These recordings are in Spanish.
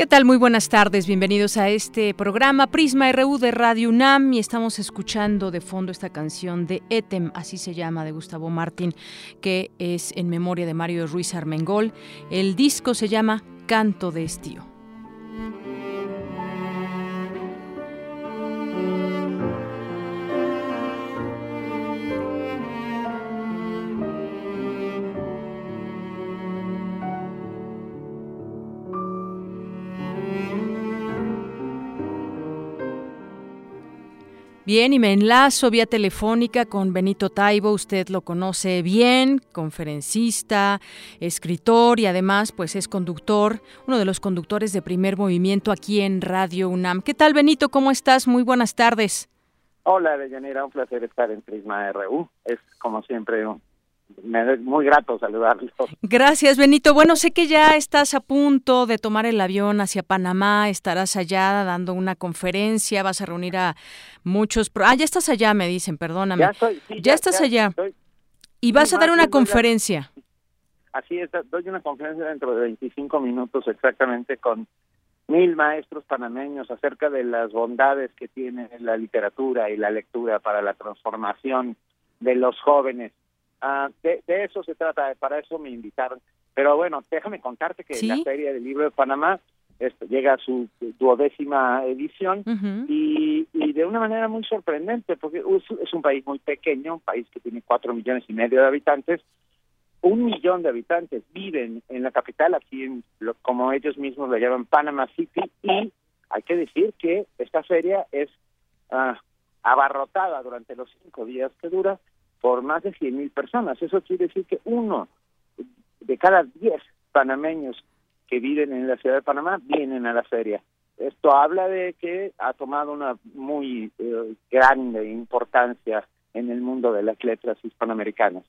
¿Qué tal? Muy buenas tardes. Bienvenidos a este programa Prisma RU de Radio UNAM y estamos escuchando de fondo esta canción de Etem, así se llama, de Gustavo Martín, que es en memoria de Mario Ruiz Armengol. El disco se llama Canto de Estío. Bien, y me enlazo vía telefónica con Benito Taibo, usted lo conoce bien, conferencista, escritor y además pues es conductor, uno de los conductores de primer movimiento aquí en Radio UNAM. ¿Qué tal Benito? ¿Cómo estás? Muy buenas tardes. Hola, Deyanira, un placer estar en Prisma RU. Es como siempre un me es muy grato saludarlos. Gracias, Benito. Bueno, sé que ya estás a punto de tomar el avión hacia Panamá, estarás allá dando una conferencia, vas a reunir a muchos... Ah, ya estás allá, me dicen, perdóname. Ya, estás allá. y vas a dar una conferencia. Así es, doy una conferencia dentro de 25 minutos exactamente con mil maestros panameños acerca de las bondades que tiene la literatura y la lectura para la transformación de los jóvenes Ah, de, eso se trata, para eso me invitaron. Pero bueno, déjame contarte que la Feria del Libro de Panamá esto, llega a su duodécima edición y, de una manera muy sorprendente, porque es un país muy pequeño, un país que tiene cuatro millones y medio de habitantes, un millón de habitantes viven en la capital, aquí en lo, como ellos mismos lo llaman Panama City, y hay que decir que esta feria es ah, abarrotada durante los cinco días que dura por más de 100 mil personas. Eso quiere decir que uno de cada 10 panameños que viven en la ciudad de Panamá vienen a la feria. Esto habla de que ha tomado una muy eh, grande importancia en el mundo de las letras hispanoamericanas.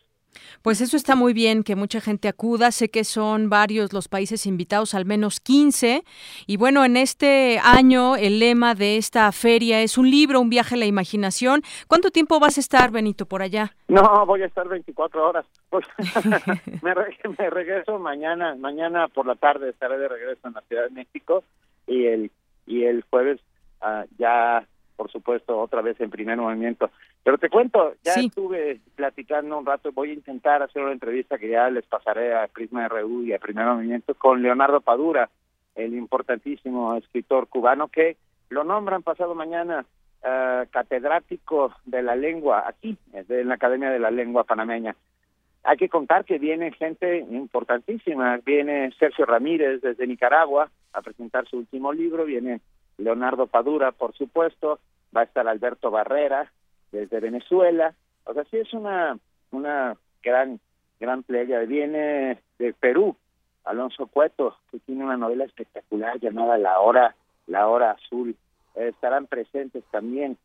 Pues eso está muy bien, que mucha gente acuda. Sé que son varios los países invitados, al menos 15. Y bueno, en este año el lema de esta feria es un libro, un viaje a la imaginación. ¿Cuánto tiempo vas a estar, Benito, por allá? No, voy a estar 24 horas. Me, regreso mañana, mañana por la tarde estaré de regreso en la Ciudad de México y el y el jueves uh, ya por supuesto, otra vez en primer movimiento. Pero te cuento, ya estuve platicando un rato, voy a intentar hacer una entrevista que ya les pasaré a Prisma RU y a Primer Movimiento con Leonardo Padura, el importantísimo escritor cubano que lo nombran pasado mañana uh, catedrático de la lengua aquí, en la Academia de la Lengua Panameña. Hay que contar que viene gente importantísima, viene Sergio Ramírez desde Nicaragua a presentar su último libro, viene Leonardo Padura, por supuesto, va a estar Alberto Barrera desde Venezuela, o sea, sí es una una gran gran playa, viene de Perú, Alonso Cueto, que tiene una novela espectacular llamada La Hora, La Hora Azul, estarán presentes también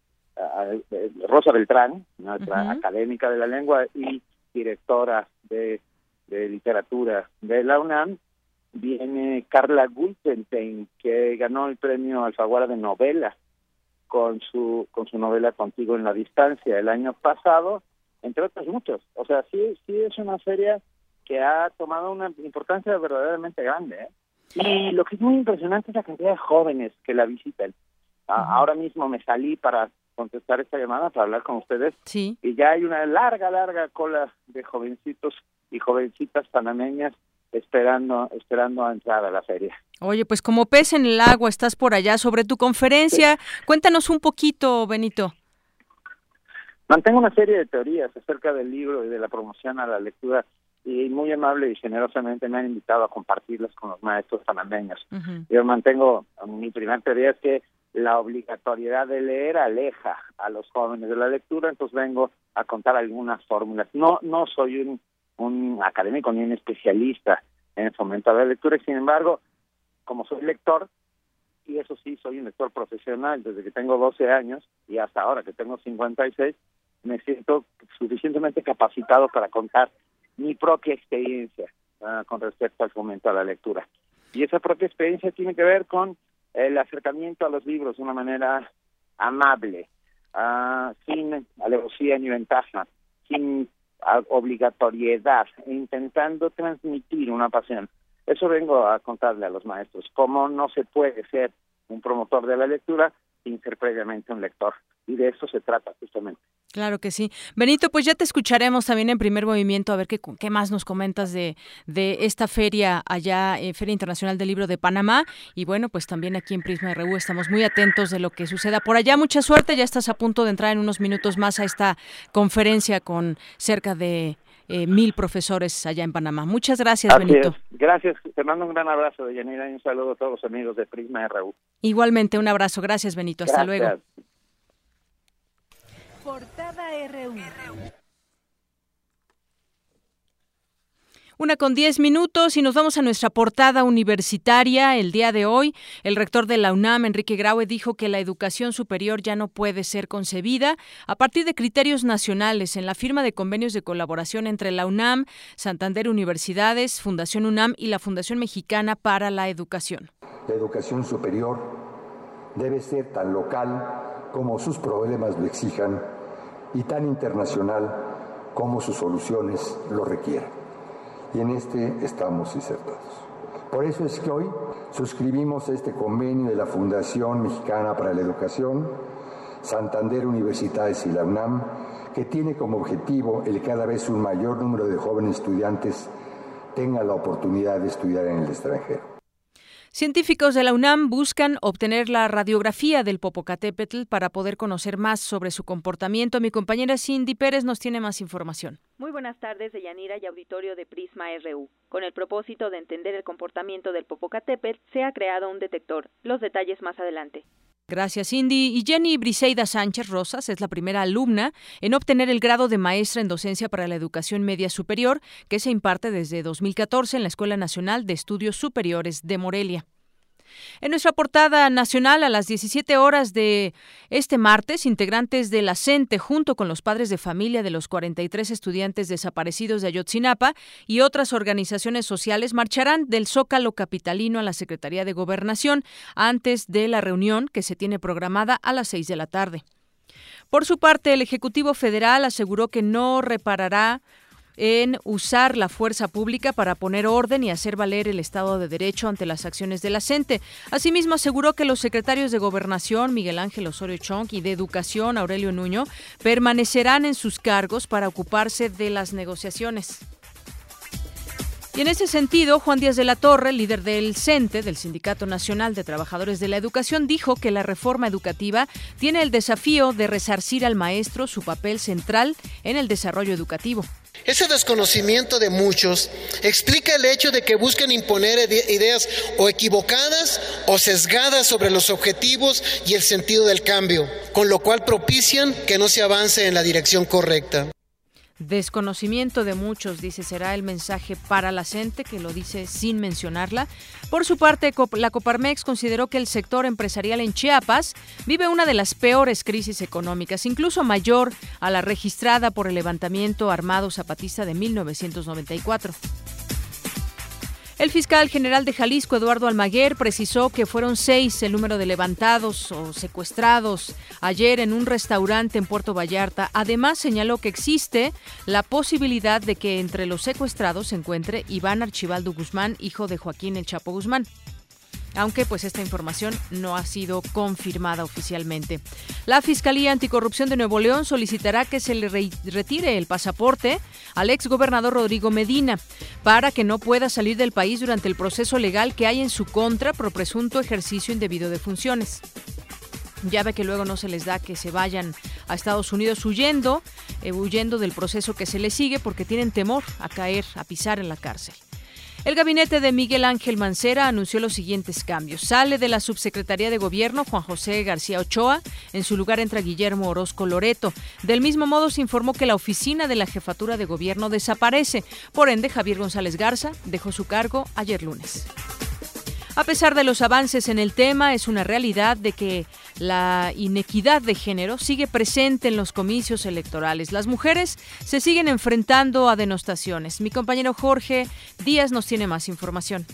Rosa Beltrán, nuestra académica de la lengua y directora de, de literatura de la UNAM, viene Carla Gultenstein, que ganó el premio Alfaguara de novela con su con su novela Contigo en la distancia el año pasado, entre otros muchos. O sea, sí sí es una serie que ha tomado una importancia verdaderamente grande. ¿eh? Y lo que es muy impresionante es la cantidad de jóvenes que la visitan. Ahora mismo me salí para contestar esta llamada, para hablar con ustedes. Sí. Y ya hay una larga, larga cola de jovencitos y jovencitas panameñas esperando esperando a entrar a la feria. Oye, pues como pez en el agua, estás por allá sobre tu conferencia. Cuéntanos un poquito, Benito. Mantengo una serie de teorías acerca del libro y de la promoción a la lectura y muy amable y generosamente me han invitado a compartirlas con los maestros panameños. Yo mantengo, mi primera teoría es que la obligatoriedad de leer aleja a los jóvenes de la lectura, entonces vengo a contar algunas fórmulas. No, no soy un un académico ni un especialista en el fomento la lectura, sin embargo, como soy lector, y eso sí, soy un lector profesional desde que tengo 12 años y hasta ahora que tengo 56, me siento suficientemente capacitado para contar mi propia experiencia uh, con respecto al fomento a la lectura. Y esa propia experiencia tiene que ver con el acercamiento a los libros de una manera amable, uh, sin alevosía ni ventaja, sin obligatoriedad, intentando transmitir una pasión. Eso vengo a contarle a los maestros, cómo no se puede ser un promotor de la lectura sin ser previamente un lector. Y de eso se trata justamente. Claro que sí. Benito, pues ya te escucharemos también en primer movimiento a ver qué, qué más nos comentas de, de esta feria allá, eh, Feria Internacional del Libro de Panamá. Y bueno, pues también aquí en Prisma RU estamos muy atentos de lo que suceda por allá. Mucha suerte, ya estás a punto de entrar en unos minutos más a esta conferencia con cerca de eh, mil profesores allá en Panamá. Muchas gracias, Benito. Gracias, te mando un gran abrazo, de Yanira, y un saludo a todos los amigos de Prisma RU. Igualmente, un abrazo. Gracias, Benito. Hasta luego. RU. Una con diez minutos y nos vamos a nuestra portada universitaria. El día de hoy, el rector de la UNAM, Enrique Graue, dijo que la educación superior ya no puede ser concebida a partir de criterios nacionales en la firma de convenios de colaboración entre la UNAM, Santander Universidades, Fundación UNAM y la Fundación Mexicana para la Educación. La educación superior debe ser tan local como sus problemas lo exijan y tan internacional como sus soluciones lo requieran. Y en este estamos insertados. Por eso es que hoy suscribimos este convenio de la Fundación Mexicana para la Educación, Santander Universidades y la UNAM, que tiene como objetivo el cada vez un mayor número de jóvenes estudiantes tengan la oportunidad de estudiar en el extranjero. Científicos de la UNAM buscan obtener la radiografía del Popocatépetl para poder conocer más sobre su comportamiento. Mi compañera Cindy Pérez nos tiene más información. Muy buenas tardes, Deyanira y auditorio de Prisma RU. Con el propósito de entender el comportamiento del Popocatépetl, se ha creado un detector. Los detalles más adelante. Gracias, Cindy. Y Jenny Briseida Sánchez Rosas es la primera alumna en obtener el grado de maestra en docencia para la educación media superior, que se imparte desde 2014 en la Escuela Nacional de Estudios Superiores de Morelia. En nuestra portada nacional, a las 17 horas de este martes, integrantes de la junto con los padres de familia de los 43 estudiantes desaparecidos de Ayotzinapa y otras organizaciones sociales, marcharán del Zócalo Capitalino a la Secretaría de Gobernación antes de la reunión que se tiene programada a las 6 de la tarde. Por su parte, el Ejecutivo Federal aseguró que no reparará en usar la fuerza pública para poner orden y hacer valer el Estado de Derecho ante las acciones de la CENTE. Asimismo, aseguró que los secretarios de Gobernación, Miguel Ángel Osorio Chong, y de Educación, Aurelio Nuño, permanecerán en sus cargos para ocuparse de las negociaciones. Y en ese sentido, Juan Díaz de la Torre, líder del CENTE, del Sindicato Nacional de Trabajadores de la Educación, dijo que la reforma educativa tiene el desafío de resarcir al maestro su papel central en el desarrollo educativo. Ese desconocimiento de muchos explica el hecho de que buscan imponer ideas o equivocadas o sesgadas sobre los objetivos y el sentido del cambio, con lo cual propician que no se avance en la dirección correcta. Desconocimiento de muchos, dice, será el mensaje para la gente, que lo dice sin mencionarla. Por su parte, la Coparmex consideró que el sector empresarial en Chiapas vive una de las peores crisis económicas, incluso mayor a la registrada por el levantamiento armado zapatista de 1994. El fiscal general de Jalisco, Eduardo Almaguer, precisó que fueron seis el número de levantados o secuestrados ayer en un restaurante en Puerto Vallarta. Además, señaló que existe la posibilidad de que entre los secuestrados se encuentre Iván Archibaldo Guzmán, hijo de Joaquín El Chapo Guzmán aunque pues esta información no ha sido confirmada oficialmente. La Fiscalía Anticorrupción de Nuevo León solicitará que se le retire el pasaporte al ex gobernador Rodrigo Medina para que no pueda salir del país durante el proceso legal que hay en su contra por presunto ejercicio indebido de funciones. Ya ve que luego no se les da que se vayan a Estados Unidos huyendo, eh, huyendo del proceso que se les sigue porque tienen temor a caer, a pisar en la cárcel. El gabinete de Miguel Ángel Mancera anunció los siguientes cambios. Sale de la subsecretaría de Gobierno Juan José García Ochoa. En su lugar entra Guillermo Orozco Loreto. Del mismo modo se informó que la oficina de la jefatura de gobierno desaparece. Por ende, Javier González Garza dejó su cargo ayer lunes. A pesar de los avances en el tema, es una realidad de que la inequidad de género sigue presente en los comicios electorales. Las mujeres se siguen enfrentando a denostaciones. Mi compañero Jorge Díaz nos tiene más información.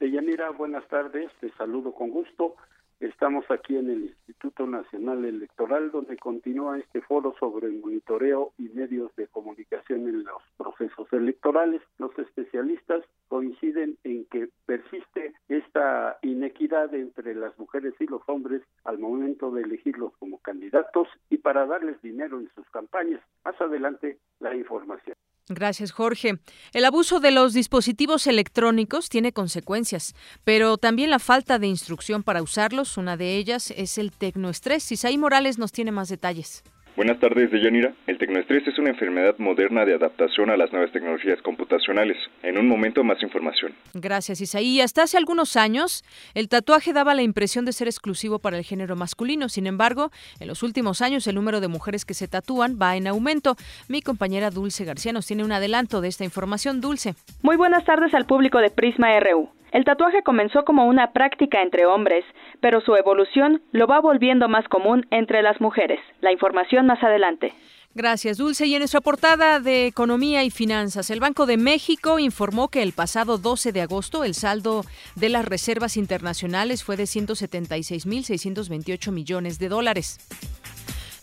Deyanira, buenas tardes, te saludo con gusto. Estamos aquí en el Instituto Nacional Electoral, donde continúa este foro sobre el monitoreo y medios de comunicación en los procesos electorales. Los especialistas coinciden en que persiste esta inequidad entre las mujeres y los hombres al momento de elegirlos como candidatos y para darles dinero en sus campañas. Más adelante, la información. Gracias, Jorge. El abuso de los dispositivos electrónicos tiene consecuencias, pero también la falta de instrucción para usarlos. Una de ellas es el tecnoestrés. Isaí Morales nos tiene más detalles. Buenas tardes, Deyanira. El tecnoestrés es una enfermedad moderna de adaptación a las nuevas tecnologías computacionales. En un momento, más información. Gracias, Isaí. Hasta hace algunos años, el tatuaje daba la impresión de ser exclusivo para el género masculino. Sin embargo, en los últimos años, el número de mujeres que se tatúan va en aumento. Mi compañera Dulce García nos tiene un adelanto de esta información. Dulce. Muy buenas tardes al público de Prisma RU. El tatuaje comenzó como una práctica entre hombres, pero su evolución lo va volviendo más común entre las mujeres. La información más adelante. Gracias, Dulce. Y en nuestra portada de Economía y Finanzas, el Banco de México informó que el pasado 12 de agosto el saldo de las reservas internacionales fue de 176.628 millones de dólares.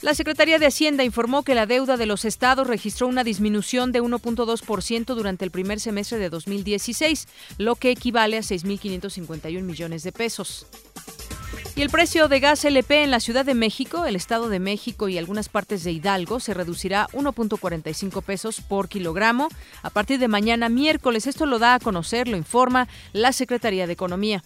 La Secretaría de Hacienda informó que la deuda de los estados registró una disminución de 1.2% durante el primer semestre de 2016, lo que equivale a 6.551 millones de pesos. Y el precio de gas LP en la Ciudad de México, el Estado de México y algunas partes de Hidalgo se reducirá 1.45 pesos por kilogramo a partir de mañana miércoles. Esto lo da a conocer, lo informa la Secretaría de Economía.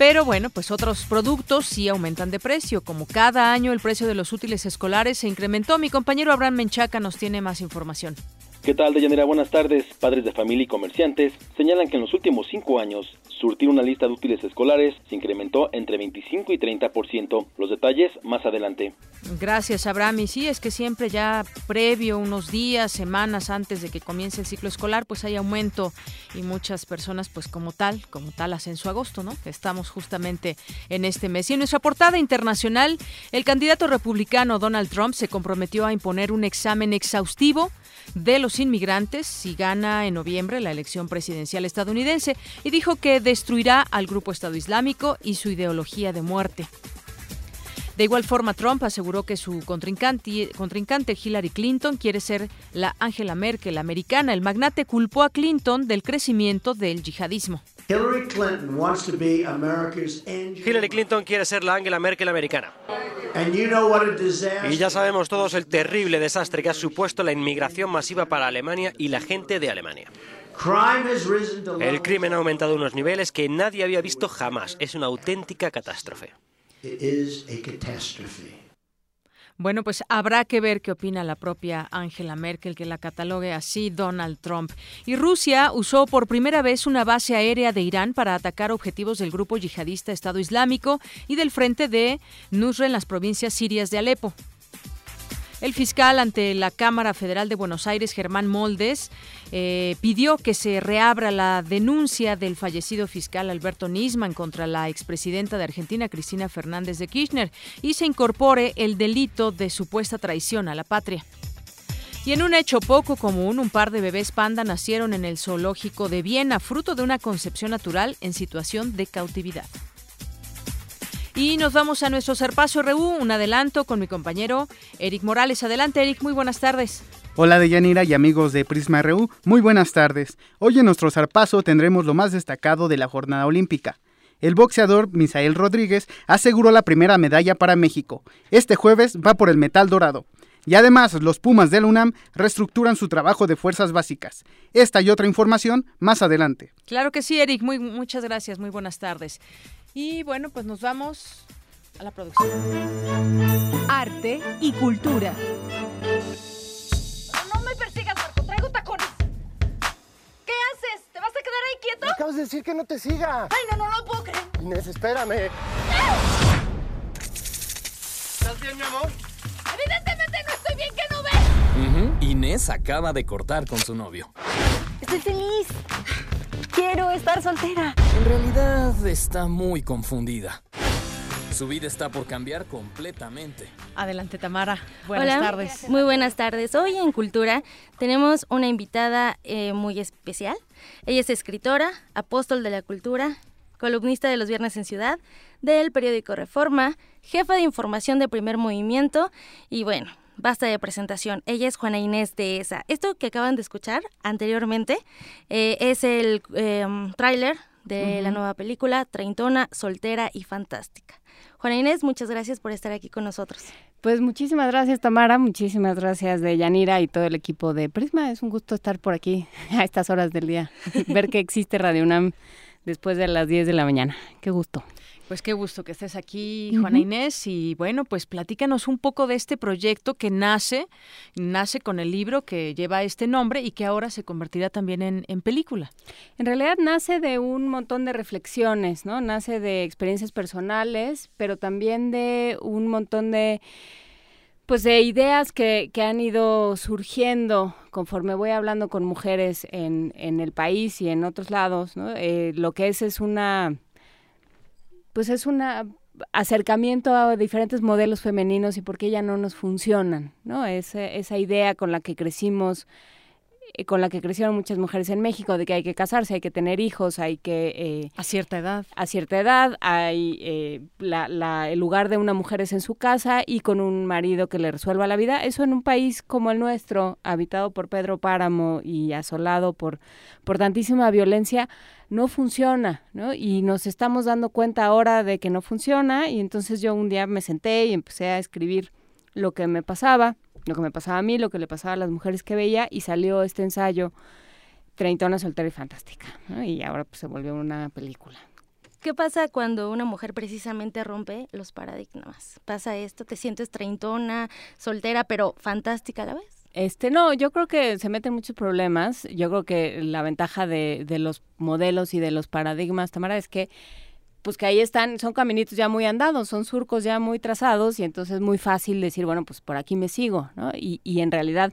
Pero bueno, pues otros productos sí aumentan de precio. Como cada año el precio de los útiles escolares se incrementó. Mi compañero Abraham Menchaca nos tiene más información. ¿Qué tal, Deyanira? Buenas tardes. Padres de familia y comerciantes señalan que en los últimos cinco años surtir una lista de útiles escolares se incrementó entre 25 y 30%. Los detalles más adelante. Gracias, Abraham. Y sí, es que siempre ya previo, unos días, semanas antes de que comience el ciclo escolar, pues hay aumento y muchas personas, pues como tal, como tal, hacen su agosto, ¿no? Estamos justamente en este mes. Y en nuestra portada internacional, el candidato republicano Donald Trump se comprometió a imponer un examen exhaustivo de los inmigrantes si gana en noviembre la elección presidencial estadounidense y dijo que destruirá al grupo Estado Islámico y su ideología de muerte. De igual forma, Trump aseguró que su contrincante, Hillary Clinton quiere ser la Angela Merkel americana. El magnate culpó a Clinton del crecimiento del yihadismo. Hillary Clinton quiere ser la Angela Merkel americana. Y ya sabemos todos el terrible desastre que ha supuesto la inmigración masiva para Alemania y la gente de Alemania. El crimen ha aumentado a unos niveles que nadie había visto jamás. Es una auténtica catástrofe. Bueno, pues habrá que ver qué opina la propia Angela Merkel, que la catalogue así Donald Trump. Y Rusia usó por primera vez una base aérea de Irán para atacar objetivos del grupo yihadista Estado Islámico y del frente de Nusra en las provincias sirias de Alepo. El fiscal ante la Cámara Federal de Buenos Aires, Germán Moldes, eh, pidió que se reabra la denuncia del fallecido fiscal Alberto Nisman contra la expresidenta de Argentina, Cristina Fernández de Kirchner, y se incorpore el delito de supuesta traición a la patria. Y en un hecho poco común, un par de bebés panda nacieron en el zoológico de Viena, fruto de una concepción natural en situación de cautividad. Y nos vamos a nuestro Serpacio RU, un adelanto con mi compañero Eric Morales. Adelante, Eric, muy buenas tardes. Hola Deyanira y amigos de Prisma RU, muy buenas tardes. Hoy en nuestro zarpazo tendremos lo más destacado de la jornada olímpica. El boxeador Misael Rodríguez aseguró la primera medalla para México. Este jueves va por el metal dorado. Y además, los Pumas del UNAM reestructuran su trabajo de fuerzas básicas. Esta y otra información más adelante. Claro que sí, Eric. Muy, muchas gracias. Muy buenas tardes. Y bueno, pues nos vamos a la producción. Arte y cultura. No me persigas, Marco. Traigo tacones. Acabas de decir que no te siga. Ay, no, no, no puedo creer. Inés, espérame. ¿Estás bien, mi amor? Evidentemente no estoy bien, que no ves. Inés acaba de cortar con su novio. Estoy feliz. Quiero estar soltera. En realidad está muy confundida. Su vida está por cambiar completamente. Adelante, Tamara. Buenas Hola. tardes. Muy buenas tardes. Hoy en Cultura tenemos una invitada eh, muy especial. Ella es escritora, apóstol de la cultura, columnista de los Viernes en Ciudad, del periódico Reforma, jefa de información de Primer Movimiento y bueno. Basta de presentación. Ella es Juana Inés de ESA. Esto que acaban de escuchar anteriormente eh, es el eh, tráiler de la nueva película Treintona, Soltera y Fantástica. Juana Inés, muchas gracias por estar aquí con nosotros. Pues muchísimas gracias Tamara, muchísimas gracias de Yanira y todo el equipo de Prisma. Es un gusto estar por aquí a estas horas del día, ver que existe Radio UNAM después de las 10 de la mañana. Qué gusto. Pues qué gusto que estés aquí, Juana. Inés. Y bueno, pues platícanos un poco de este proyecto que nace, nace con el libro que lleva este nombre y que ahora se convertirá también en, en película. En realidad nace de un montón de reflexiones, ¿no? Nace de experiencias personales, pero también de un montón de pues de ideas que, que han ido surgiendo conforme voy hablando con mujeres en, en el país y en otros lados, ¿no? Eh, lo que es es una pues es un acercamiento a diferentes modelos femeninos y por qué ya no nos funcionan, ¿no? Esa, esa idea con la que crecimos, eh, con la que crecieron muchas mujeres en México, de que hay que casarse, hay que tener hijos, hay que... eh, a cierta edad. A cierta edad, hay eh, la, la- el lugar de una mujer es en su casa y con un marido que le resuelva la vida. Eso en un país como el nuestro, habitado por Pedro Páramo y asolado por, por tantísima violencia, no funciona, ¿no? Y nos estamos dando cuenta ahora de que no funciona y entonces yo un día me senté y empecé a escribir lo que me pasaba, lo que me pasaba a mí, lo que le pasaba a las mujeres que veía y salió este ensayo Treintona, soltera y fantástica, ¿no? Y ahora pues se volvió una película. ¿Qué pasa cuando una mujer precisamente rompe los paradigmas? ¿Pasa esto? ¿Te sientes treintona, soltera, pero fantástica a la vez? Este, no, yo creo que se meten muchos problemas. Yo creo que la ventaja de, de los modelos y de los paradigmas, Tamara, es que pues que ahí están, son caminitos ya muy andados, son surcos ya muy trazados y entonces es muy fácil decir, bueno, pues por aquí me sigo, ¿no? Y, y en realidad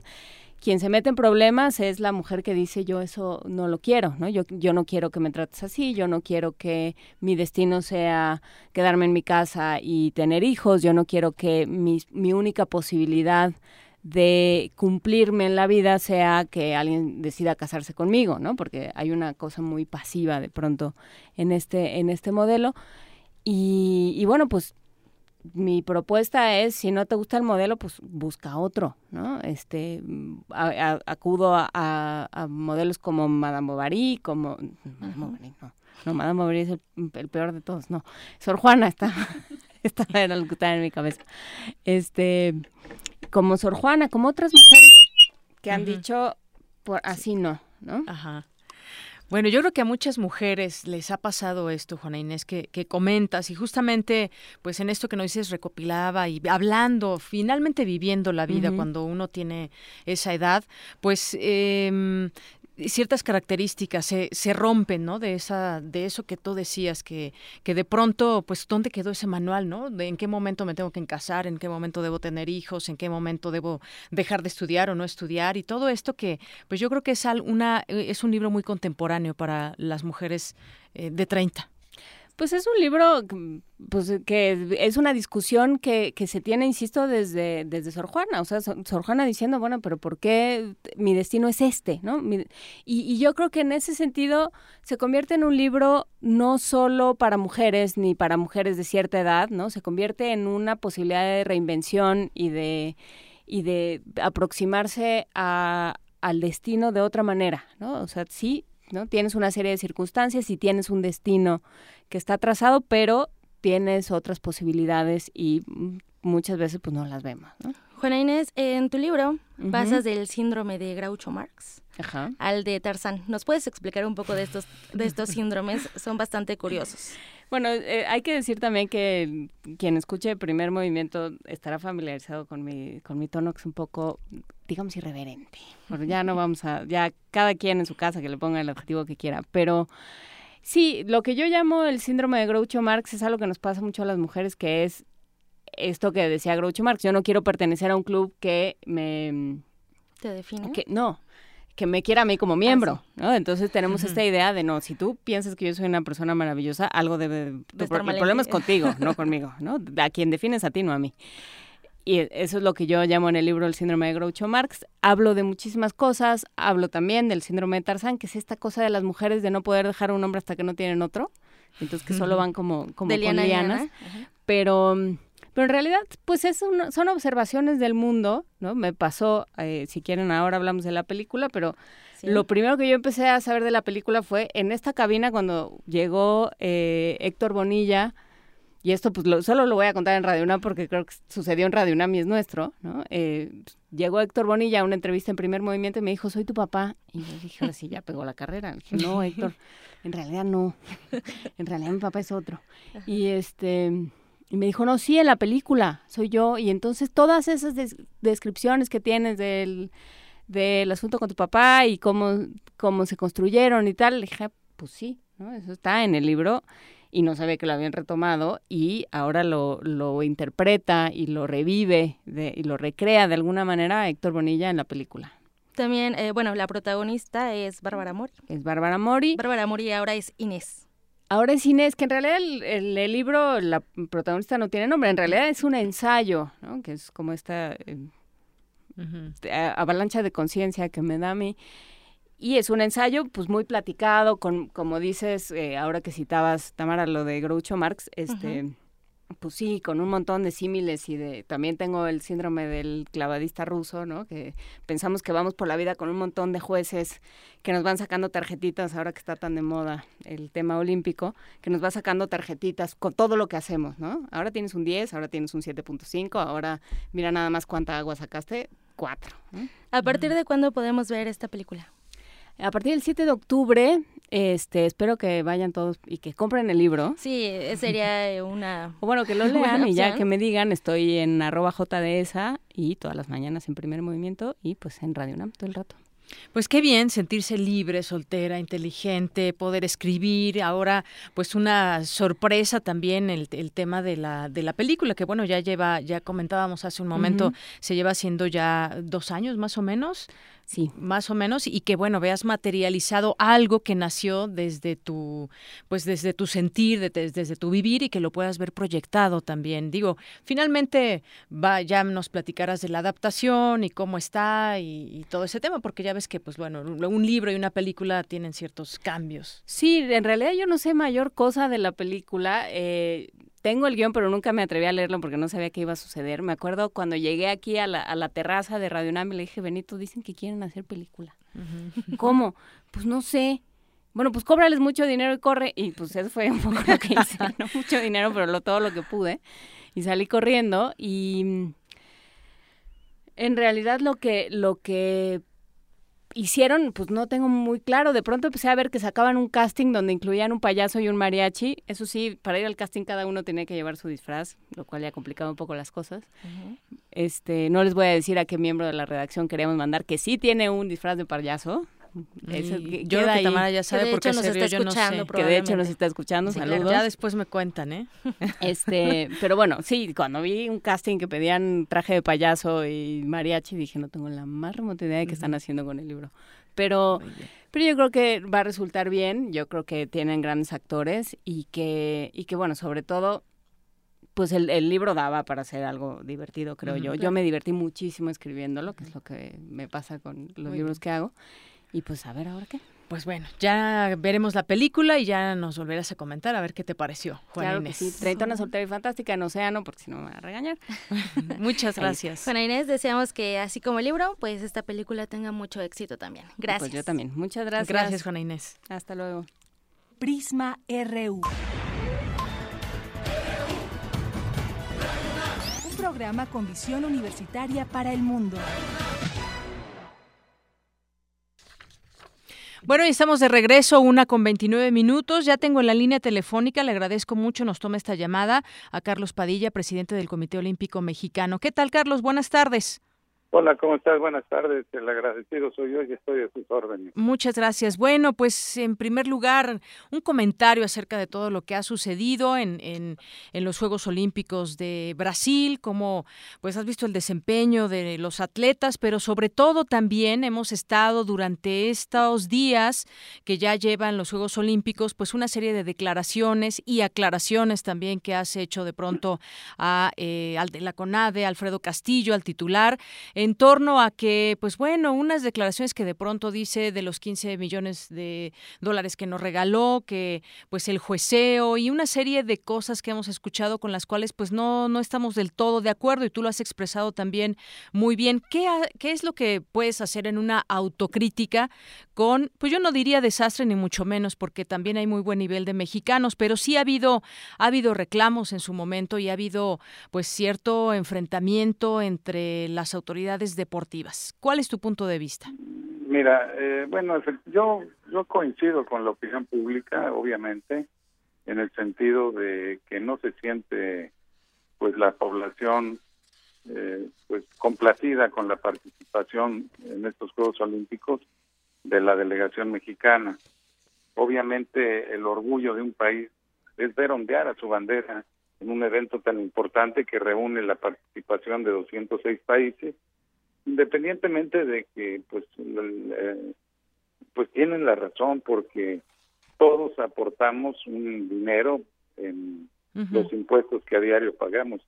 quien se mete en problemas es la mujer que dice yo eso no lo quiero, ¿no? Yo, yo no quiero que me trates así, yo no quiero que mi destino sea quedarme en mi casa y tener hijos, yo no quiero que mi, mi única posibilidad de cumplirme en la vida sea que alguien decida casarse conmigo, ¿no? Porque hay una cosa muy pasiva de pronto en este, en este modelo. Y, y bueno, pues mi propuesta es, si no te gusta el modelo, pues busca otro, ¿no? Este, a- a- acudo a, modelos como Madame Bovary, como... Madame Bovary, no. No, Madame Bovary es el, el peor de todos, no. Sor Juana está... era lo que estaba en mi cabeza. Este, como Sor Juana, como otras mujeres que han dicho, por así no, ¿no? Ajá. Bueno, yo creo que a muchas mujeres les ha pasado esto, Juana Inés, que, que comentas, y justamente, pues en esto que nos dices, recopilaba y hablando, finalmente viviendo la vida cuando uno tiene esa edad, pues em, ciertas características se, se rompen, ¿no? De esa, de eso que tú decías, que, que de pronto, pues, ¿dónde quedó ese manual, no? De en qué momento me tengo que casar, en qué momento debo tener hijos, en qué momento debo dejar de estudiar o no estudiar, y todo esto que, pues yo creo que es una, eh, es un libro muy contemporáneo para las mujeres eh, de 30. Pues es un libro pues, que es una discusión que, que se tiene, insisto, desde, desde Sor Juana. O sea, Sor Juana diciendo, bueno, pero ¿por qué mi destino es este? ¿no? Y yo creo que en ese sentido se convierte en un libro no solo para mujeres ni para mujeres de cierta edad, ¿no? Se convierte en una posibilidad de reinvención y de, y de aproximarse a, al destino de otra manera, ¿no? O sea, sí, ¿no? Tienes una serie de circunstancias y tienes un destino que está trazado, pero tienes otras posibilidades y muchas veces pues no las vemos, ¿no? Juana Inés, en tu libro Ujú. pasas del síndrome de Groucho Marx Ajá. al de Tarzán. ¿Nos puedes explicar un poco de estos, de estos síndromes? Son bastante curiosos. Bueno, eh, hay que decir también que quien escuche el primer movimiento estará familiarizado con mi, con mi tono, que es un poco, digamos, irreverente. Ya no vamos a, ya cada quien en su casa que le ponga el adjetivo que quiera, pero Sí, lo que yo llamo el síndrome de Groucho Marx es algo que nos pasa mucho a las mujeres, que es esto que decía Groucho Marx. Yo no quiero pertenecer a un club que me... ¿Te define? Que, no, que me quiera a mí como miembro, ah, ¿no? Entonces tenemos esta idea de, no, si tú piensas que yo soy una persona maravillosa, algo debe... De el problema es contigo, no conmigo, ¿no? A quien defines a ti, no a mí. Y eso es lo que yo llamo en el libro el síndrome de Groucho Marx. Hablo de muchísimas cosas, hablo también del síndrome de Tarzán, que es esta cosa de las mujeres de no poder dejar a un hombre hasta que no tienen otro, entonces que solo van como, como con lianas. Pero, pero en realidad, pues es son observaciones del mundo, ¿no? Me pasó, eh, si quieren ahora hablamos de la película, pero lo primero que yo empecé a saber de la película fue en esta cabina cuando llegó eh, Héctor Bonilla, y esto pues solo lo voy a contar en Radio UNAM porque creo que sucedió en Radio UNAM y es nuestro, ¿no? Eh, llegó Héctor Bonilla a una entrevista en Primer Movimiento y me dijo, soy tu papá. Y yo dije, ahora sí, ya pegó la carrera. dije, no, Héctor, en realidad no. en realidad mi papá es otro. Y este... Y me dijo, no, sí, en la película, soy yo. Y entonces todas esas descripciones que tienes del, del asunto con tu papá y cómo, cómo se construyeron y tal, le dije, pues sí, ¿no? Eso está en el libro y no sabía que lo habían retomado y ahora lo, lo interpreta y lo revive y lo recrea de alguna manera Héctor Bonilla en la película. También, eh, bueno, la protagonista es Bárbara Mori. Es Bárbara Mori. Bárbara Mori ahora es Inés. Ahora es Inés, que en realidad el, el, libro, la protagonista no tiene nombre, en realidad es un ensayo, ¿no? que es como esta eh, avalancha de conciencia que me da a mí. Y es un ensayo, pues muy platicado, con, como dices, eh, ahora que citabas, Tamara, lo de Groucho Marx, este, pues sí, con un montón de símiles y de, también tengo el síndrome del clavadista ruso, ¿no? Que pensamos que vamos por la vida con un montón de jueces que nos van sacando tarjetitas, ahora que está tan de moda el tema olímpico, que nos va sacando tarjetitas con todo lo que hacemos, ¿no? Ahora tienes un 10, ahora tienes un 7.5, ahora mira nada más cuánta agua sacaste, 4. ¿A partir de cuándo podemos ver esta película? A partir del 7 de octubre, este, espero que vayan todos y que compren el libro. Sí, eh, sería eh, una... O bueno, que lo lean y ya que me digan, estoy en arroba jdesa y todas las mañanas en primer movimiento y pues en Radio UNAM todo el rato. Pues qué bien sentirse libre, soltera, inteligente, poder escribir. Ahora, pues una sorpresa también el, el tema de la, de la película, que bueno, ya lleva, ya comentábamos hace un momento, se lleva haciendo ya dos años más o menos. Sí, más o menos, y que bueno, veas materializado algo que nació desde tu, pues desde tu sentir, desde, tu vivir y que lo puedas ver proyectado también. Digo, finalmente va, ya nos platicarás de la adaptación y cómo está y, todo ese tema, porque ya ves que, pues bueno, un libro y una película tienen ciertos cambios. Sí, en realidad yo no sé mayor cosa de la película. Eh, tengo el guion, pero nunca me atreví a leerlo porque no sabía qué iba a suceder. Me acuerdo cuando llegué aquí a la, a la terraza de Radio Nam y le dije, Benito, dicen que quieren hacer película. ¿Cómo? Pues no sé. Bueno, pues cóbrales mucho dinero y corre. Y pues eso fue un poco lo que hice. no mucho dinero, pero lo, todo lo que pude. Y salí corriendo y mm, en realidad lo que, lo que hicieron, pues no tengo muy claro. De pronto empecé a ver que sacaban un casting donde incluían un payaso y un mariachi. Eso sí, para ir al casting cada uno tenía que llevar su disfraz, lo cual ya complicaba un poco las cosas. Este, no les voy a decir a qué miembro de la redacción queríamos mandar que sí tiene un disfraz de payaso. Yo creo que Tamara ya sabe por qué nos está escuchando. Que de hecho nos está escuchando, saludos. Ya después me cuentan, ¿eh? Este, pero bueno, sí, cuando vi un casting que pedían traje de payaso y mariachi, dije, no tengo la más remota idea de qué están haciendo con el libro. Pero, pero yo creo que va a resultar bien, yo creo que tienen grandes actores y que, y que bueno, sobre todo pues el, el, libro daba para hacer algo divertido, creo yo. Yo me divertí muchísimo escribiéndolo, que es lo que me pasa con los libros que hago. Y pues a ver ahora qué. Pues bueno, ya veremos la película y ya nos volverás a comentar a ver qué te pareció, Juana claro Inés. Que sí, Treintona soltera y fantástica en Océano, porque si no me va a regañar. Muchas gracias. Juana Inés, deseamos que así como el libro, pues esta película tenga mucho éxito también. Gracias. Pues yo también. Muchas gracias. Gracias, Juana Inés. Hasta luego. Prisma RU. Un programa con visión universitaria para el mundo. Bueno, y estamos de regreso, una con 29 minutos. Ya tengo en la línea telefónica, le agradezco mucho, nos toma esta llamada a Carlos Padilla, presidente del Comité Olímpico Mexicano. ¿Qué tal, Carlos? Buenas tardes. Hola, ¿cómo estás? Buenas tardes. El agradecido soy yo y estoy a sus órdenes. Muchas gracias. Bueno, pues en primer lugar, un comentario acerca de todo lo que ha sucedido en, en, en los Juegos Olímpicos de Brasil, como pues has visto el desempeño de los atletas, pero sobre todo también hemos estado durante estos días que ya llevan los Juegos Olímpicos, pues una serie de declaraciones y aclaraciones también que has hecho de pronto a, eh, de la CONADE, Alfredo Castillo, al titular en torno a que, pues bueno, unas declaraciones que de pronto dice de los 15 millones de dólares que nos regaló, que pues el jueceo y una serie de cosas que hemos escuchado con las cuales pues no, no estamos del todo de acuerdo y tú lo has expresado también muy bien. ¿Qué, qué es lo que puedes hacer en una autocrítica con, pues yo no diría desastre ni mucho menos, porque también hay muy buen nivel de mexicanos, pero sí ha habido, ha habido reclamos en su momento y ha habido pues cierto enfrentamiento entre las autoridades deportivas. ¿Cuál es tu punto de vista? Mira, eh, bueno, yo yo coincido con la opinión pública, obviamente, en el sentido de que no se siente pues la población eh, pues complacida con la participación en estos Juegos Olímpicos de la delegación mexicana. Obviamente el orgullo de un país es ver ondear a su bandera en un evento tan importante que reúne la participación de 206 países independientemente de que pues eh, pues tienen la razón porque todos aportamos un dinero en los impuestos que a diario pagamos.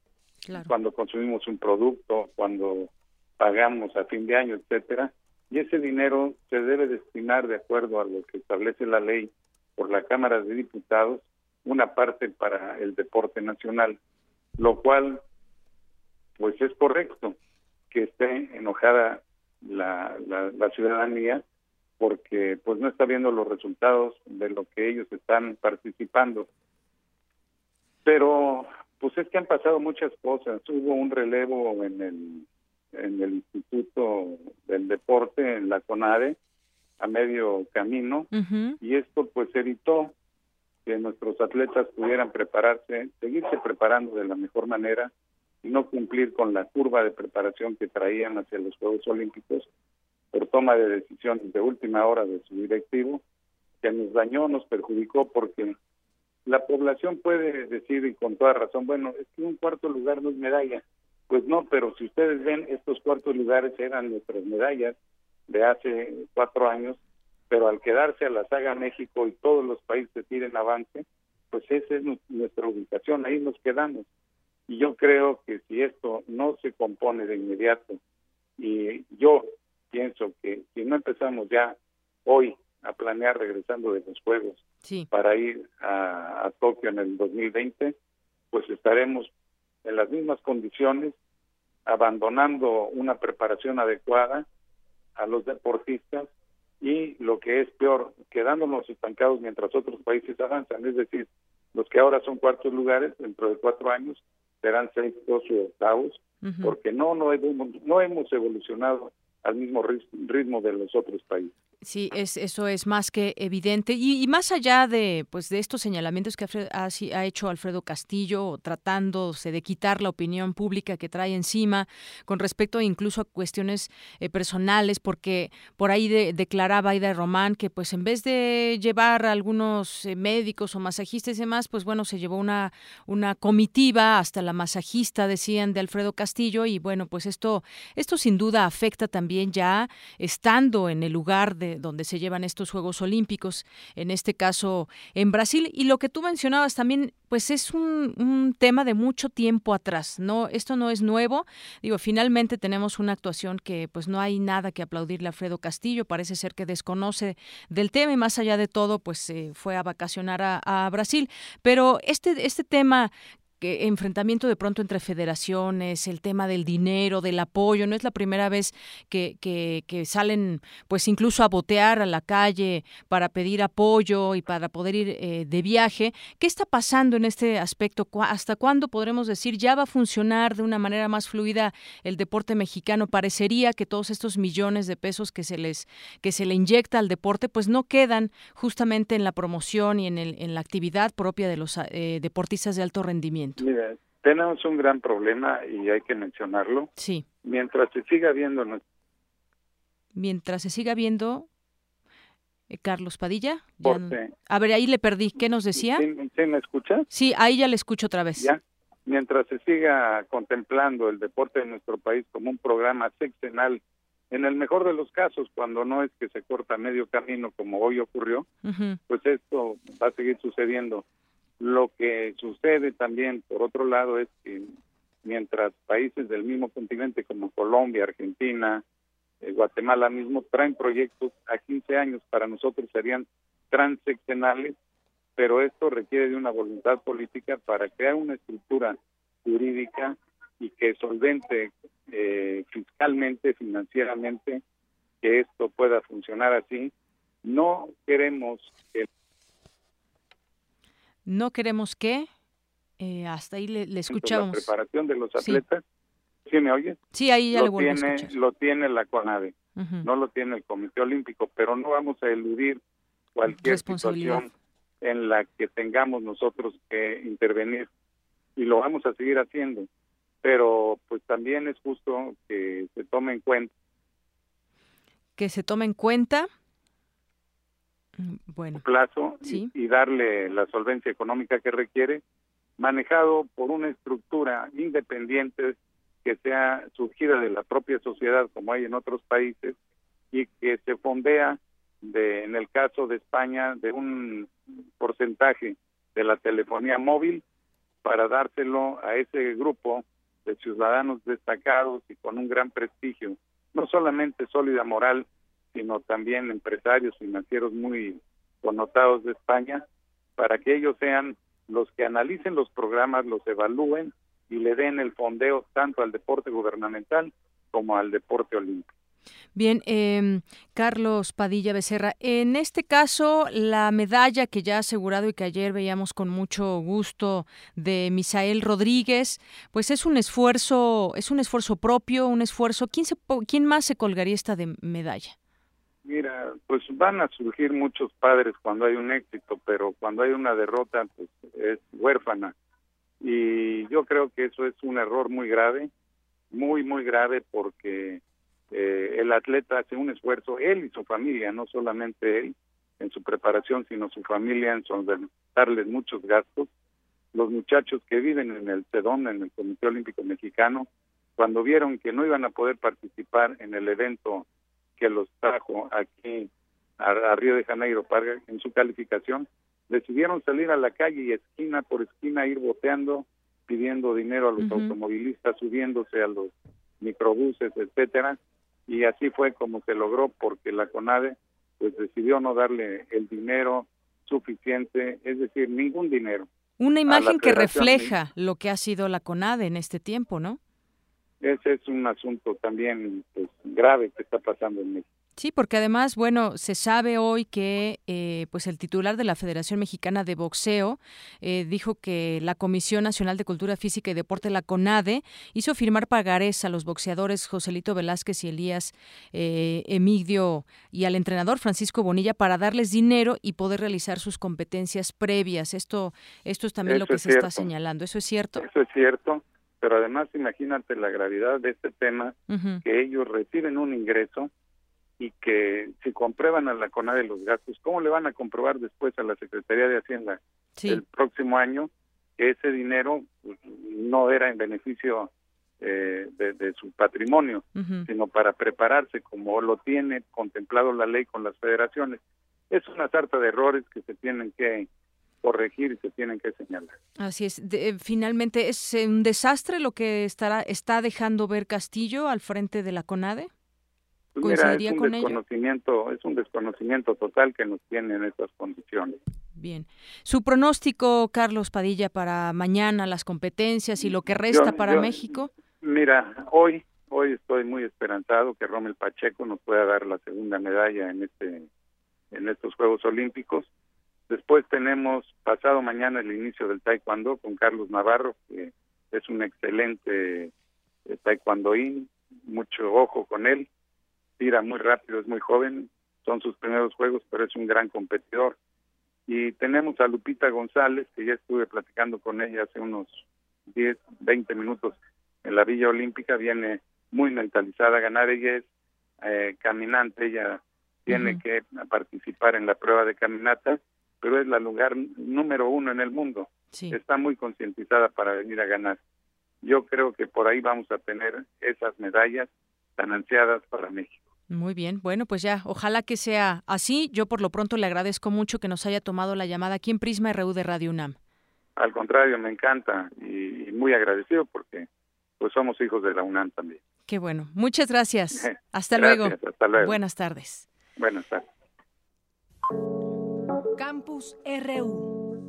Cuando consumimos un producto cuando pagamos a fin de año etcétera y ese dinero se debe destinar de acuerdo a lo que establece la ley por la Cámara de Diputados una parte para el deporte nacional lo cual pues es correcto que esté enojada la, la, ciudadanía porque pues no está viendo los resultados de lo que ellos están participando. Pero pues es que han pasado muchas cosas. Hubo un relevo en el en el Instituto del Deporte, en la CONADE, a medio camino, y esto pues evitó que nuestros atletas pudieran prepararse, seguirse preparando de la mejor manera y no cumplir con la curva de preparación que traían hacia los Juegos Olímpicos por toma de decisiones de última hora de su directivo, que nos dañó, nos perjudicó porque la población puede decir y con toda razón, bueno, es que un cuarto lugar no es medalla. Pues no, pero si ustedes ven, estos cuartos lugares eran nuestras medallas de hace cuatro años, pero al quedarse a la saga México y todos los países tienen avance, pues esa es nuestra ubicación, ahí nos quedamos. Y yo creo que si esto no se compone de inmediato, y yo pienso que si no empezamos ya hoy a planear regresando de los Juegos para ir a, a Tokio en el 2020, pues estaremos en las mismas condiciones, abandonando una preparación adecuada a los deportistas y lo que es peor, quedándonos estancados mientras otros países avanzan, es decir, los que ahora son cuartos lugares, dentro de cuatro años serán sextos o octavos, porque no, no hemos, no hemos evolucionado al mismo ritmo de los otros países. Sí, es, eso es más que evidente. Y, más allá de, pues, de estos señalamientos que ha, ha, hecho Alfredo Castillo, tratándose de quitar la opinión pública que trae encima, con respecto incluso a cuestiones eh, personales, porque por ahí declaraba Aida Román que pues en vez de llevar a algunos eh, médicos o masajistas y demás, pues bueno, se llevó una, una comitiva hasta la masajista, decían, de Alfredo Castillo, y bueno, pues esto, esto sin duda afecta también ya estando en el lugar de donde se llevan estos Juegos Olímpicos, en este caso en Brasil. Y lo que tú mencionabas también, pues es un, tema de mucho tiempo atrás, ¿no? Esto no es nuevo. Digo, finalmente tenemos una actuación que pues no hay nada que aplaudirle a Alfredo Castillo, parece ser que desconoce del tema y más allá de todo, pues se fue a vacacionar a, a Brasil. Pero este, este tema que enfrentamiento de pronto entre federaciones, el tema del dinero, del apoyo, no es la primera vez que, salen pues incluso a botear a la calle para pedir apoyo y para poder ir eh, de viaje. ¿Qué está pasando en este aspecto? ¿Hasta cuándo podremos decir ya va a funcionar de una manera más fluida el deporte mexicano? Parecería que todos estos millones de pesos que se les que se le inyecta al deporte pues no quedan justamente en la promoción y en, el, la actividad propia de los eh, deportistas de alto rendimiento. Mira, Tenemos un gran problema y hay que mencionarlo. Sí. Mientras se siga viendo... Mientras se siga viendo... Eh, Carlos Padilla. A ver, ahí le perdí. ¿Qué nos decía? ¿Sí, me escucha? Sí, ahí ya le escucho otra vez. Ya. Mientras se siga contemplando el deporte en nuestro país como un programa sexenal, en el mejor de los casos, cuando no es que se corta medio camino como hoy ocurrió, pues esto va a seguir sucediendo. Lo que sucede también, por otro lado, es que mientras países del mismo continente como Colombia, Argentina, eh, Guatemala mismo traen proyectos a 15 años, para nosotros serían transeccionales, pero esto requiere de una voluntad política para crear una estructura jurídica y que solvente eh, fiscalmente, financieramente, que esto pueda funcionar así. No queremos que no queremos que, eh, hasta ahí le, escuchamos. La preparación de los atletas, ¿sí, me oye? Sí, ahí ya lo tiene, a escuchar. Lo tiene la CONADE, no lo tiene el Comité Olímpico, pero no vamos a eludir cualquier situación en la que tengamos nosotros que intervenir y lo vamos a seguir haciendo, pero pues también es justo que se tome en cuenta que se tome en cuenta bueno. plazo y, darle la solvencia económica que requiere, manejado por una estructura independiente que sea surgida de la propia sociedad como hay en otros países y que se fondea de en el caso de España de un porcentaje de la telefonía móvil para dárselo a ese grupo de ciudadanos destacados y con un gran prestigio, no solamente sólida moral, sino también empresarios financieros muy connotados de España, para que ellos sean los que analicen los programas, los evalúen y le den el fondeo tanto al deporte gubernamental como al deporte olímpico. Bien, eh, Carlos Padilla Becerra, en este caso la medalla que ya ha asegurado y que ayer veíamos con mucho gusto de Misael Rodríguez, pues es un esfuerzo, es un esfuerzo propio, un esfuerzo. ¿Quién, se, quién más se colgaría esta de medalla? Mira, pues van a surgir muchos padres cuando hay un éxito, pero cuando hay una derrota, pues es huérfana. Y yo creo que eso es un error muy grave, muy, muy grave, porque eh, el atleta hace un esfuerzo, él y su familia, no solamente él, en su preparación, sino su familia, en darles muchos gastos. Los muchachos que viven en el CEDON, en el Comité Olímpico Mexicano, cuando vieron que no iban a poder participar en el evento que los trajo aquí a, Río de Janeiro para en su calificación, decidieron salir a la calle y esquina por esquina ir boteando, pidiendo dinero a los automovilistas, subiéndose a los microbuses, etcétera, y así fue como se logró porque la CONADE pues decidió no darle el dinero suficiente, es decir, ningún dinero. Una imagen que refleja lo que ha sido la CONADE en este tiempo, ¿no? Ese es un asunto también pues, grave que está pasando en México. Sí, porque además, bueno, se sabe hoy que eh, pues el titular de la Federación Mexicana de Boxeo eh, dijo que la Comisión Nacional de Cultura Física y Deporte, la CONADE, hizo firmar pagarés a los boxeadores Joselito Velázquez y Elías eh, Emigdio y al entrenador Francisco Bonilla para darles dinero y poder realizar sus competencias previas. Esto, esto es también lo que se está señalando. ¿Eso es cierto? Eso es cierto pero además imagínate la gravedad de este tema, que ellos reciben un ingreso y que si comprueban a la CONADE los gastos, ¿cómo le van a comprobar después a la Secretaría de Hacienda el próximo año que ese dinero pues, no era en beneficio eh, de, su patrimonio, sino para prepararse como lo tiene contemplado la ley con las federaciones? Es una sarta de errores que se tienen que corregir y se tienen que señalar. Así es. Eh, finalmente, ¿es eh, un desastre lo que estará está dejando ver Castillo al frente de la CONADE? Pues ¿Coincidiría con desconocimiento, Es un desconocimiento total que nos tiene en estas condiciones. Bien. ¿Su pronóstico, Carlos Padilla, para mañana, las competencias y lo que resta para México? Mira, hoy hoy estoy muy esperanzado que Rommel Pacheco nos pueda dar la segunda medalla en este en estos Juegos Olímpicos Después tenemos pasado mañana el inicio del taekwondo con Carlos Navarro, que es un excelente eh, taekwondoín, mucho ojo con él, tira muy rápido, es muy joven, son sus primeros juegos, pero es un gran competidor. Y tenemos a Lupita González, que ya estuve platicando con ella hace unos 10, 20 minutos en la Villa Olímpica, viene muy mentalizada a ganar. Ella es eh, caminante, ella tiene que participar en la prueba de caminata, pero es la lugar número uno en el mundo. Está muy concientizada para venir a ganar. Yo creo que por ahí vamos a tener esas medallas tan ansiadas para México. Muy bien, bueno, pues ya, ojalá que sea así. Yo por lo pronto le agradezco mucho que nos haya tomado la llamada aquí en Prisma RU de Radio UNAM. Al contrario, me encanta y muy agradecido porque pues somos hijos de la UNAM también. Qué bueno. Muchas gracias. Hasta luego. Hasta luego. Buenas tardes. Buenas tardes. Campus RU.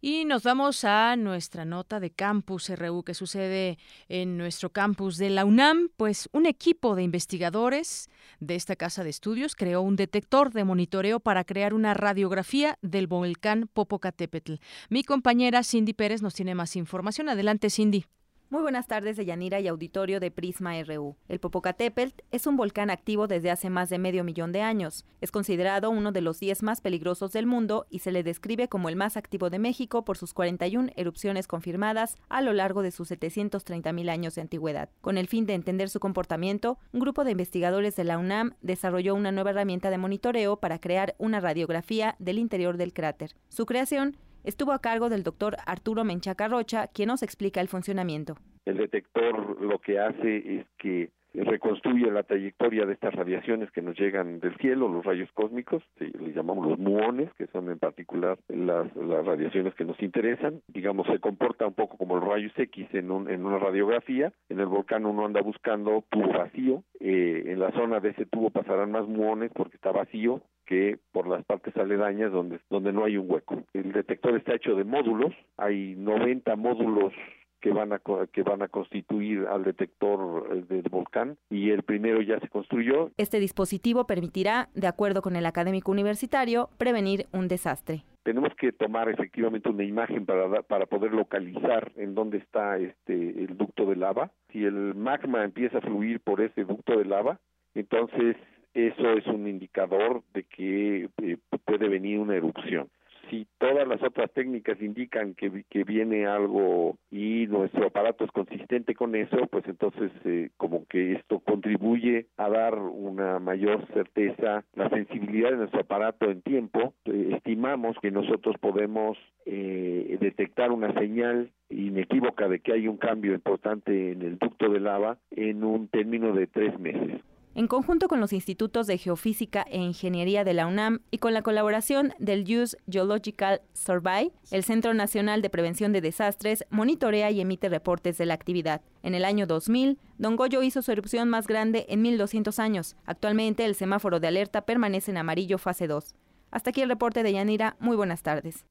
Y nos vamos a nuestra nota de Campus RU que sucede en nuestro campus de la UNAM. Pues un equipo de investigadores de esta casa de estudios creó un detector de monitoreo para crear una radiografía del volcán Popocatépetl. Mi compañera Cindy Pérez nos tiene más información. Adelante, Cindy. Muy buenas tardes de Yanira y auditorio de Prisma RU. El Popocatépetl es un volcán activo desde hace más de medio millón de años. Es considerado uno de los 10 más peligrosos del mundo y se le describe como el más activo de México por sus 41 erupciones confirmadas a lo largo de sus 730 mil años de antigüedad. Con el fin de entender su comportamiento, un grupo de investigadores de la UNAM desarrolló una nueva herramienta de monitoreo para crear una radiografía del interior del cráter. Su creación estuvo a cargo del doctor Arturo Menchaca Rocha, quien nos explica el funcionamiento. El detector lo que hace es que reconstruye la trayectoria de estas radiaciones que nos llegan del cielo, los rayos cósmicos, les llamamos los muones, que son en particular las, las radiaciones que nos interesan. Digamos, se comporta un poco como los rayos X en, un, en una radiografía. En el volcán uno anda buscando tubo vacío. Eh, en la zona de ese tubo pasarán más muones porque está vacío que por las partes aledañas donde, donde no hay un hueco. El detector está hecho de módulos, hay 90 módulos que van a que van a constituir al detector eh, del volcán y el primero ya se construyó. Este dispositivo permitirá, de acuerdo con el académico universitario, prevenir un desastre. Tenemos que tomar efectivamente una imagen para para poder localizar en dónde está este el ducto de lava. Si el magma empieza a fluir por ese ducto de lava, entonces eso es un indicador de que eh, puede venir una erupción si todas las otras técnicas indican que, que viene algo y nuestro aparato es consistente con eso, pues entonces eh, como que esto contribuye a dar una mayor certeza, la sensibilidad de nuestro aparato en tiempo. Eh, estimamos que nosotros podemos detectar una señal inequívoca de que hay un cambio importante en el ducto de lava en un término de tres meses en conjunto con los institutos de Geofísica e Ingeniería de la UNAM y con la colaboración del Use Geological Survey, el Centro Nacional de Prevención de Desastres monitorea y emite reportes de la actividad. En el año 2000, Don Goyo hizo su erupción más grande en 1200 años. Actualmente el semáforo de alerta permanece en amarillo fase 2. Hasta aquí el reporte de Yanira. Muy buenas tardes.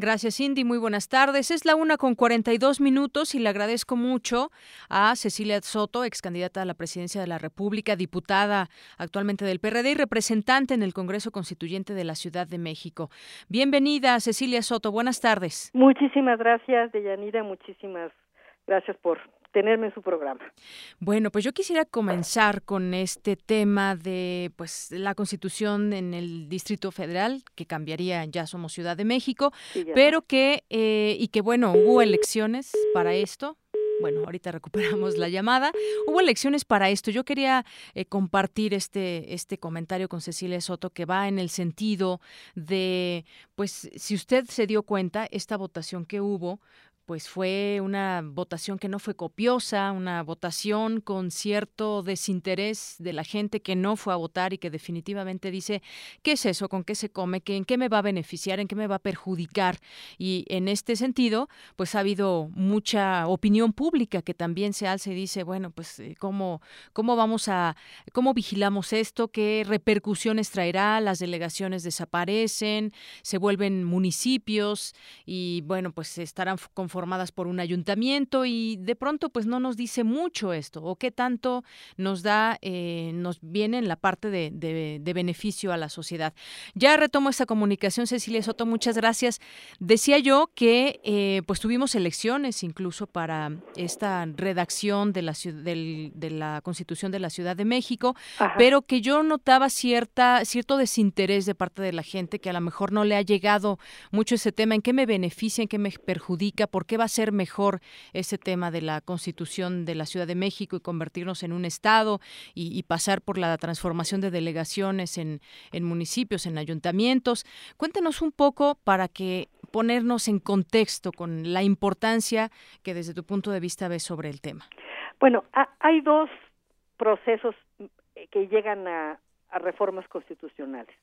Gracias, Cindy. Muy buenas tardes. Es la una con 42 minutos y le agradezco mucho a Cecilia Soto, ex candidata a la presidencia de la República, diputada actualmente del PRD y representante en el Congreso Constituyente de la Ciudad de México. Bienvenida, Cecilia Soto. Buenas tardes. Muchísimas gracias, Deyanira. Muchísimas gracias por tenerme en su programa. Bueno, pues yo quisiera comenzar con este tema de pues la Constitución en el Distrito Federal que cambiaría ya somos Ciudad de México, pero que eh, y que bueno hubo elecciones para esto. Bueno, ahorita recuperamos la llamada. Hubo elecciones para esto. Yo quería eh, compartir este, este comentario con Cecilia Soto que va en el sentido de, pues, si usted se dio cuenta, esta votación que hubo pues fue una votación que no fue copiosa, una votación con cierto desinterés de la gente que no fue a votar y que definitivamente dice, ¿qué es eso? ¿Con qué se come? ¿En qué me va a beneficiar? ¿En qué me va a perjudicar? Y en este sentido, pues ha habido mucha opinión pública que también se alza y dice, bueno, pues eh, cómo, cómo vamos a, cómo vigilamos esto, qué repercusiones traerá, las delegaciones desaparecen, se vuelven municipios y bueno, pues estarán conformados conformadas por un ayuntamiento y de pronto pues no nos dice mucho esto o qué tanto nos da, eh, nos viene en la parte de, de, beneficio a la sociedad. Ya retomo esta comunicación, Cecilia Soto, muchas gracias. Decía yo que eh, pues tuvimos elecciones incluso para esta redacción de la, del, de la Constitución de la Ciudad de México, pero que yo notaba cierta, cierto desinterés de parte de la gente que a lo mejor no le ha llegado mucho ese tema, en qué me beneficia, en qué me perjudica, por qué va a ser mejor ese tema de la Constitución de la Ciudad de México y convertirnos en un Estado y, pasar por la transformación de delegaciones en, municipios, en ayuntamientos. Cuéntenos un poco para que ponernos en contexto con la importancia que desde tu punto de vista ves sobre el tema. Bueno, hay dos procesos que llegan a, reformas constitucionales.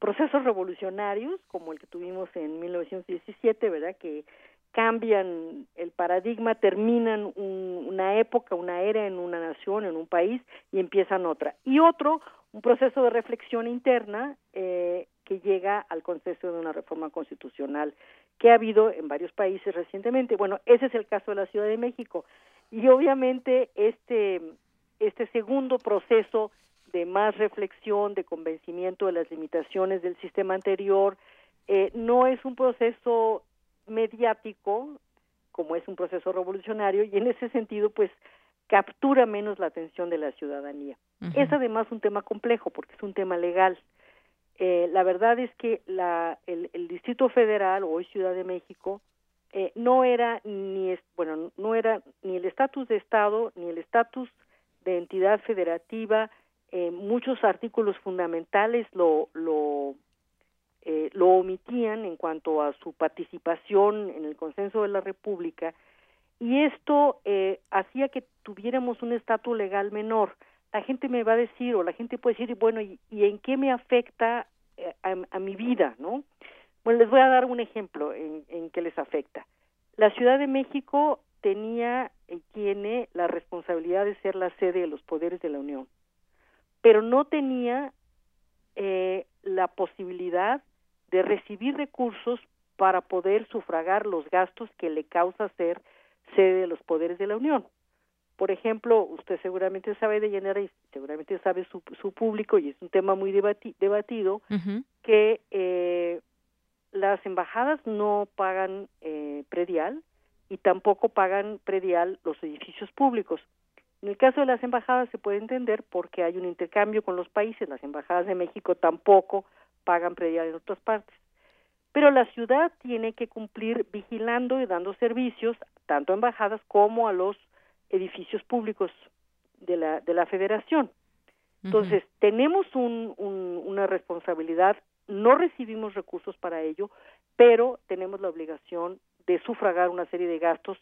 Procesos revolucionarios, como el que tuvimos en 1917, ¿verdad? Que cambian el paradigma, terminan una época, una era en una nación, en un país, y empiezan otra. Y otro, un proceso de reflexión interna eh, que llega al concepto de una reforma constitucional que ha habido en varios países recientemente. Bueno, ese es el caso de la Ciudad de México. Y obviamente este, este segundo proceso de más reflexión, de convencimiento de las limitaciones del sistema anterior, eh, no es un proceso mediático como es un proceso revolucionario y en ese sentido pues captura menos la atención de la ciudadanía. Es además un tema complejo porque es un tema legal. Eh, la verdad es que la, el, el, Distrito Federal, hoy Ciudad de México, eh, no era ni bueno no era ni el estatus de Estado ni el estatus de entidad federativa eh, muchos artículos fundamentales lo, lo, eh, lo omitían en cuanto a su participación en el consenso de la República y esto eh, hacía que tuviéramos un estatus legal menor. La gente me va a decir o la gente puede decir, bueno, ¿y, en qué me afecta a, a, mi vida? ¿no? Bueno, les voy a dar un ejemplo en, en qué les afecta. La Ciudad de México tenía y tiene la responsabilidad de ser la sede de los poderes de la Unión pero no tenía eh, la posibilidad de recibir recursos para poder sufragar los gastos que le causa ser sede de los poderes de la Unión. Por ejemplo, usted seguramente sabe de llenera y seguramente sabe su, su público, y es un tema muy debatido, que eh, las embajadas no pagan eh, predial y tampoco pagan predial los edificios públicos. En el caso de las embajadas se puede entender porque hay un intercambio con los países, las embajadas de México tampoco pagan predial en otras partes. Pero la ciudad tiene que cumplir vigilando y dando servicios tanto a embajadas como a los edificios públicos de la, de la federación. Entonces, tenemos un, una responsabilidad, no recibimos recursos para ello, pero tenemos la obligación de sufragar una serie de gastos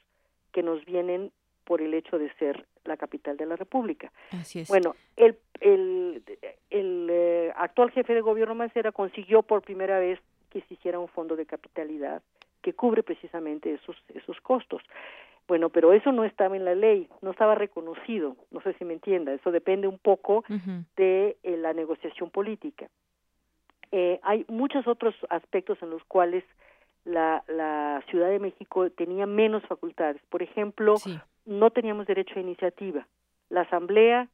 que nos vienen por el hecho de ser la capital de la República. Así es. Bueno, el, el, el eh, actual jefe de gobierno Mancera consiguió por primera vez que se hiciera un fondo de capitalidad que cubre precisamente esos, esos costos. Bueno, pero eso no estaba en la ley, no estaba reconocido, no sé si me entienda, eso depende un poco de eh, la negociación política. Eh, hay muchos otros aspectos en los cuales la, la Ciudad de México tenía menos facultades. Por ejemplo, no teníamos derecho a iniciativa. La Asamblea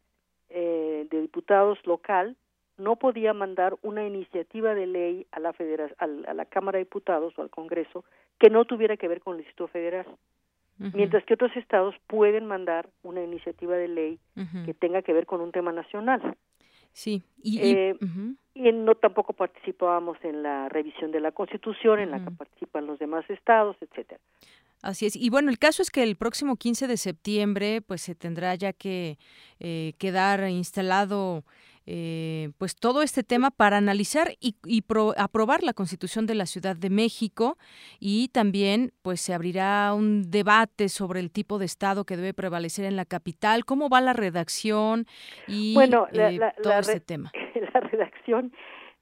eh, de Diputados local no podía mandar una iniciativa de ley a la, a la Cámara de Diputados o al Congreso que no tuviera que ver con el Distrito Federal. Mientras que otros estados pueden mandar una iniciativa de ley que tenga que ver con un tema nacional. Sí, y, eh, no tampoco participábamos en la revisión de la Constitución, en la que participan los demás estados, etcétera. Así es. Y bueno, el caso es que el próximo 15 de septiembre pues se tendrá ya que eh, quedar instalado eh, pues todo este tema para analizar y, aprobar la Constitución de la Ciudad de México y también pues se abrirá un debate sobre el tipo de Estado que debe prevalecer en la capital, cómo va la redacción y eh, todo este tema. La redacción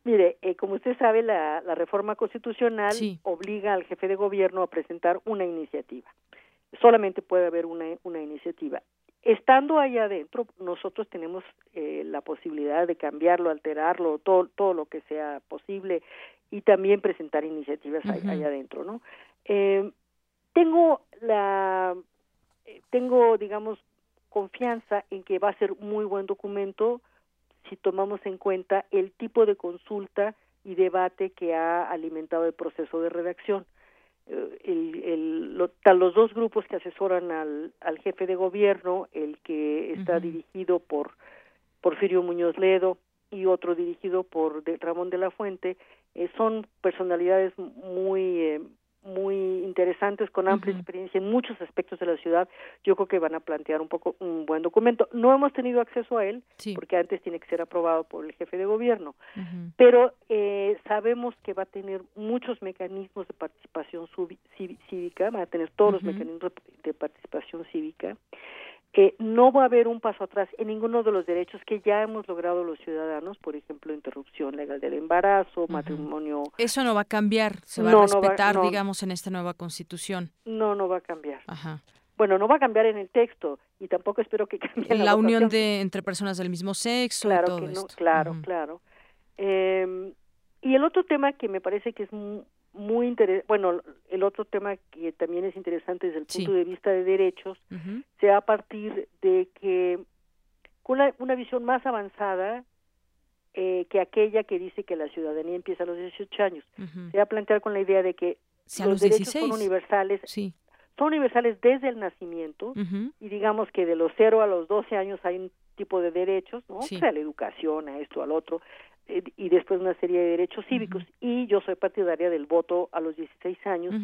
Mire, eh, como usted sabe, la, reforma constitucional obliga al jefe de gobierno a presentar una iniciativa. Solamente puede haber una, una iniciativa. Estando allá adentro, nosotros tenemos eh, la posibilidad de cambiarlo, alterarlo, todo, todo lo que sea posible y también presentar iniciativas allá adentro, ¿no? Eh, tengo la, eh, tengo, digamos, confianza en que va a ser muy buen documento si tomamos en cuenta el tipo de consulta y debate que ha alimentado el proceso de redacción. Eh, el, el, los dos grupos que asesoran al, al jefe de gobierno, el que está dirigido por Porfirio Muñoz Ledo y otro dirigido por Ramón de la Fuente, eh, son personalidades muy eh, muy interesantes con amplia experiencia en muchos aspectos de la ciudad. Yo creo que van a plantear un poco un buen documento. No hemos tenido acceso a él porque antes tiene que ser aprobado por el jefe de gobierno, pero eh, sabemos que va a tener muchos mecanismos de participación cívica, va a tener todos los mecanismos de participación cívica que no va a haber un paso atrás en ninguno de los derechos que ya hemos logrado los ciudadanos, por ejemplo, interrupción legal del embarazo, matrimonio. Eso no va a cambiar, se va a respetar, digamos, en esta nueva constitución. No, no va a cambiar. Ajá. Bueno, no va a cambiar en el texto y tampoco espero que cambie la, la unión de entre personas del mismo sexo. Claro que no, claro, claro. Eh, y el otro tema que me parece que es muy interesante, bueno, el otro tema que también es interesante desde el punto de vista de derechos, sea a partir de que con una, visión más avanzada eh, que aquella que dice que la ciudadanía empieza a los 18 años, se va a plantear con la idea de que los, derechos son universales, son universales desde el nacimiento y digamos que de los 0 a los 12 años hay un tipo de derechos, ¿no? O sea, la educación, a esto, al otro, y después una serie de derechos cívicos. Y yo soy partidaria del voto a los 16 años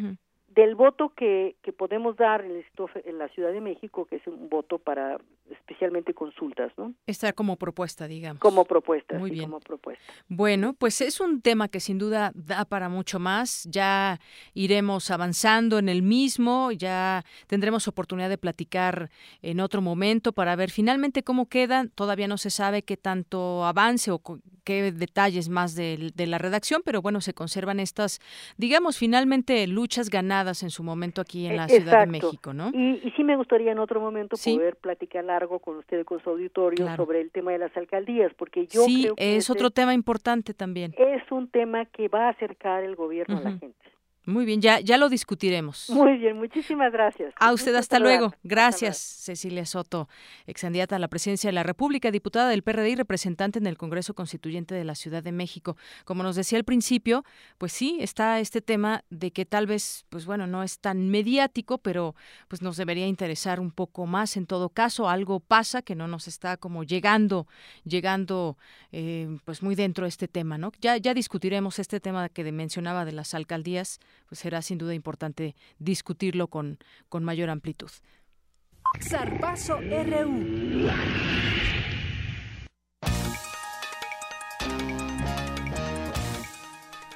del voto que, que podemos dar en, en la Ciudad de México, que es un voto para especialmente consultas, ¿no? Está como propuesta, digamos. Como propuesta, Muy bien. como propuesta. Bueno, pues es un tema que sin duda da para mucho más. Ya iremos avanzando en el mismo, ya tendremos oportunidad de platicar en otro momento para ver finalmente cómo queda. Todavía no se sabe qué tanto avance o qué detalles más de, de la redacción, pero bueno, se conservan estas, digamos, finalmente luchas ganadas en su momento aquí en la Ciudad de México, ¿no? Y, y, sí me gustaría en otro momento poder platicar largo con usted y con su auditorio sobre el tema de las alcaldías, porque yo sí, creo que es otro tema importante también. Es un tema que va a acercar el gobierno a la gente. Muy bien, ya, ya lo discutiremos. Muy bien, muchísimas gracias. A usted hasta luego. Gracias, Cecilia Soto, ex candidata a la presidencia de la República, diputada del PRD y representante en el Congreso Constituyente de la Ciudad de México. Como nos decía al principio, pues sí, está este tema de que tal vez, pues bueno, no es tan mediático, pero pues nos debería interesar un poco más. En todo caso, algo pasa que no nos está como llegando, llegando eh, pues muy dentro de este tema, ¿no? Ya, ya discutiremos este tema que mencionaba de las alcaldías pues será sin duda importante discutirlo con, con mayor amplitud.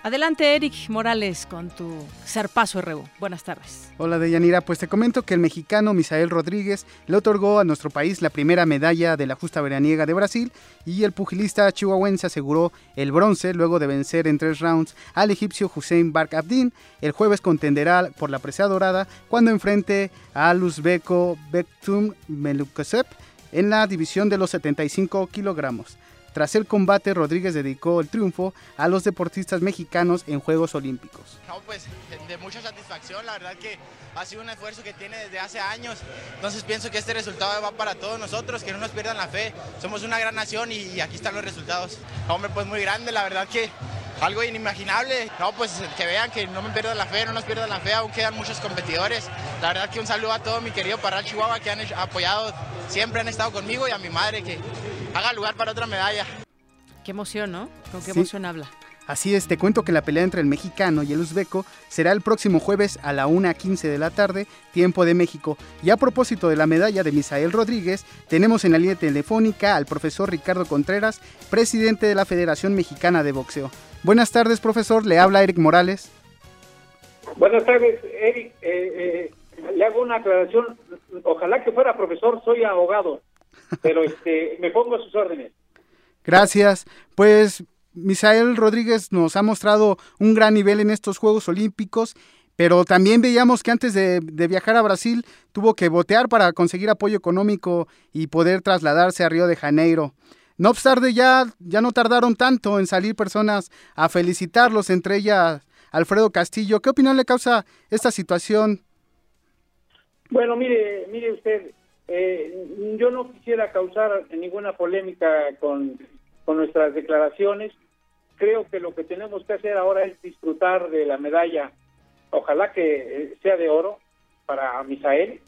Adelante, Eric Morales, con tu Zarpazo RU. Buenas tardes. Hola, Deyanira. Pues te comento que el mexicano Misael Rodríguez le otorgó a nuestro país la primera medalla de la justa veraniega de Brasil y el pugilista chihuahuense aseguró el bronce luego de vencer en tres rounds al egipcio Hussein Bark Abdin. El jueves contenderá por la presea dorada cuando enfrente al uzbeko Bektum Melukasep en la división de los 75 kilogramos. Tras el combate, Rodríguez dedicó el triunfo a los deportistas mexicanos en Juegos Olímpicos. No, pues de mucha satisfacción, la verdad que ha sido un esfuerzo que tiene desde hace años, entonces pienso que este resultado va para todos nosotros, que no nos pierdan la fe, somos una gran nación y aquí están los resultados. Hombre, pues muy grande, la verdad que algo inimaginable. No, pues que vean que no me pierdan la fe, no nos pierdan la fe, aún quedan muchos competidores. La verdad que un saludo a todo mi querido Parral Chihuahua que han apoyado, siempre han estado conmigo y a mi madre que haga lugar para otra medalla. Qué emoción, ¿no? Con qué emoción habla. Así es, te cuento que la pelea entre el mexicano y el uzbeco será el próximo jueves a la 1.15 de la tarde, tiempo de México. Y a propósito de la medalla de Misael Rodríguez, tenemos en la línea telefónica al profesor Ricardo Contreras, presidente de la Federación Mexicana de Boxeo. Buenas tardes, profesor, le habla Eric Morales. Buenas tardes, Eric. Eh, eh, le hago una aclaración. Ojalá que fuera profesor, soy abogado, pero este, me pongo a sus órdenes. Gracias. Pues Misael Rodríguez nos ha mostrado un gran nivel en estos Juegos Olímpicos, pero también veíamos que antes de, viajar a Brasil tuvo que botear para conseguir apoyo económico y poder trasladarse a Río de Janeiro. No obstante, ya, ya no tardaron tanto en salir personas a felicitarlos, entre ellas Alfredo Castillo. ¿Qué opinión le causa esta situación, Bueno, mire, mire usted, eh, yo no quisiera causar ninguna polémica con, con nuestras declaraciones. Creo que lo que tenemos que hacer ahora es disfrutar de la medalla. Ojalá que eh, sea de oro para Misael,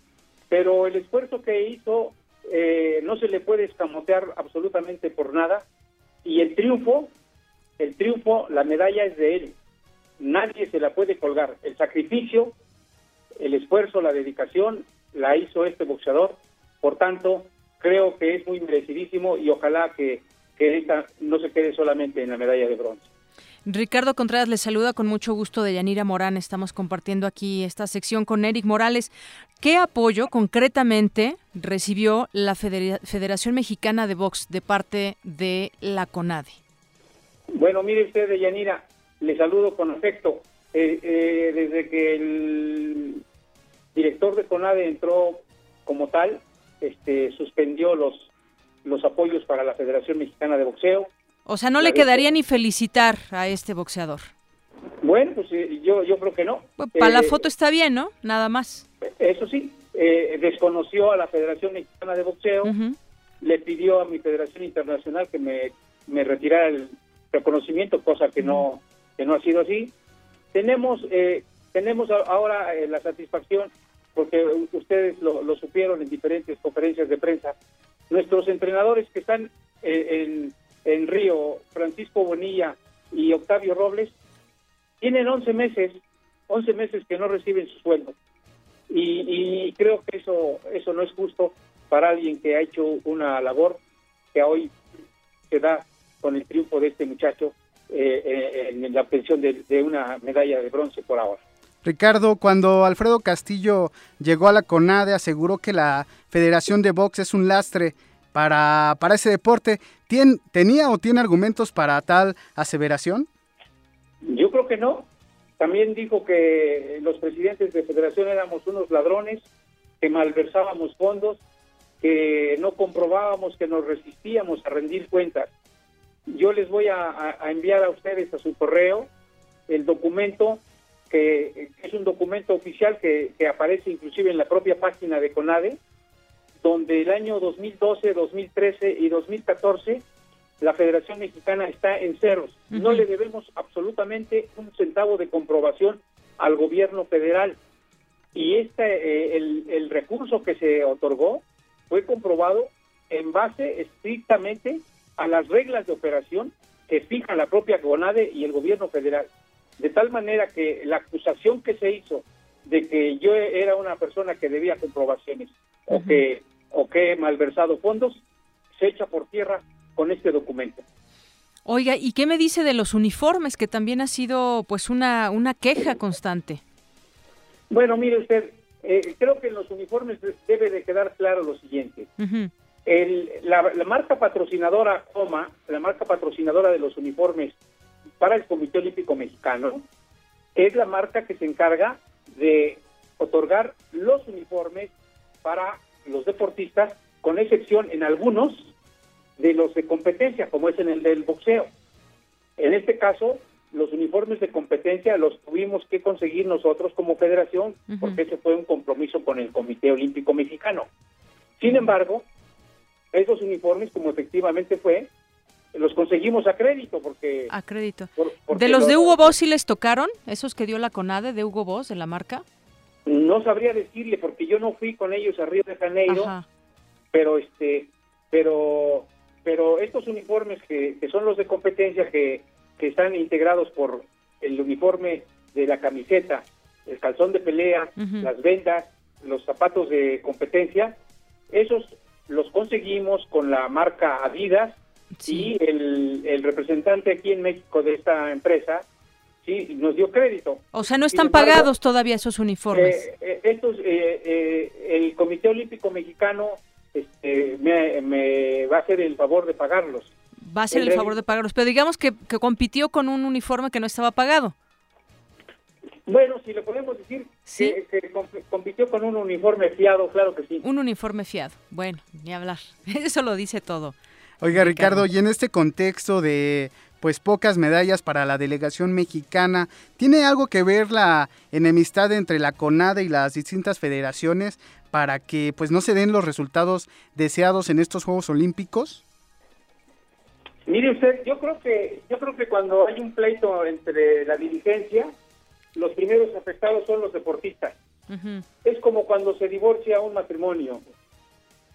pero el esfuerzo que hizo eh, no se le puede escamotear absolutamente por nada. Y el triunfo, el triunfo, la medalla es de él. Nadie se la puede colgar. El sacrificio, el esfuerzo, la dedicación, la hizo este boxeador. Por tanto, creo que es muy merecidísimo y ojalá que, que esta no se quede solamente en la medalla de bronce. Ricardo Contreras le saluda con mucho gusto de Yanira Morán. Estamos compartiendo aquí esta sección con Eric Morales. ¿Qué apoyo concretamente recibió la Federación Mexicana de Box de parte de la CONADE? Bueno, mire usted, Yanira, le saludo con afecto. Eh, eh, desde que el director de CONADE entró como tal, este, suspendió los, los apoyos para la Federación Mexicana de Boxeo o sea, no le quedaría ni felicitar a este boxeador. Bueno, pues eh, yo, yo creo que no. para la eh, foto está bien, ¿no? Nada más. Eso sí, eh, desconoció a la Federación Mexicana de Boxeo, le pidió a mi Federación Internacional que me, me retirara el reconocimiento, cosa que no que no ha sido así. Tenemos tenemos ahora la satisfacción, porque ustedes lo, supieron en diferentes conferencias de prensa, nuestros entrenadores que están en en Río, Francisco Bonilla y Octavio Robles, tienen 11 meses, 11 meses que no reciben su sueldo. Y, creo que eso, eso no es justo para alguien que ha hecho una labor que hoy se da con el triunfo de este muchacho eh, eh, en la obtención de una medalla de bronce por ahora. Ricardo, cuando Alfredo Castillo llegó a la CONADE, aseguró que la Federación de Box es un lastre para, para ese deporte. ¿Tenía o tiene argumentos para tal aseveración? Yo creo que no. También dijo que los presidentes de federación éramos unos ladrones, que malversábamos fondos, que no comprobábamos, que nos resistíamos a rendir cuentas. Yo les voy a, enviar a ustedes a su correo el documento, que es un documento oficial que, que aparece inclusive en la propia página de CONADE, donde el año 2012, 2013 y 2014 la Federación Mexicana está en ceros. No le debemos absolutamente un centavo de comprobación al gobierno federal. Y este, eh, el, el recurso que se otorgó fue comprobado en base estrictamente a las reglas de operación que fija la propia CONADE y el gobierno federal. De tal manera que la acusación que se hizo de que yo era una persona que debía comprobaciones o que o que he malversado fondos se echa por tierra con este documento. Oiga, ¿y qué me dice de los uniformes que también ha sido pues una una queja constante? Bueno, mire usted, eh, creo que en los uniformes debe de quedar claro lo siguiente. El, la, la, marca patrocinadora OMA, la marca patrocinadora de los uniformes para el Comité Olímpico Mexicano, es la marca que se encarga de otorgar los uniformes para los deportistas, con excepción en algunos de los de competencia, como es en el del boxeo. En este caso, los uniformes de competencia los tuvimos que conseguir nosotros como federación, porque ese fue un compromiso con el Comité Olímpico Mexicano. Sin embargo, esos uniformes, como efectivamente fue, los conseguimos a crédito, porque... A crédito. ¿De los de Hugo Boss sí les tocaron? ¿Esos que dio la CONADE de Hugo Boss, de la marca? No sabría decirle porque yo no fui con ellos a Río de Janeiro, pero este, pero, pero estos uniformes que, son los de competencia que, están integrados por el uniforme de la camiseta, el calzón de pelea, las vendas, los zapatos de competencia, esos los conseguimos con la marca Adidas y el, el representante aquí en México de esta empresa sí, nos dio crédito. O sea, no están pagados todavía esos uniformes. Eh, eh, estos, eh, el Comité Olímpico Mexicano este, me, va a hacer el favor de pagarlos. Va a hacer el, favor de pagarlos, pero digamos que, compitió con un uniforme que no estaba pagado. Bueno, si le podemos decir que, compitió con un uniforme fiado, claro que sí. Un uniforme fiado, bueno, ni hablar. Eso lo dice todo. Oiga, Ricardo, y en este contexto de pues pocas medallas para la delegación mexicana. ¿Tiene algo que ver la enemistad entre la CONADE y las distintas federaciones para que pues no se den los resultados deseados en estos Juegos Olímpicos? Mire usted, yo creo que yo creo que cuando hay un pleito entre la dirigencia, los primeros afectados son los deportistas. Es como cuando se divorcia un matrimonio.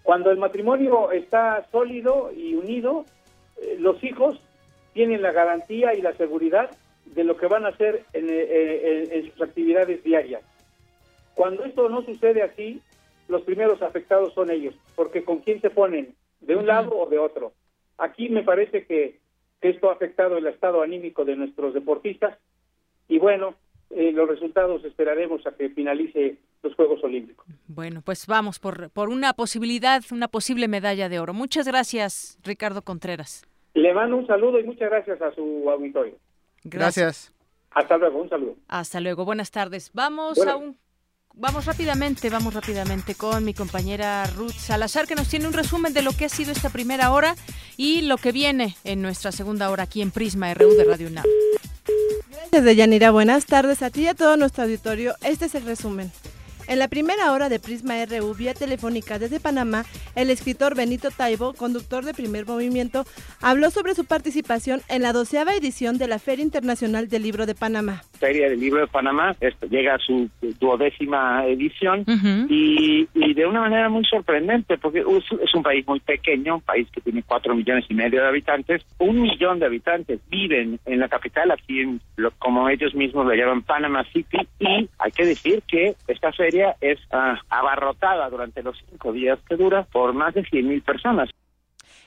Cuando el matrimonio está sólido y unido, eh, los hijos tienen la garantía y la seguridad de lo que van a hacer en, en sus actividades diarias. Cuando esto no sucede así, los primeros afectados son ellos, porque con quién se ponen, de un lado o de otro. Aquí me parece que, esto ha afectado el estado anímico de nuestros deportistas y bueno, eh, los resultados esperaremos a que finalice los Juegos Olímpicos. Bueno, pues vamos por, por una posibilidad, una posible medalla de oro. Muchas gracias, Ricardo Contreras. Le mando un saludo y muchas gracias a su auditorio. Gracias. Hasta luego, un saludo. Hasta luego, buenas tardes. Vamos a un Vamos rápidamente, vamos rápidamente con mi compañera Ruth Salazar, que nos tiene un resumen de lo que ha sido esta primera hora y lo que viene en nuestra segunda hora aquí en Prisma RU de Radio UNAM. Gracias, Deyanira. Buenas tardes a ti y a todo nuestro auditorio. Este es el resumen. En la primera hora de Prisma RU vía telefónica desde Panamá, el escritor Benito Taibo, conductor de Primer Movimiento, habló sobre su participación en la doceava edición de la Feria Internacional del Libro de Panamá. Feria del Libro de Panamá esto, llega a su duodécima edición y, de una manera muy sorprendente, porque es un país muy pequeño, un país que tiene cuatro millones y medio de habitantes, un millón de habitantes viven en la capital, aquí en lo, como ellos mismos le llaman Panama City, y hay que decir que esta feria es ah, abarrotada durante los cinco días que dura por más de 100.000 personas.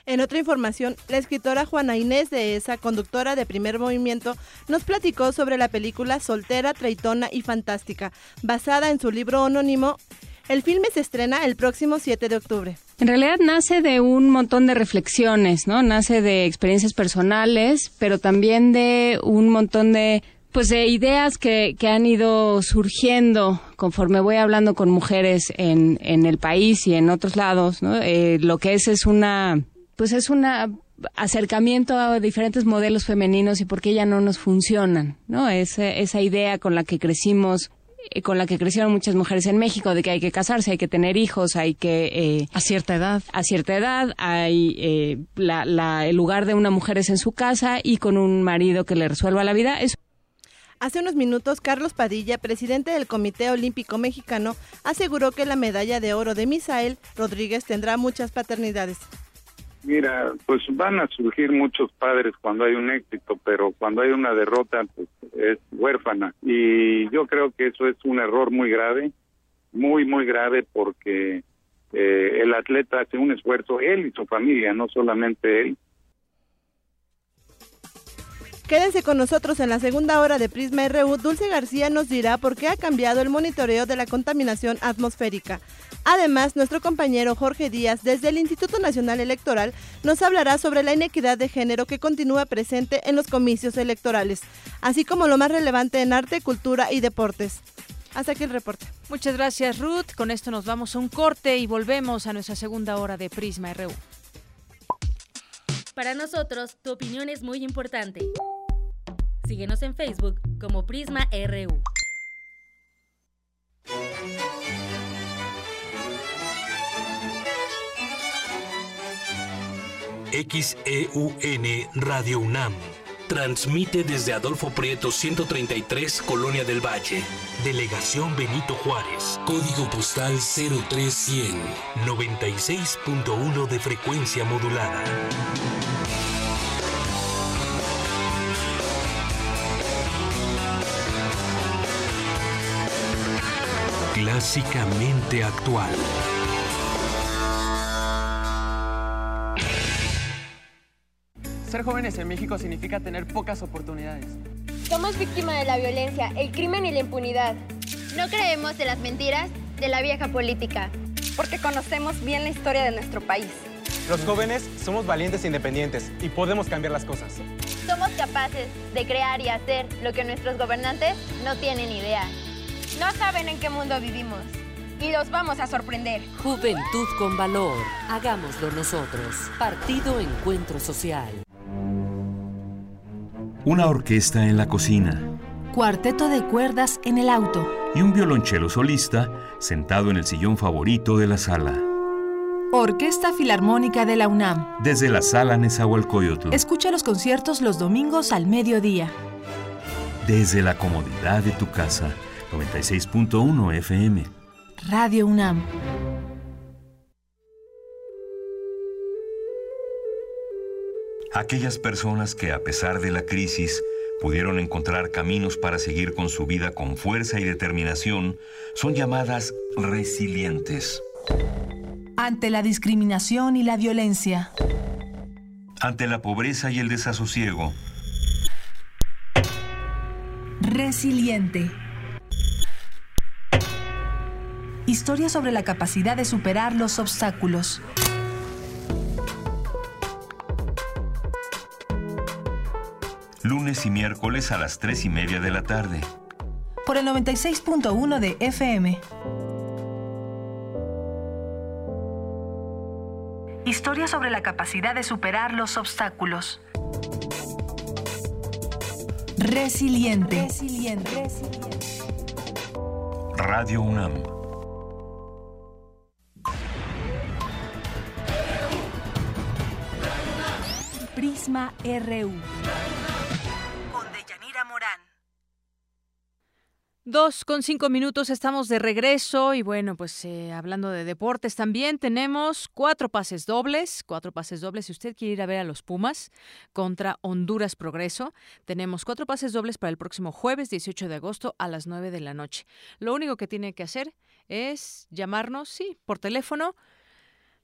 En otra información, la escritora Juana Inés de esa, conductora de Primer Movimiento, nos platicó sobre la película Soltera, Traitona y Fantástica, basada en su libro anónimo. El filme se estrena el próximo 7 de octubre. En realidad nace de un montón de reflexiones, ¿no? Nace de experiencias personales, pero también de un montón de pues de ideas que, que han ido surgiendo conforme voy hablando con mujeres en, en el país y en otros lados, ¿no? Eh, lo que es es una, pues es una acercamiento a diferentes modelos femeninos y por qué ya no nos funcionan, ¿no? Esa, esa idea con la que crecimos eh, con la que crecieron muchas mujeres en México, de que hay que casarse, hay que tener hijos, hay que... Eh, a cierta edad. A cierta edad, hay... Eh, la, la, el lugar de una mujer es en su casa y con un marido que le resuelva la vida. Es Hace unos minutos, Carlos Padilla, presidente del Comité Olímpico Mexicano, aseguró que la medalla de oro de Misael Rodríguez tendrá muchas paternidades. Mira, pues van a surgir muchos padres cuando hay un éxito, pero cuando hay una derrota, pues es huérfana. Y yo creo que eso es un error muy grave, muy, muy grave, porque eh, el atleta hace un esfuerzo, él y su familia, no solamente él, Quédense con nosotros en la segunda hora de Prisma RU. Dulce García nos dirá por qué ha cambiado el monitoreo de la contaminación atmosférica. Además, nuestro compañero Jorge Díaz, desde el Instituto Nacional Electoral, nos hablará sobre la inequidad de género que continúa presente en los comicios electorales, así como lo más relevante en arte, cultura y deportes. Hasta aquí el reporte. Muchas gracias, Ruth. Con esto nos vamos a un corte y volvemos a nuestra segunda hora de Prisma RU. Para nosotros, tu opinión es muy importante. Síguenos en Facebook como Prisma RU. XEUN Radio UNAM. Transmite desde Adolfo Prieto 133, Colonia del Valle. Delegación Benito Juárez. Código postal 03100. 96.1 de frecuencia modulada. Clásicamente actual. Ser jóvenes en México significa tener pocas oportunidades. Somos víctimas de la violencia, el crimen y la impunidad. No creemos en las mentiras de la vieja política. Porque conocemos bien la historia de nuestro país. Los jóvenes somos valientes e independientes y podemos cambiar las cosas. Somos capaces de crear y hacer lo que nuestros gobernantes no tienen idea. No saben en qué mundo vivimos. Y los vamos a sorprender. Juventud con valor. Hagámoslo nosotros. Partido Encuentro Social. Una orquesta en la cocina. Cuarteto de cuerdas en el auto. Y un violonchelo solista sentado en el sillón favorito de la sala. Orquesta Filarmónica de la UNAM. Desde la sala Nezahualcóyotl. Escucha los conciertos los domingos al mediodía. Desde la comodidad de tu casa. 96.1 FM. Radio UNAM. Aquellas personas que a pesar de la crisis pudieron encontrar caminos para seguir con su vida con fuerza y determinación son llamadas resilientes. Ante la discriminación y la violencia. Ante la pobreza y el desasosiego. Resiliente. Historia sobre la capacidad de superar los obstáculos. Lunes y miércoles a las 3 y media de la tarde. Por el 96.1 de FM. Historia sobre la capacidad de superar los obstáculos. Resiliente. Resiliente. Radio UNAM. Prisma RU. Dos con cinco minutos estamos de regreso y bueno, pues eh, hablando de deportes también tenemos cuatro pases dobles, cuatro pases dobles. Si usted quiere ir a ver a los Pumas contra Honduras Progreso, tenemos cuatro pases dobles para el próximo jueves 18 de agosto a las 9 de la noche. Lo único que tiene que hacer es llamarnos, sí, por teléfono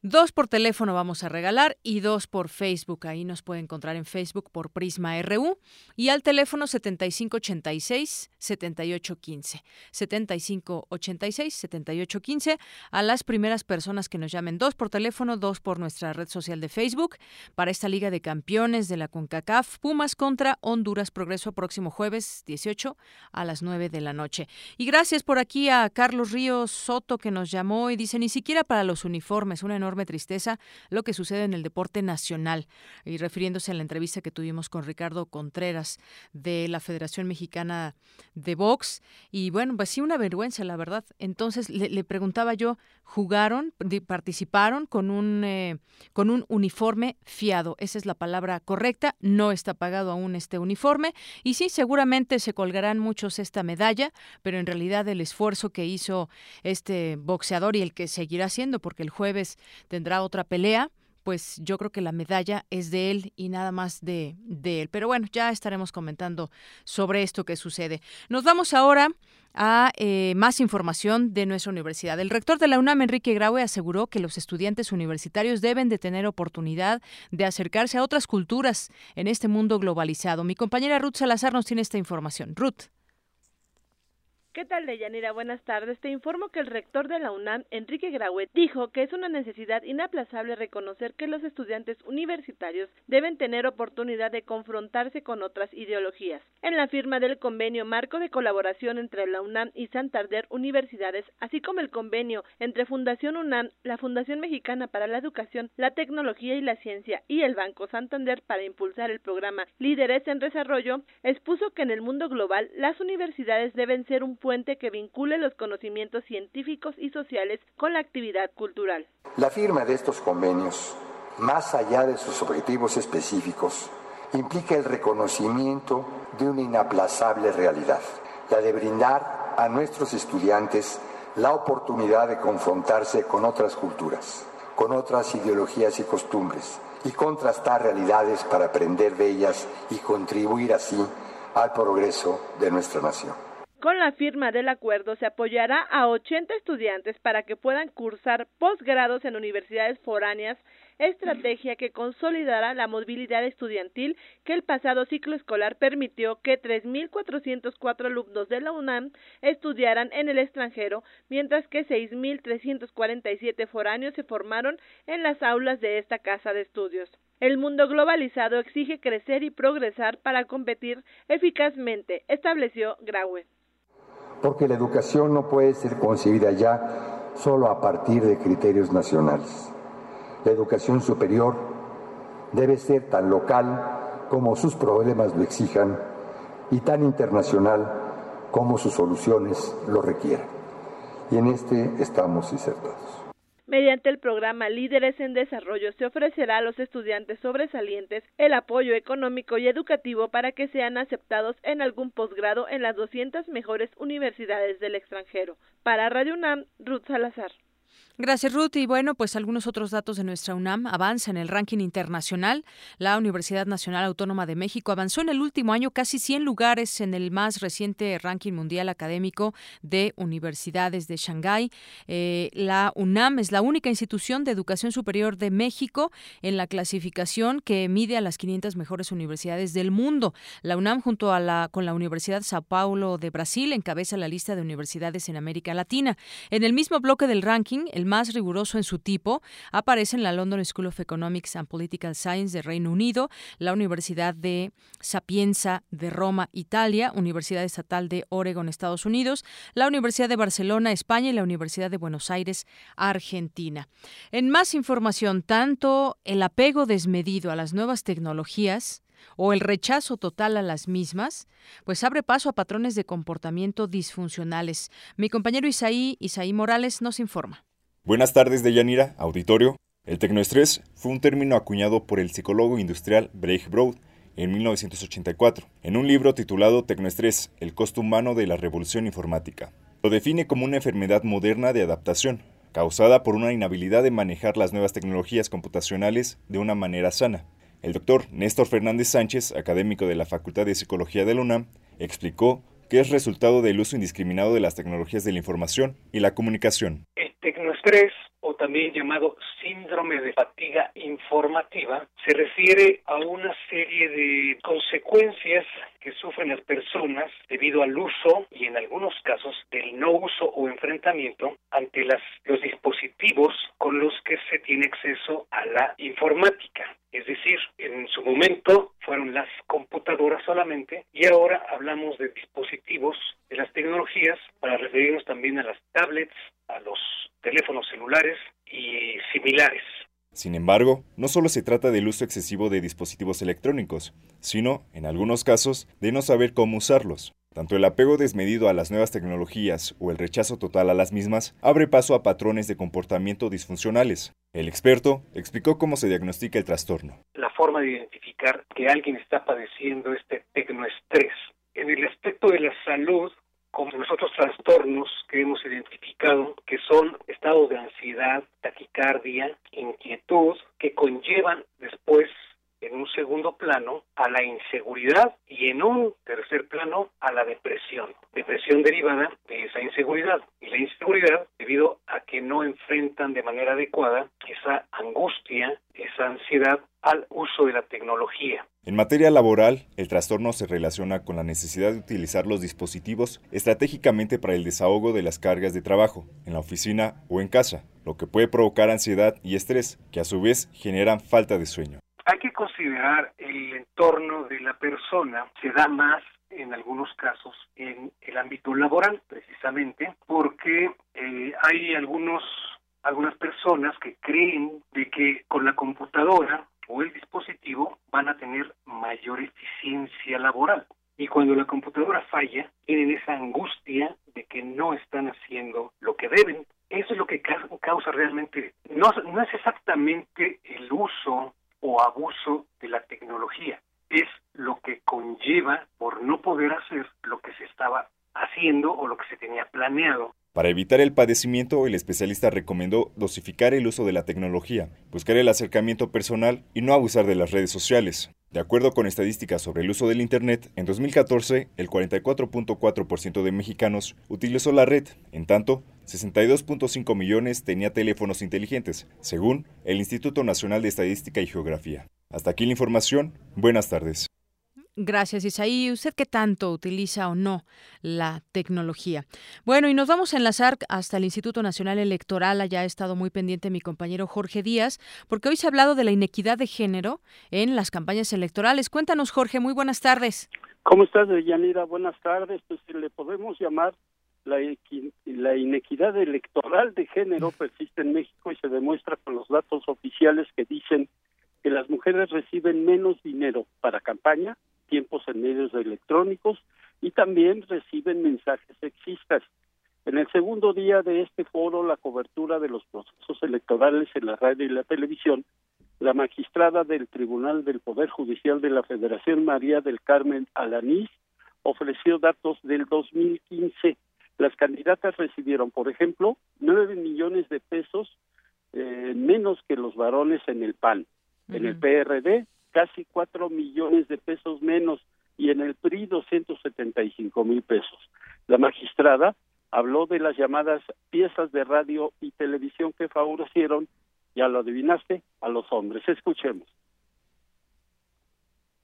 Dos por teléfono vamos a regalar y dos por Facebook. Ahí nos puede encontrar en Facebook por Prisma RU y al teléfono 7586-7815. 7586-7815 a las primeras personas que nos llamen. Dos por teléfono, dos por nuestra red social de Facebook para esta Liga de Campeones de la CONCACAF. Pumas contra Honduras Progreso próximo jueves 18 a las 9 de la noche. Y gracias por aquí a Carlos Ríos Soto que nos llamó y dice ni siquiera para los uniformes, una enorme tristeza lo que sucede en el deporte nacional. Y refiriéndose a la entrevista que tuvimos con Ricardo Contreras de la Federación Mexicana de Box. Y bueno, pues sí, una vergüenza, la verdad. Entonces le, preguntaba yo, ¿jugaron, participaron con un, eh, con un uniforme fiado? Esa es la palabra correcta. No está pagado aún este uniforme. Y sí, seguramente se colgarán muchos esta medalla, pero en realidad el esfuerzo que hizo este boxeador y el que seguirá haciendo, porque el jueves tendrá otra pelea pues yo creo que la medalla es de él y nada más de, de, él. Pero bueno, ya estaremos comentando sobre esto que sucede. Nos vamos ahora a eh, más información de nuestra universidad. El rector de la UNAM, Enrique Graue, aseguró que los estudiantes universitarios deben de tener oportunidad de acercarse a otras culturas en este mundo globalizado. Mi compañera Ruth Salazar nos tiene esta información. Ruth. ¿Qué tal, Deyanira? Buenas tardes. Te informo que el rector de la UNAM, Enrique Grauet, dijo que es una necesidad inaplazable reconocer que los estudiantes universitarios deben tener oportunidad de confrontarse con otras ideologías. En la firma del convenio marco de colaboración entre la UNAM y Santander Universidades, así como el convenio entre Fundación UNAM, la Fundación Mexicana para la Educación, la Tecnología y la Ciencia y el Banco Santander para impulsar el programa Líderes en Desarrollo, expuso que en el mundo global las universidades deben ser un puente que vincule los conocimientos científicos y sociales con la actividad cultural. La firma de estos convenios, más allá de sus objetivos específicos, implica el reconocimiento de una inaplazable realidad, la de brindar a nuestros estudiantes la oportunidad de confrontarse con otras culturas, con otras ideologías y costumbres, y contrastar realidades para aprender de ellas y contribuir así al progreso de nuestra nación. Con la firma del acuerdo se apoyará a 80 estudiantes para que puedan cursar posgrados en universidades foráneas, estrategia que consolidará la movilidad estudiantil que el pasado ciclo escolar permitió que 3.404 alumnos de la UNAM estudiaran en el extranjero, mientras que 6.347 foráneos se formaron en las aulas de esta casa de estudios. El mundo globalizado exige crecer y progresar para competir eficazmente, estableció Graue porque la educación no puede ser concebida ya solo a partir de criterios nacionales. La educación superior debe ser tan local como sus problemas lo exijan y tan internacional como sus soluciones lo requieran. Y en este estamos insertados. Mediante el programa Líderes en Desarrollo se ofrecerá a los estudiantes sobresalientes el apoyo económico y educativo para que sean aceptados en algún posgrado en las 200 mejores universidades del extranjero. Para Radio Ruth Salazar. Gracias, Ruth. Y bueno, pues algunos otros datos de nuestra UNAM. Avanza en el ranking internacional. La Universidad Nacional Autónoma de México avanzó en el último año casi 100 lugares en el más reciente ranking mundial académico de universidades de Shanghái. Eh, la UNAM es la única institución de educación superior de México en la clasificación que mide a las 500 mejores universidades del mundo. La UNAM, junto a la, con la Universidad Sao Paulo de Brasil, encabeza la lista de universidades en América Latina. En el mismo bloque del ranking, el más riguroso en su tipo, aparece en la London School of Economics and Political Science de Reino Unido, la Universidad de Sapienza de Roma, Italia, Universidad Estatal de Oregon, Estados Unidos, la Universidad de Barcelona, España y la Universidad de Buenos Aires, Argentina. En más información, tanto el apego desmedido a las nuevas tecnologías, o el rechazo total a las mismas, pues abre paso a patrones de comportamiento disfuncionales. Mi compañero Isaí, Isaí Morales nos informa. Buenas tardes, Deyanira, auditorio. El tecnoestrés fue un término acuñado por el psicólogo industrial Brecht Broad en 1984, en un libro titulado Tecnoestrés, el costo humano de la revolución informática. Lo define como una enfermedad moderna de adaptación, causada por una inhabilidad de manejar las nuevas tecnologías computacionales de una manera sana. El doctor Néstor Fernández Sánchez, académico de la Facultad de Psicología de la UNAM, explicó que es resultado del uso indiscriminado de las tecnologías de la información y la comunicación. Tecnoestrés, o también llamado síndrome de fatiga informativa, se refiere a una serie de consecuencias que sufren las personas debido al uso y en algunos casos del no uso o enfrentamiento ante las, los dispositivos con los que se tiene acceso a la informática. Es decir, en su momento fueron las computadoras solamente y ahora hablamos de dispositivos de las tecnologías para referirnos también a las tablets, a los teléfonos celulares y similares. Sin embargo, no solo se trata del uso excesivo de dispositivos electrónicos, sino, en algunos casos, de no saber cómo usarlos. Tanto el apego desmedido a las nuevas tecnologías o el rechazo total a las mismas abre paso a patrones de comportamiento disfuncionales. El experto explicó cómo se diagnostica el trastorno. La forma de identificar que alguien está padeciendo este tecnoestrés. En el aspecto de la salud, como los otros trastornos que hemos identificado, que son estados de ansiedad, taquicardia, inquietud, que conllevan después en un segundo plano a la inseguridad y en un tercer plano a la depresión. Depresión derivada de esa inseguridad y la inseguridad debido a que no enfrentan de manera adecuada esa angustia, esa ansiedad al uso de la tecnología. En materia laboral, el trastorno se relaciona con la necesidad de utilizar los dispositivos estratégicamente para el desahogo de las cargas de trabajo, en la oficina o en casa, lo que puede provocar ansiedad y estrés, que a su vez generan falta de sueño. Hay que considerar el entorno de la persona, se da más en algunos casos en el ámbito laboral, precisamente, porque eh, hay algunos algunas personas que creen de que con la computadora o el dispositivo van a tener mayor eficiencia laboral. Y cuando la computadora falla, tienen esa angustia de que no están haciendo lo que deben. Eso es lo que causa realmente, no, no es exactamente el uso o abuso de la tecnología, es lo que conlleva por no poder hacer lo que se estaba haciendo o lo que se tenía planeado para evitar el padecimiento, el especialista recomendó dosificar el uso de la tecnología, buscar el acercamiento personal y no abusar de las redes sociales. De acuerdo con estadísticas sobre el uso del Internet, en 2014 el 44.4% de mexicanos utilizó la red, en tanto 62.5 millones tenía teléfonos inteligentes, según el Instituto Nacional de Estadística y Geografía. Hasta aquí la información. Buenas tardes. Gracias, Isaí. ¿Usted qué tanto utiliza o no la tecnología? Bueno, y nos vamos a enlazar hasta el Instituto Nacional Electoral. Allá ha estado muy pendiente mi compañero Jorge Díaz, porque hoy se ha hablado de la inequidad de género en las campañas electorales. Cuéntanos, Jorge, muy buenas tardes. ¿Cómo estás, Yanira? Buenas tardes. Pues le podemos llamar la, la inequidad electoral de género persiste en México y se demuestra con los datos oficiales que dicen que las mujeres reciben menos dinero para campaña, tiempos en medios electrónicos y también reciben mensajes sexistas. En el segundo día de este foro, la cobertura de los procesos electorales en la radio y la televisión, la magistrada del Tribunal del Poder Judicial de la Federación María del Carmen Alanís ofreció datos del 2015. Las candidatas recibieron, por ejemplo, nueve millones de pesos eh, menos que los varones en el PAN. En el PRD, casi cuatro millones de pesos menos y en el PRI 275 mil pesos. La magistrada habló de las llamadas piezas de radio y televisión que favorecieron, ya lo adivinaste, a los hombres. Escuchemos.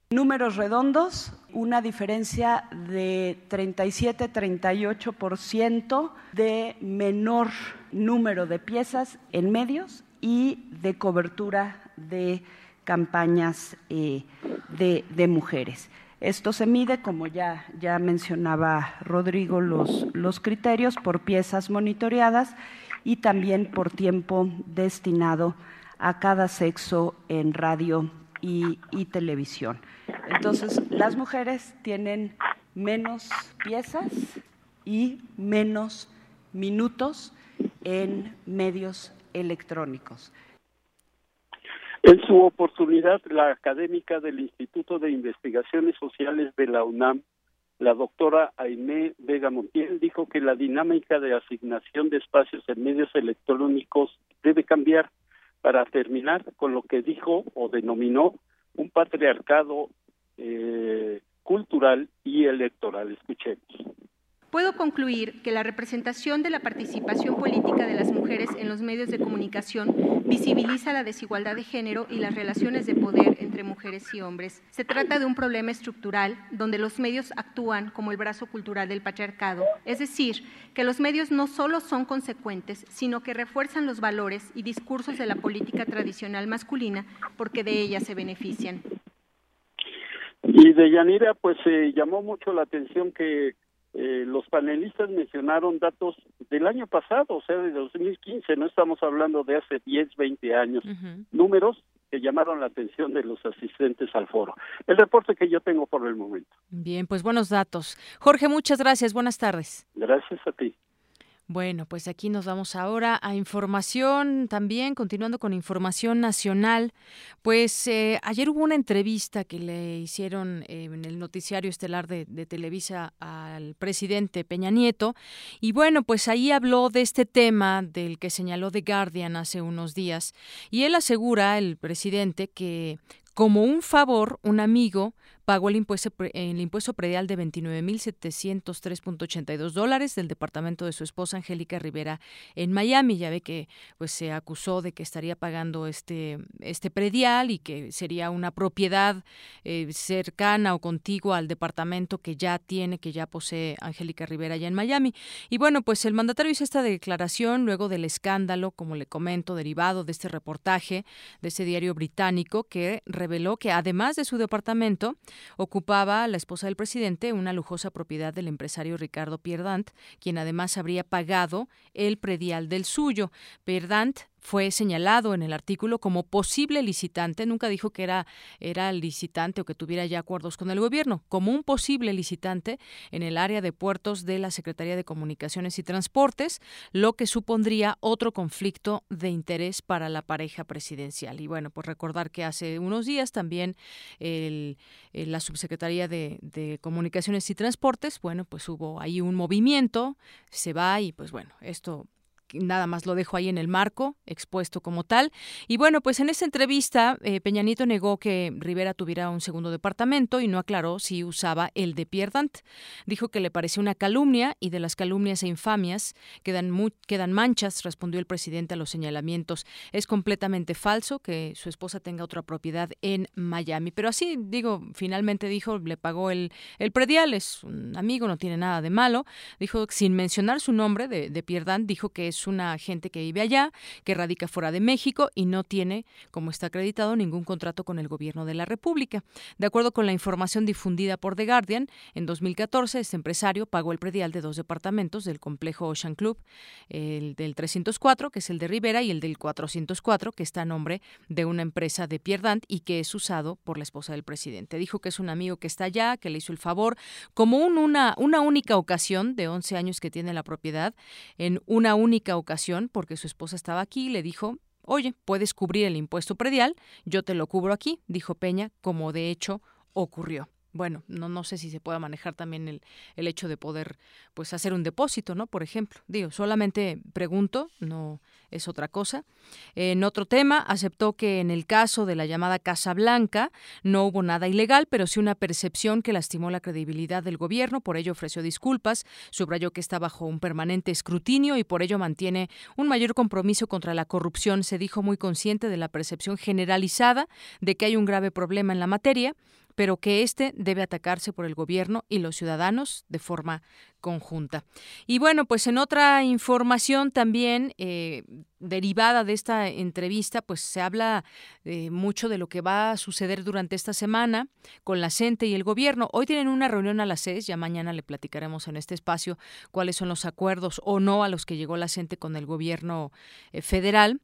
Números redondos, una diferencia de 37-38% de menor número de piezas en medios y de cobertura de campañas eh, de, mujeres. Esto se mide, como ya, ya mencionaba Rodrigo, los, los criterios por piezas monitoreadas y también por tiempo destinado a cada sexo en radio y televisión. Entonces, las mujeres tienen menos piezas y menos minutos en medios electrónicos. En su oportunidad, la académica del Instituto de Investigaciones Sociales de la UNAM, la doctora Aimé Vega Montiel, dijo que la dinámica de asignación de espacios en medios electrónicos debe cambiar para terminar con lo que dijo o denominó un patriarcado eh, cultural y electoral. Escuchemos. Puedo concluir que la representación de la participación política de las mujeres en los medios de comunicación visibiliza la desigualdad de género y las relaciones de poder entre mujeres y hombres. Se trata de un problema estructural donde los medios actúan como el brazo cultural del patriarcado, es decir, que los medios no solo son consecuentes, sino que refuerzan los valores y discursos de la política tradicional masculina porque de ella se benefician. Y de Yanira, pues se llamó mucho la atención que eh, los panelistas mencionaron datos del año pasado, o sea, de 2015, no estamos hablando de hace 10, 20 años, números que llamaron la atención de los asistentes al foro. El reporte que yo tengo por el momento. Bien, pues buenos datos. Jorge, muchas gracias, buenas tardes. Gracias a ti. Bueno, pues aquí nos vamos ahora a información también, continuando con información nacional. Pues eh, ayer hubo una entrevista que le hicieron eh, en el noticiario estelar de, de, Televisa al presidente Peña Nieto. Y bueno, pues ahí habló de este tema del que señaló The Guardian hace unos días. Y él asegura, el presidente, que como un favor, un amigo pagó el impuesto, el impuesto predial de 29.703.82 dólares del departamento de su esposa Angélica Rivera en Miami. Ya ve que pues se acusó de que estaría pagando este, este predial y que sería una propiedad eh, cercana o contigua al departamento que ya tiene, que ya posee Angélica Rivera allá en Miami. Y bueno, pues el mandatario hizo esta declaración luego del escándalo, como le comento, derivado de este reportaje de ese diario británico que reveló que además de su departamento, ocupaba la esposa del presidente una lujosa propiedad del empresario Ricardo Pierdant, quien además habría pagado el predial del suyo. Pierdant fue señalado en el artículo como posible licitante, nunca dijo que era, era licitante o que tuviera ya acuerdos con el gobierno, como un posible licitante en el área de puertos de la Secretaría de Comunicaciones y Transportes, lo que supondría otro conflicto de interés para la pareja presidencial. Y bueno, pues recordar que hace unos días también el, la Subsecretaría de, de Comunicaciones y Transportes, bueno, pues hubo ahí un movimiento, se va y pues bueno, esto nada más lo dejo ahí en el marco, expuesto como tal. Y bueno, pues en esa entrevista, eh, Peñanito negó que Rivera tuviera un segundo departamento y no aclaró si usaba el de Pierdant. Dijo que le pareció una calumnia y de las calumnias e infamias quedan, quedan manchas, respondió el presidente a los señalamientos. Es completamente falso que su esposa tenga otra propiedad en Miami. Pero así, digo, finalmente dijo, le pagó el, el predial, es un amigo, no tiene nada de malo. Dijo, sin mencionar su nombre de, de Pierdant, dijo que es es una gente que vive allá, que radica fuera de México y no tiene, como está acreditado, ningún contrato con el gobierno de la República. De acuerdo con la información difundida por The Guardian, en 2014 este empresario pagó el predial de dos departamentos del complejo Ocean Club, el del 304, que es el de Rivera, y el del 404, que está a nombre de una empresa de Pierdant y que es usado por la esposa del presidente. Dijo que es un amigo que está allá, que le hizo el favor, como una, una única ocasión de 11 años que tiene la propiedad, en una única ocasión, porque su esposa estaba aquí, le dijo, oye, puedes cubrir el impuesto predial, yo te lo cubro aquí, dijo Peña, como de hecho ocurrió bueno, no, no sé si se pueda manejar también el, el hecho de poder pues hacer un depósito, ¿no? Por ejemplo. Digo, solamente pregunto, no es otra cosa. En otro tema, aceptó que en el caso de la llamada Casa Blanca no hubo nada ilegal, pero sí una percepción que lastimó la credibilidad del gobierno, por ello ofreció disculpas, subrayó que está bajo un permanente escrutinio y por ello mantiene un mayor compromiso contra la corrupción. Se dijo muy consciente de la percepción generalizada de que hay un grave problema en la materia pero que este debe atacarse por el gobierno y los ciudadanos de forma conjunta. Y bueno, pues en otra información también eh, derivada de esta entrevista, pues se habla eh, mucho de lo que va a suceder durante esta semana con la CENTE y el gobierno. Hoy tienen una reunión a las seis, ya mañana le platicaremos en este espacio cuáles son los acuerdos o no a los que llegó la CENTE con el gobierno eh, federal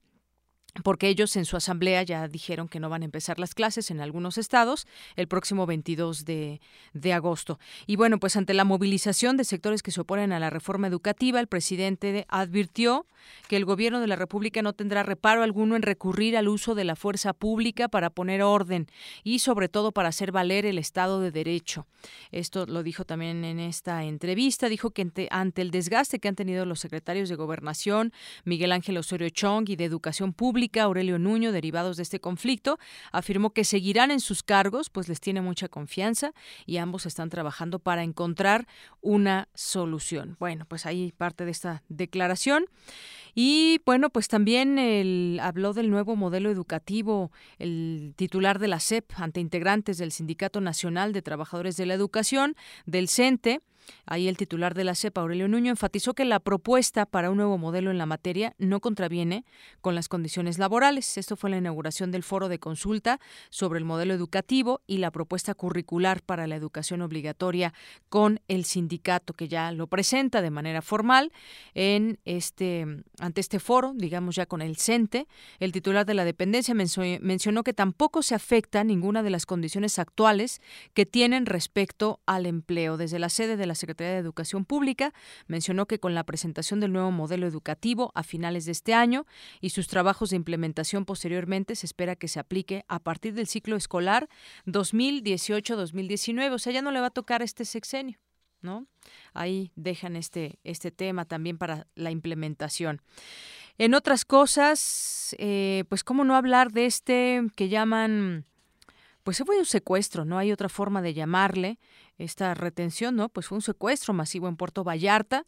porque ellos en su asamblea ya dijeron que no van a empezar las clases en algunos estados el próximo 22 de, de, agosto. Y bueno, pues ante la movilización de sectores que se oponen a la reforma educativa, el presidente advirtió que el gobierno de la República no tendrá reparo alguno en recurrir al uso de la fuerza pública para poner orden y sobre todo para hacer valer el Estado de Derecho. Esto lo dijo también en esta entrevista. Dijo que ante el desgaste que han tenido los secretarios de Gobernación, Miguel Ángel Osorio Chong y de Educación Pública, Aurelio Nuño, derivados de este conflicto, afirmó que seguirán en sus cargos, pues les tiene mucha confianza y ambos están trabajando para encontrar una solución. Bueno, pues ahí parte de esta declaración. Y bueno, pues también el, habló del nuevo modelo educativo, el titular de la SEP ante integrantes del Sindicato Nacional de Trabajadores de la Educación, del CENTE, Ahí el titular de la CEPA, Aurelio Nuño, enfatizó que la propuesta para un nuevo modelo en la materia no contraviene con las condiciones laborales. Esto fue la inauguración del foro de consulta sobre el modelo educativo y la propuesta curricular para la educación obligatoria con el sindicato que ya lo presenta de manera formal en este ante este foro, digamos ya con el CENTE. El titular de la dependencia mencionó que tampoco se afecta ninguna de las condiciones actuales que tienen respecto al empleo. Desde la sede de la Secretaría de Educación Pública, mencionó que con la presentación del nuevo modelo educativo a finales de este año y sus trabajos de implementación posteriormente, se espera que se aplique a partir del ciclo escolar 2018-2019. O sea, ya no le va a tocar este sexenio. ¿No? Ahí dejan este, este tema también para la implementación. En otras cosas, eh, pues cómo no hablar de este que llaman, pues fue un secuestro, no hay otra forma de llamarle, esta retención, ¿no? Pues fue un secuestro masivo en Puerto Vallarta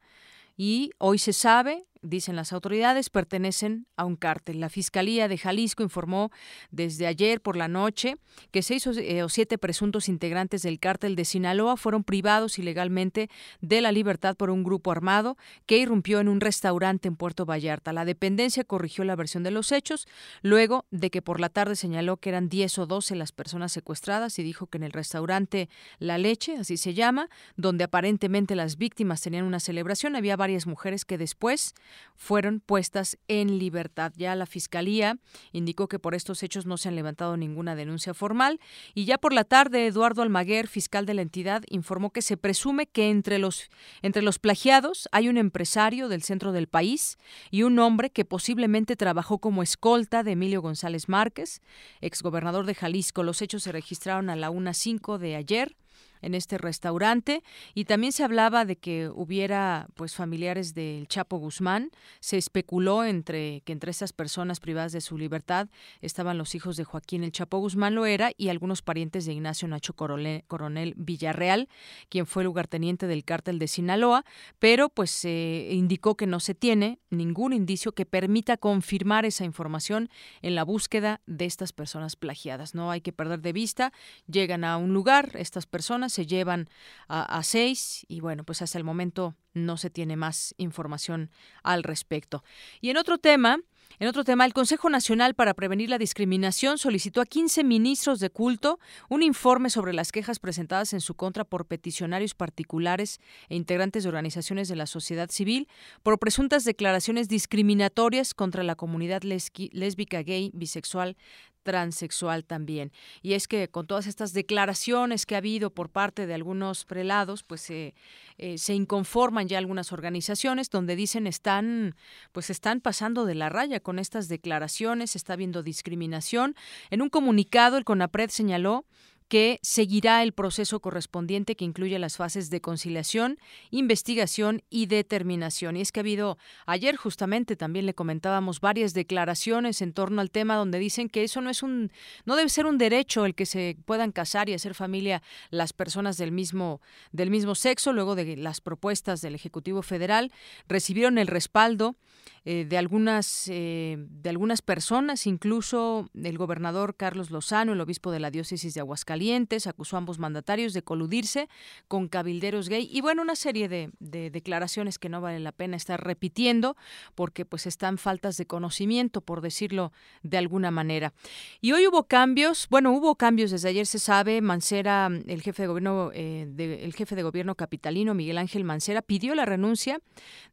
y hoy se sabe dicen las autoridades, pertenecen a un cártel. La Fiscalía de Jalisco informó desde ayer por la noche que seis eh, o siete presuntos integrantes del cártel de Sinaloa fueron privados ilegalmente de la libertad por un grupo armado que irrumpió en un restaurante en Puerto Vallarta. La dependencia corrigió la versión de los hechos luego de que por la tarde señaló que eran 10 o 12 las personas secuestradas y dijo que en el restaurante La Leche, así se llama, donde aparentemente las víctimas tenían una celebración, había varias mujeres que después fueron puestas en libertad. Ya la Fiscalía indicó que por estos hechos no se han levantado ninguna denuncia formal y ya por la tarde Eduardo Almaguer, fiscal de la entidad, informó que se presume que entre los, entre los plagiados hay un empresario del centro del país y un hombre que posiblemente trabajó como escolta de Emilio González Márquez, exgobernador de Jalisco. Los hechos se registraron a la 1.05 de ayer en este restaurante y también se hablaba de que hubiera pues familiares del Chapo Guzmán. Se especuló entre que entre estas personas privadas de su libertad estaban los hijos de Joaquín el Chapo Guzmán lo era y algunos parientes de Ignacio Nacho Coronel, Villarreal quien fue lugarteniente del cártel de Sinaloa. Pero pues se indicó que no se tiene ningún indicio que permita confirmar esa información en la búsqueda de estas personas plagiadas no hay que perder de vista llegan a un lugar estas personas se llevan a, seis y bueno, pues hasta el momento no se tiene más información al respecto. Y en otro tema, en otro tema, el Consejo Nacional para Prevenir la Discriminación solicitó a 15 ministros de culto un informe sobre las quejas presentadas en su contra por peticionarios particulares e integrantes de organizaciones de la sociedad civil por presuntas declaraciones discriminatorias contra la comunidad lésbica, gay, bisexual, transexual también. Y es que con todas estas declaraciones que ha habido por parte de algunos prelados, pues eh, eh, se inconforman ya algunas organizaciones donde dicen están, pues están pasando de la raya con estas declaraciones, está habiendo discriminación. En un comunicado, el CONAPRED señaló que seguirá el proceso correspondiente que incluye las fases de conciliación, investigación y determinación. Y es que ha habido ayer justamente también le comentábamos varias declaraciones en torno al tema donde dicen que eso no es un no debe ser un derecho el que se puedan casar y hacer familia las personas del mismo del mismo sexo luego de las propuestas del Ejecutivo Federal recibieron el respaldo eh, de algunas eh, de algunas personas, incluso el gobernador Carlos Lozano, el obispo de la diócesis de Aguascalientes, acusó a ambos mandatarios de coludirse con cabilderos gay y bueno, una serie de, declaraciones que no vale la pena estar repitiendo porque pues están faltas de conocimiento, por decirlo de alguna manera. Y hoy hubo cambios, bueno, hubo cambios desde ayer se sabe, Mancera, el jefe de gobierno, eh, el jefe de gobierno capitalino, Miguel Ángel Mancera, pidió la renuncia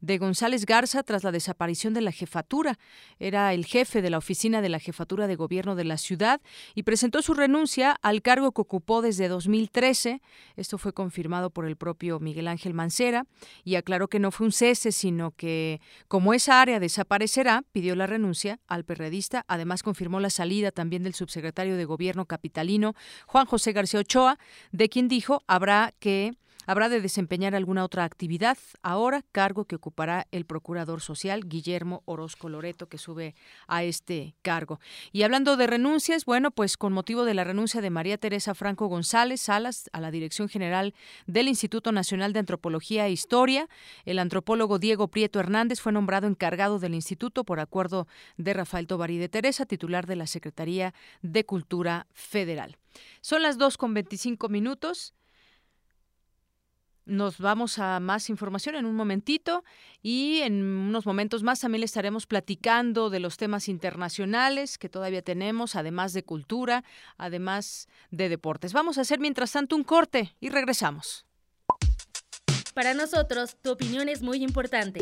de González Garza tras la desaparición de la jefatura. Era el jefe de la oficina de la jefatura de gobierno de la ciudad y presentó su renuncia al cargo que ocupó desde 2013. Esto fue confirmado por el propio Miguel Ángel Mancera y aclaró que no fue un cese, sino que como esa área desaparecerá, pidió la renuncia al perredista. Además confirmó la salida también del subsecretario de gobierno capitalino Juan José García Ochoa, de quien dijo habrá que habrá de desempeñar alguna otra actividad, ahora cargo que ocupará el procurador social Guillermo Orozco Loreto, que sube a este cargo. Y hablando de renuncias, bueno, pues con motivo de la renuncia de María Teresa Franco González Salas a la dirección general del Instituto Nacional de Antropología e Historia, el antropólogo Diego Prieto Hernández fue nombrado encargado del instituto por acuerdo de Rafael Tobar de Teresa, titular de la Secretaría de Cultura Federal. Son las dos con 25 minutos. Nos vamos a más información en un momentito y en unos momentos más también le estaremos platicando de los temas internacionales que todavía tenemos, además de cultura, además de deportes. Vamos a hacer mientras tanto un corte y regresamos. Para nosotros, tu opinión es muy importante.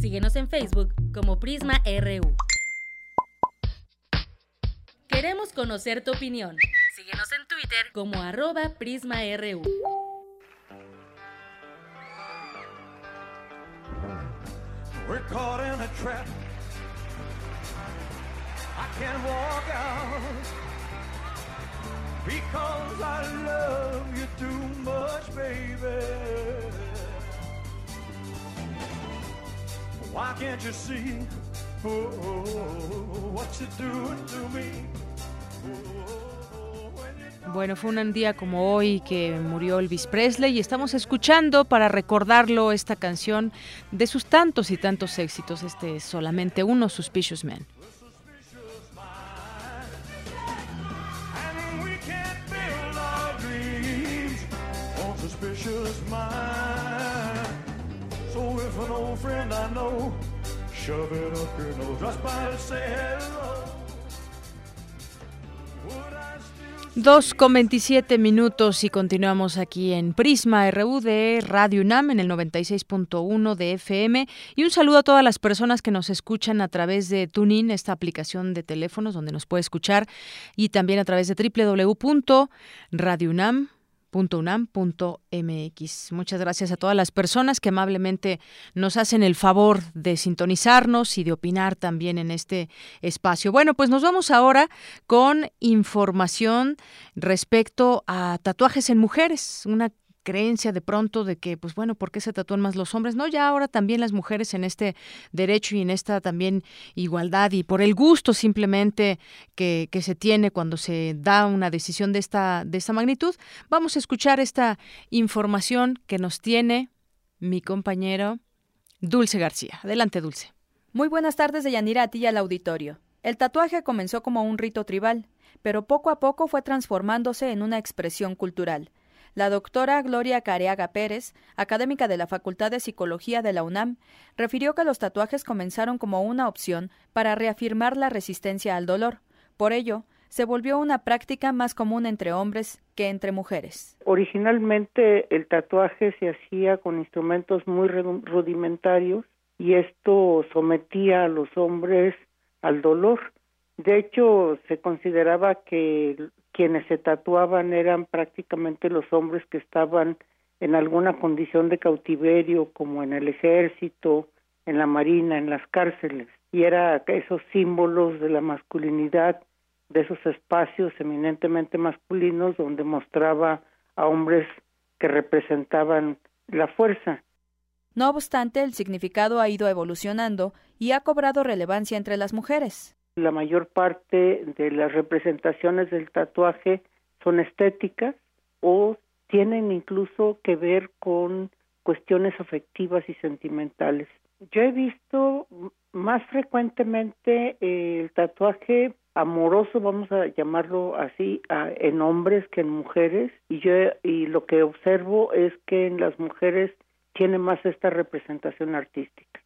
Síguenos en Facebook como Prisma RU. Queremos conocer tu opinión. Síguenos en Twitter como arroba PrismaRU. We're caught in a trap. I can't walk out because I love you too much, baby. Why can't you see oh, what you're doing to me? Oh. Bueno, fue un día como hoy que murió Elvis Presley y estamos escuchando para recordarlo esta canción de sus tantos y tantos éxitos. Este es solamente uno, Suspicious Man. Dos con veintisiete minutos y continuamos aquí en Prisma RU de Radio UNAM en el 96.1 de FM y un saludo a todas las personas que nos escuchan a través de TuneIn, esta aplicación de teléfonos donde nos puede escuchar y también a través de www.radiounam.com Muchas gracias a todas las personas que amablemente nos hacen el favor de sintonizarnos y de opinar también en este espacio. Bueno, pues nos vamos ahora con información respecto a tatuajes en mujeres, una creencia de pronto de que, pues bueno, ¿por qué se tatúan más los hombres? No, ya ahora también las mujeres en este derecho y en esta también igualdad y por el gusto simplemente que, que se tiene cuando se da una decisión de esta, de esta magnitud. Vamos a escuchar esta información que nos tiene mi compañero Dulce García. Adelante, Dulce. Muy buenas tardes de Yanira a ti y al auditorio. El tatuaje comenzó como un rito tribal, pero poco a poco fue transformándose en una expresión cultural La doctora Gloria Careaga Pérez, académica de la Facultad de Psicología de la UNAM, refirió que los tatuajes comenzaron como una opción para reafirmar la resistencia al dolor. Por ello, se volvió una práctica más común entre hombres que entre mujeres. Originalmente el tatuaje se hacía con instrumentos muy rudimentarios y esto sometía a los hombres al dolor. De hecho, se consideraba que quienes se tatuaban eran prácticamente los hombres que estaban en alguna condición de cautiverio, como en el ejército, en la marina, en las cárceles. Y era esos símbolos de la masculinidad, de esos espacios eminentemente masculinos donde mostraba a hombres que representaban la fuerza. No obstante, el significado ha ido evolucionando y ha cobrado relevancia entre las mujeres. La mayor parte de las representaciones del tatuaje son estéticas o tienen incluso que ver con cuestiones afectivas y sentimentales. Yo he visto más frecuentemente el tatuaje amoroso, vamos a llamarlo así, en hombres que en mujeres, y yo y lo que observo es que en las mujeres tiene más esta representación artística.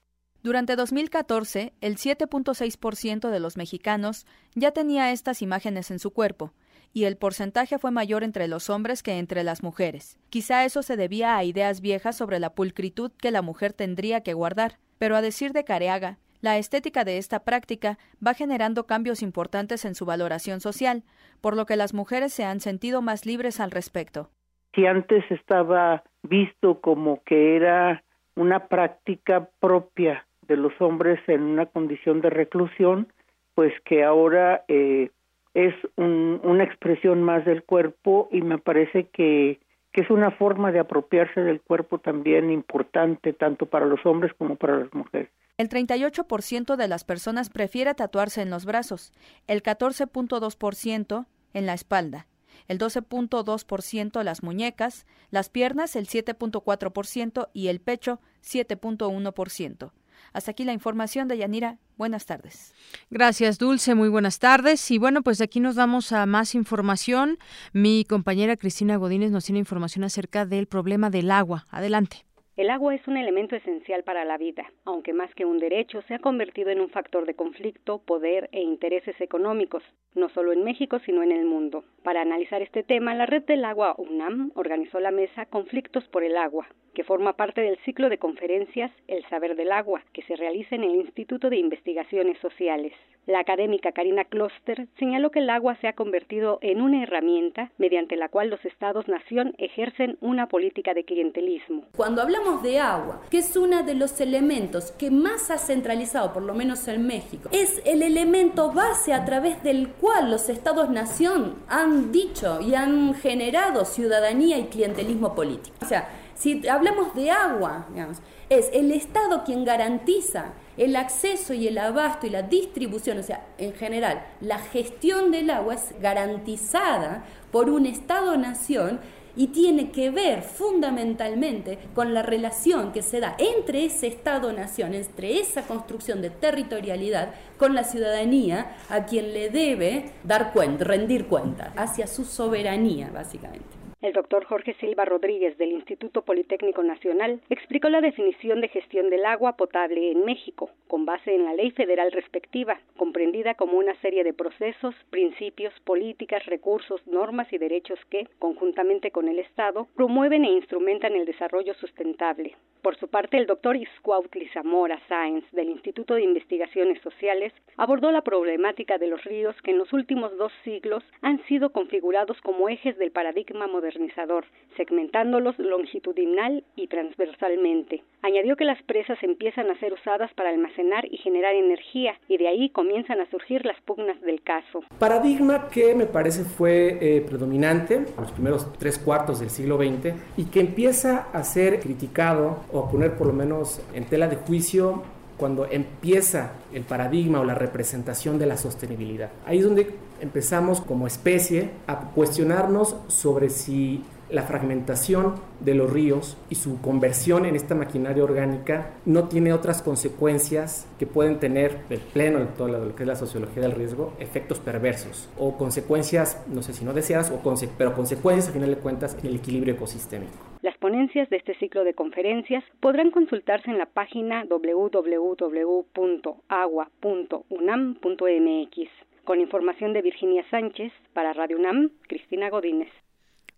Durante 2014, el 7.6% de los mexicanos ya tenía estas imágenes en su cuerpo, y el porcentaje fue mayor entre los hombres que entre las mujeres. Quizá eso se debía a ideas viejas sobre la pulcritud que la mujer tendría que guardar, pero a decir de Careaga, la estética de esta práctica va generando cambios importantes en su valoración social, por lo que las mujeres se han sentido más libres al respecto. Si antes estaba visto como que era una práctica propia de los hombres en una condición de reclusión, pues que ahora eh, es una expresión más del cuerpo y me parece que, que es una forma de apropiarse del cuerpo también importante tanto para los hombres como para las mujeres. El 38% de las personas prefiere tatuarse en los brazos, el 14.2% en la espalda, el 12.2% las muñecas, las piernas el 7.4% y el pecho 7.1%. Hasta aquí la información de Yanira. Buenas tardes. Gracias, Dulce. Muy buenas tardes. Y bueno, pues de aquí nos vamos a más información. Mi compañera Cristina Godínez nos tiene información acerca del problema del agua. Adelante. El agua es un elemento esencial para la vida, aunque más que un derecho se ha convertido en un factor de conflicto, poder e intereses económicos, no solo en México, sino en el mundo. Para analizar este tema, la Red del Agua UNAM organizó la mesa Conflictos por el Agua, que forma parte del ciclo de conferencias El Saber del Agua, que se realiza en el Instituto de Investigaciones Sociales. La académica Karina Kloster señaló que el agua se ha convertido en una herramienta mediante la cual los estados-nación ejercen una política de clientelismo. Cuando hablamos de agua, que es uno de los elementos que más ha centralizado, por lo menos en México, es el elemento base a través del cual los estados-nación han dicho y han generado ciudadanía y clientelismo político. O sea, si hablamos de agua, es el Estado quien garantiza el acceso y el abasto y la distribución, o sea, en general, la gestión del agua es garantizada por un Estado-nación y tiene que ver fundamentalmente con la relación que se da entre ese Estado-nación, entre esa construcción de territorialidad con la ciudadanía a quien le debe dar cuenta, rendir cuenta, hacia su soberanía, básicamente. El doctor Jorge Silva Rodríguez del Instituto Politécnico Nacional explicó la definición de gestión del agua potable en México, con base en la ley federal respectiva, comprendida como una serie de procesos, principios, políticas, recursos, normas y derechos que, conjuntamente con el Estado, promueven e instrumentan el desarrollo sustentable. Por su parte, el doctor Iscuautli Zamora Sáenz del Instituto de Investigaciones Sociales abordó la problemática de los ríos que en los últimos dos siglos han sido configurados como ejes del paradigma moderno segmentándolos longitudinal y transversalmente. Añadió que las presas empiezan a ser usadas para almacenar y generar energía y de ahí comienzan a surgir las pugnas del caso. Paradigma que me parece fue eh, predominante los primeros tres cuartos del siglo XX y que empieza a ser criticado o a poner por lo menos en tela de juicio cuando empieza el paradigma o la representación de la sostenibilidad. Ahí es donde empezamos como especie a cuestionarnos sobre si la fragmentación de los ríos y su conversión en esta maquinaria orgánica no tiene otras consecuencias que pueden tener, el pleno de todo lo que es la sociología del riesgo, efectos perversos o consecuencias, no sé si no deseadas, o pero consecuencias a final de cuentas en el equilibrio ecosistémico. Las ponencias de este ciclo de conferencias podrán consultarse en la página www.agua.unam.mx. Con información de Virginia Sánchez, para Radio UNAM, Cristina Godínez.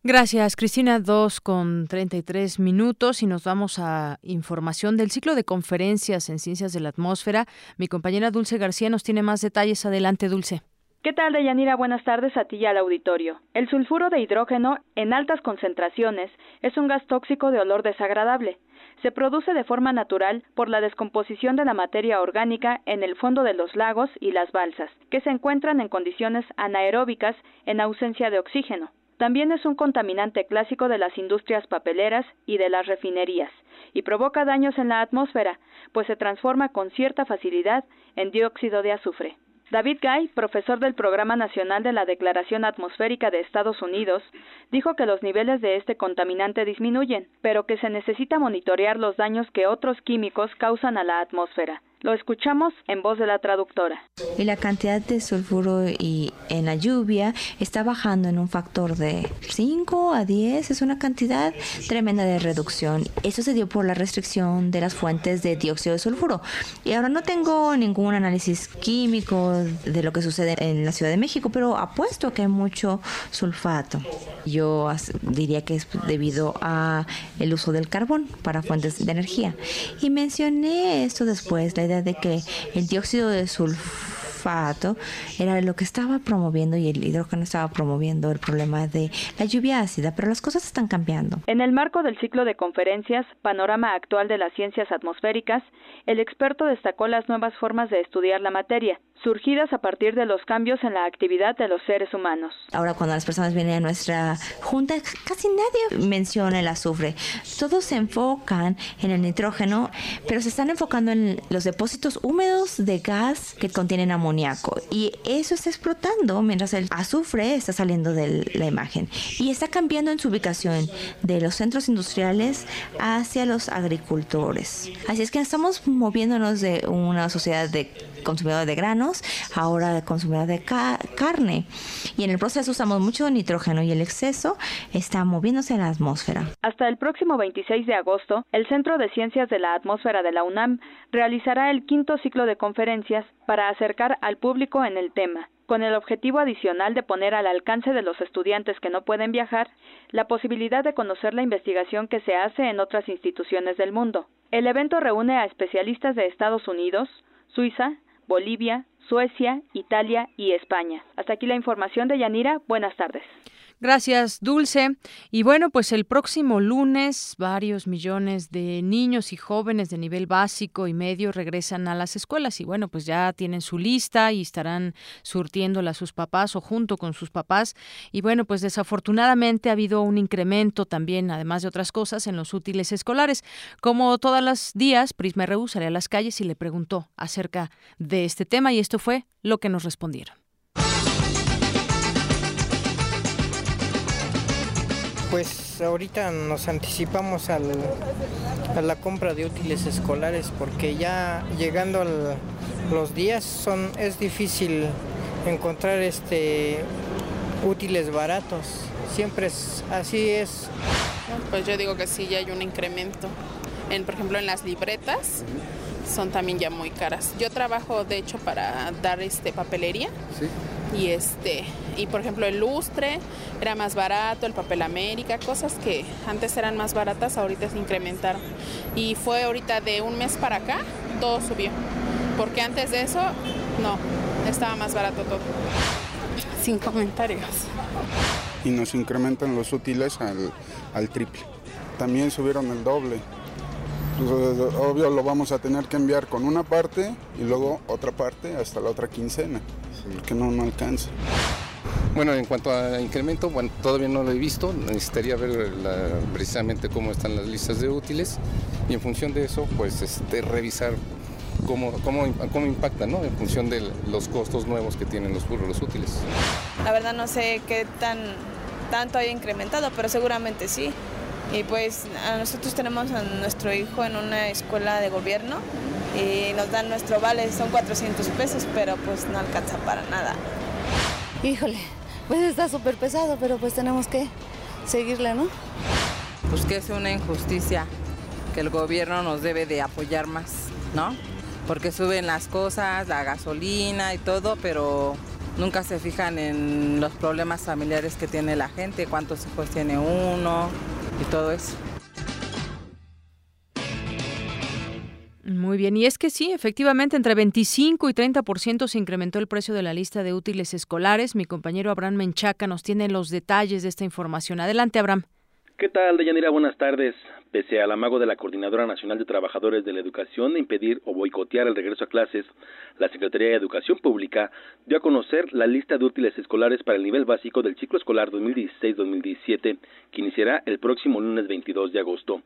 Gracias, Cristina. Dos con treinta y tres minutos y nos vamos a información del ciclo de conferencias en ciencias de la atmósfera. Mi compañera Dulce García nos tiene más detalles. Adelante, Dulce. ¿Qué tal, Deyanira? Buenas tardes a ti y al auditorio. El sulfuro de hidrógeno en altas concentraciones es un gas tóxico de olor desagradable. Se produce de forma natural por la descomposición de la materia orgánica en el fondo de los lagos y las balsas, que se encuentran en condiciones anaeróbicas en ausencia de oxígeno. También es un contaminante clásico de las industrias papeleras y de las refinerías, y provoca daños en la atmósfera, pues se transforma con cierta facilidad en dióxido de azufre. David Guy, profesor del Programa Nacional de la Declaración Atmosférica de Estados Unidos, dijo que los niveles de este contaminante disminuyen, pero que se necesita monitorear los daños que otros químicos causan a la atmósfera. Lo escuchamos en voz de la traductora. Y la cantidad de sulfuro y en la lluvia está bajando en un factor de 5 a 10, es una cantidad tremenda de reducción. Eso se dio por la restricción de las fuentes de dióxido de sulfuro. Y ahora no tengo ningún análisis químico de lo que sucede en la Ciudad de México, pero apuesto que hay mucho sulfato. Yo diría que es debido a el uso del carbón para fuentes de energía. Y mencioné esto después, la idea de que el dióxido de sulfato era lo que estaba promoviendo y el hidrógeno estaba promoviendo el problema de la lluvia ácida, pero las cosas están cambiando. En el marco del ciclo de conferencias Panorama actual de las ciencias atmosféricas, el experto destacó las nuevas formas de estudiar la materia, surgidas a partir de los cambios en la actividad de los seres humanos. Ahora cuando las personas vienen a nuestra junta, casi nadie menciona el azufre. Todos se enfocan en el nitrógeno, pero se están enfocando en los depósitos húmedos de gas que contienen amoníaco. Y eso está explotando mientras el azufre está saliendo de la imagen. Y está cambiando en su ubicación de los centros industriales hacia los agricultores. Así es que estamos moviéndonos de una sociedad de consumidores de granos, ahora consumidores de carne. Y en el proceso usamos mucho nitrógeno y el exceso está moviéndose en la atmósfera. Hasta el próximo 26 de agosto, el Centro de Ciencias de la Atmósfera de la UNAM realizará el quinto ciclo de conferencias para acercar al público en el tema con el objetivo adicional de poner al alcance de los estudiantes que no pueden viajar la posibilidad de conocer la investigación que se hace en otras instituciones del mundo. El evento reúne a especialistas de Estados Unidos, Suiza, Bolivia, Suecia, Italia y España. Hasta aquí la información de Yanira. Buenas tardes. Gracias, Dulce. Y bueno, pues el próximo lunes varios millones de niños y jóvenes de nivel básico y medio regresan a las escuelas y bueno, pues ya tienen su lista y estarán surtiéndola a sus papás o junto con sus papás. Y bueno, pues desafortunadamente ha habido un incremento también, además de otras cosas, en los útiles escolares. Como todos los días, Prisma RU salió a las calles y le preguntó acerca de este tema y esto fue lo que nos respondieron. Pues ahorita nos anticipamos a la compra de útiles escolares porque ya llegando los días son es difícil encontrar este útiles baratos. Siempre es así es. Pues yo digo que sí ya hay un incremento. En, por ejemplo en las libretas son también ya muy caras. Yo trabajo de hecho para dar este papelería. Sí y este y por ejemplo el lustre era más barato, el papel América, cosas que antes eran más baratas, ahorita se incrementaron. Y fue ahorita de un mes para acá, todo subió. Porque antes de eso, no, estaba más barato todo. Sin comentarios. Y nos incrementan los útiles al, al triple. También subieron el doble. Pues, obvio lo vamos a tener que enviar con una parte y luego otra parte hasta la otra quincena que no, no alcanza. Bueno, en cuanto a incremento, bueno, todavía no lo he visto, necesitaría ver precisamente cómo están las listas de útiles y en función de eso, pues este, revisar cómo, cómo, cómo impacta, ¿no? En función de los costos nuevos que tienen los, los útiles. La verdad no sé qué tan tanto haya incrementado, pero seguramente sí. Y pues a nosotros tenemos a nuestro hijo en una escuela de gobierno y nos dan nuestro vale, son 400 pesos, pero pues no alcanza para nada. Híjole, pues está súper pesado, pero pues tenemos que seguirle, ¿no? Pues que es una injusticia que el gobierno nos debe de apoyar más, ¿no? Porque suben las cosas, la gasolina y todo, pero nunca se fijan en los problemas familiares que tiene la gente, cuántos hijos tiene uno y todo eso. Muy bien, y es que sí, efectivamente, entre 25 y 30% se incrementó el precio de la lista de útiles escolares. Mi compañero Abraham Menchaca nos tiene los detalles de esta información. Adelante, Abraham. ¿Qué tal, Deyanira? Buenas tardes. Pese al amago de la Coordinadora Nacional de Trabajadores de la Educación de impedir o boicotear el regreso a clases, la Secretaría de Educación Pública dio a conocer la lista de útiles escolares para el nivel básico del ciclo escolar 2016-2017, que iniciará el próximo lunes 22 de agosto.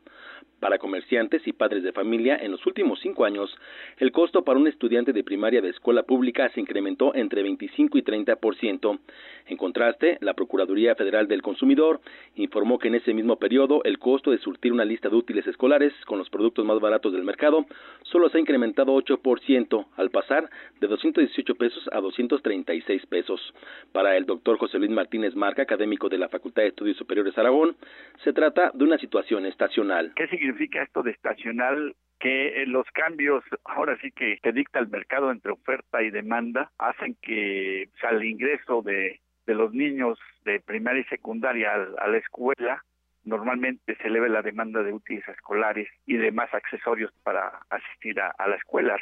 Para comerciantes y padres de familia, en los últimos cinco años, el costo para un estudiante de primaria de escuela pública se incrementó entre 25 y 30 por ciento. En contraste, la Procuraduría Federal del Consumidor informó que en ese mismo periodo el costo de surtir una lista de útiles escolares con los productos más baratos del mercado solo se ha incrementado 8 por ciento, al pasar de 218 pesos a 236 pesos. Para el doctor José Luis Martínez Marca, académico de la Facultad de Estudios Superiores Aragón, se trata de una situación estacional. ¿Qué significa esto de estacional? que los cambios, ahora sí que, que dicta el mercado entre oferta y demanda, hacen que o sea, el ingreso de, de los niños de primaria y secundaria a, la escuela normalmente se eleve la demanda de útiles escolares y demás accesorios para asistir a, la escuela,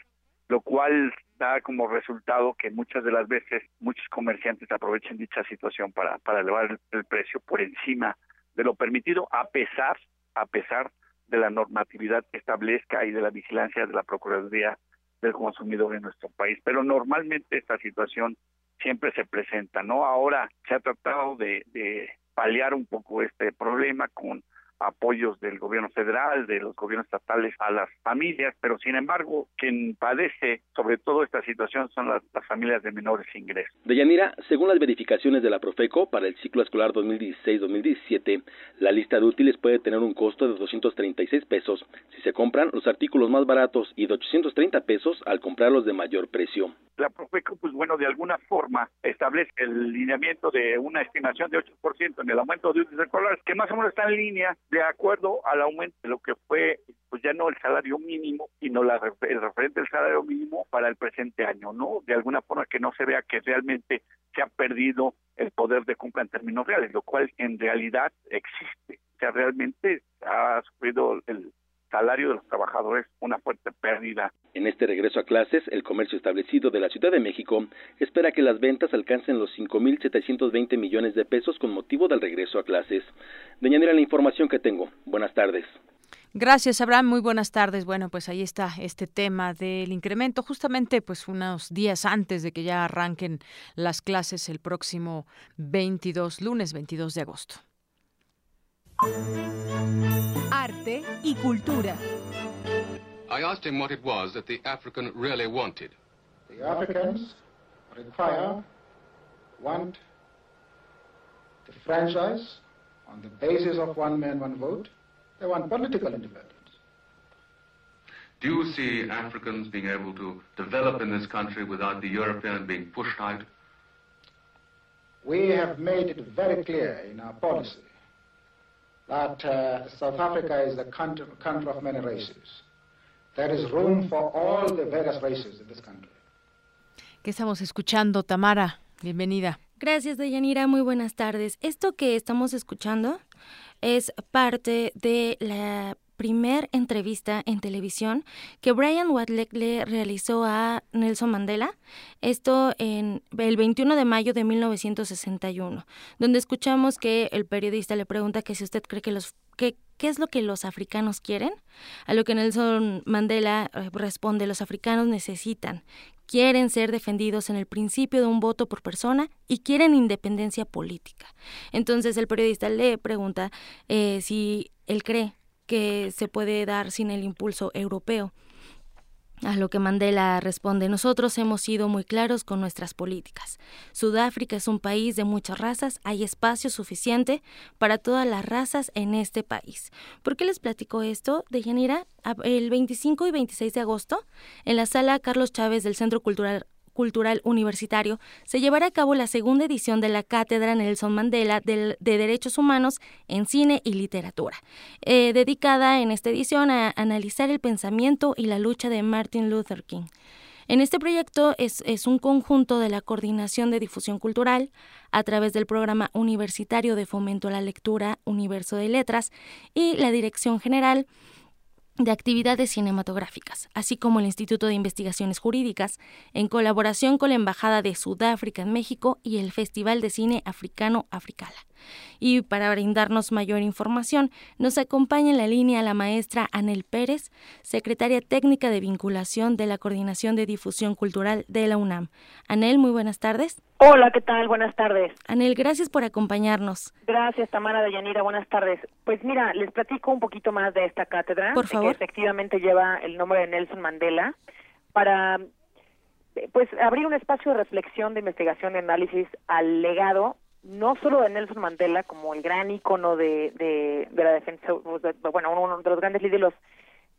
lo cual da como resultado que muchas de las veces muchos comerciantes aprovechen dicha situación para, para elevar el, el precio por encima de lo permitido, a pesar, a pesar de la normatividad que establezca y de la vigilancia de la Procuraduría del Consumidor en nuestro país. Pero normalmente esta situación siempre se presenta, ¿no? Ahora se ha tratado de, de paliar un poco este problema con apoyos del gobierno federal, de los gobiernos estatales a las familias, pero sin embargo, quien padece sobre todo esta situación son las, familias de menores ingresos. Deyanira, según las verificaciones de la Profeco, para el ciclo escolar 2016-2017, la lista de útiles puede tener un costo de 236 pesos si se compran los artículos más baratos y de 830 pesos al comprarlos de mayor precio. La Profeco, pues bueno, de alguna forma establece el lineamiento de una estimación de 8% en el aumento de útiles escolares, que más o menos está en línea de acuerdo al aumento de lo que fue pues ya no el salario mínimo, sino la, el referente del salario mínimo para el presente año, ¿no? De alguna forma que no se vea que realmente se ha perdido el poder de compra en términos reales, lo cual en realidad existe. O sea, realmente ha sufrido el salario de los trabajadores una fuerte pérdida. En este regreso a clases, el comercio establecido de la Ciudad de México espera que las ventas alcancen los 5.720 millones de pesos con motivo del regreso a clases. Doña la información que tengo. Buenas tardes. Gracias, Abraham. Muy buenas tardes. Bueno, pues ahí está este tema del incremento, justamente pues unos días antes de que ya arranquen las clases el próximo 22, lunes 22 de agosto. Arte y cultura. I asked him what it was that the African really wanted. The Africans require, want the franchise on the basis of one man, one vote. They want political independence. Do you see Africans being able to develop in this country without the European being pushed out? We have made it very clear in our policy that uh, South Africa is the country, country of many races. There is room for all the various races in this country. ¿Qué estamos escuchando, Tamara? Bienvenida. Gracias, Deyanira. Muy buenas tardes. Esto que estamos escuchando es parte de la primer entrevista en televisión que Brian Wadleck le realizó a Nelson Mandela, esto en el 21 de mayo de 1961, donde escuchamos que el periodista le pregunta que si usted cree que los que qué es lo que los africanos quieren, a lo que Nelson Mandela eh, responde los africanos necesitan quieren ser defendidos en el principio de un voto por persona y quieren independencia política. Entonces el periodista le pregunta eh, si él cree que se puede dar sin el impulso europeo. A lo que Mandela responde, nosotros hemos sido muy claros con nuestras políticas. Sudáfrica es un país de muchas razas, hay espacio suficiente para todas las razas en este país. ¿Por qué les platico esto? De el 25 y 26 de agosto, en la sala Carlos Chávez del Centro Cultural Cultural Universitario se llevará a cabo la segunda edición de la Cátedra Nelson Mandela de, Derechos Humanos en Cine y Literatura, eh, dedicada en esta edición a analizar el pensamiento y la lucha de Martin Luther King. En este proyecto es, es, un conjunto de la Coordinación de Difusión Cultural a través del Programa Universitario de Fomento a la Lectura Universo de Letras y la Dirección General de actividades cinematográficas, así como el Instituto de Investigaciones Jurídicas, en colaboración con la Embajada de Sudáfrica en México y el Festival de Cine Africano Africala. Y para brindarnos mayor información, nos acompaña en la línea la maestra Anel Pérez, secretaria técnica de vinculación de la Coordinación de Difusión Cultural de la UNAM. Anel, muy buenas tardes. Hola, ¿qué tal? Buenas tardes. Anel, gracias por acompañarnos. Gracias, Tamara Yanira. Buenas tardes. Pues mira, les platico un poquito más de esta cátedra, por favor. que efectivamente lleva el nombre de Nelson Mandela, para pues abrir un espacio de reflexión, de investigación, de análisis al legado no solo de Nelson Mandela como el gran ícono de, de, la defensa, bueno, uno de los grandes líderes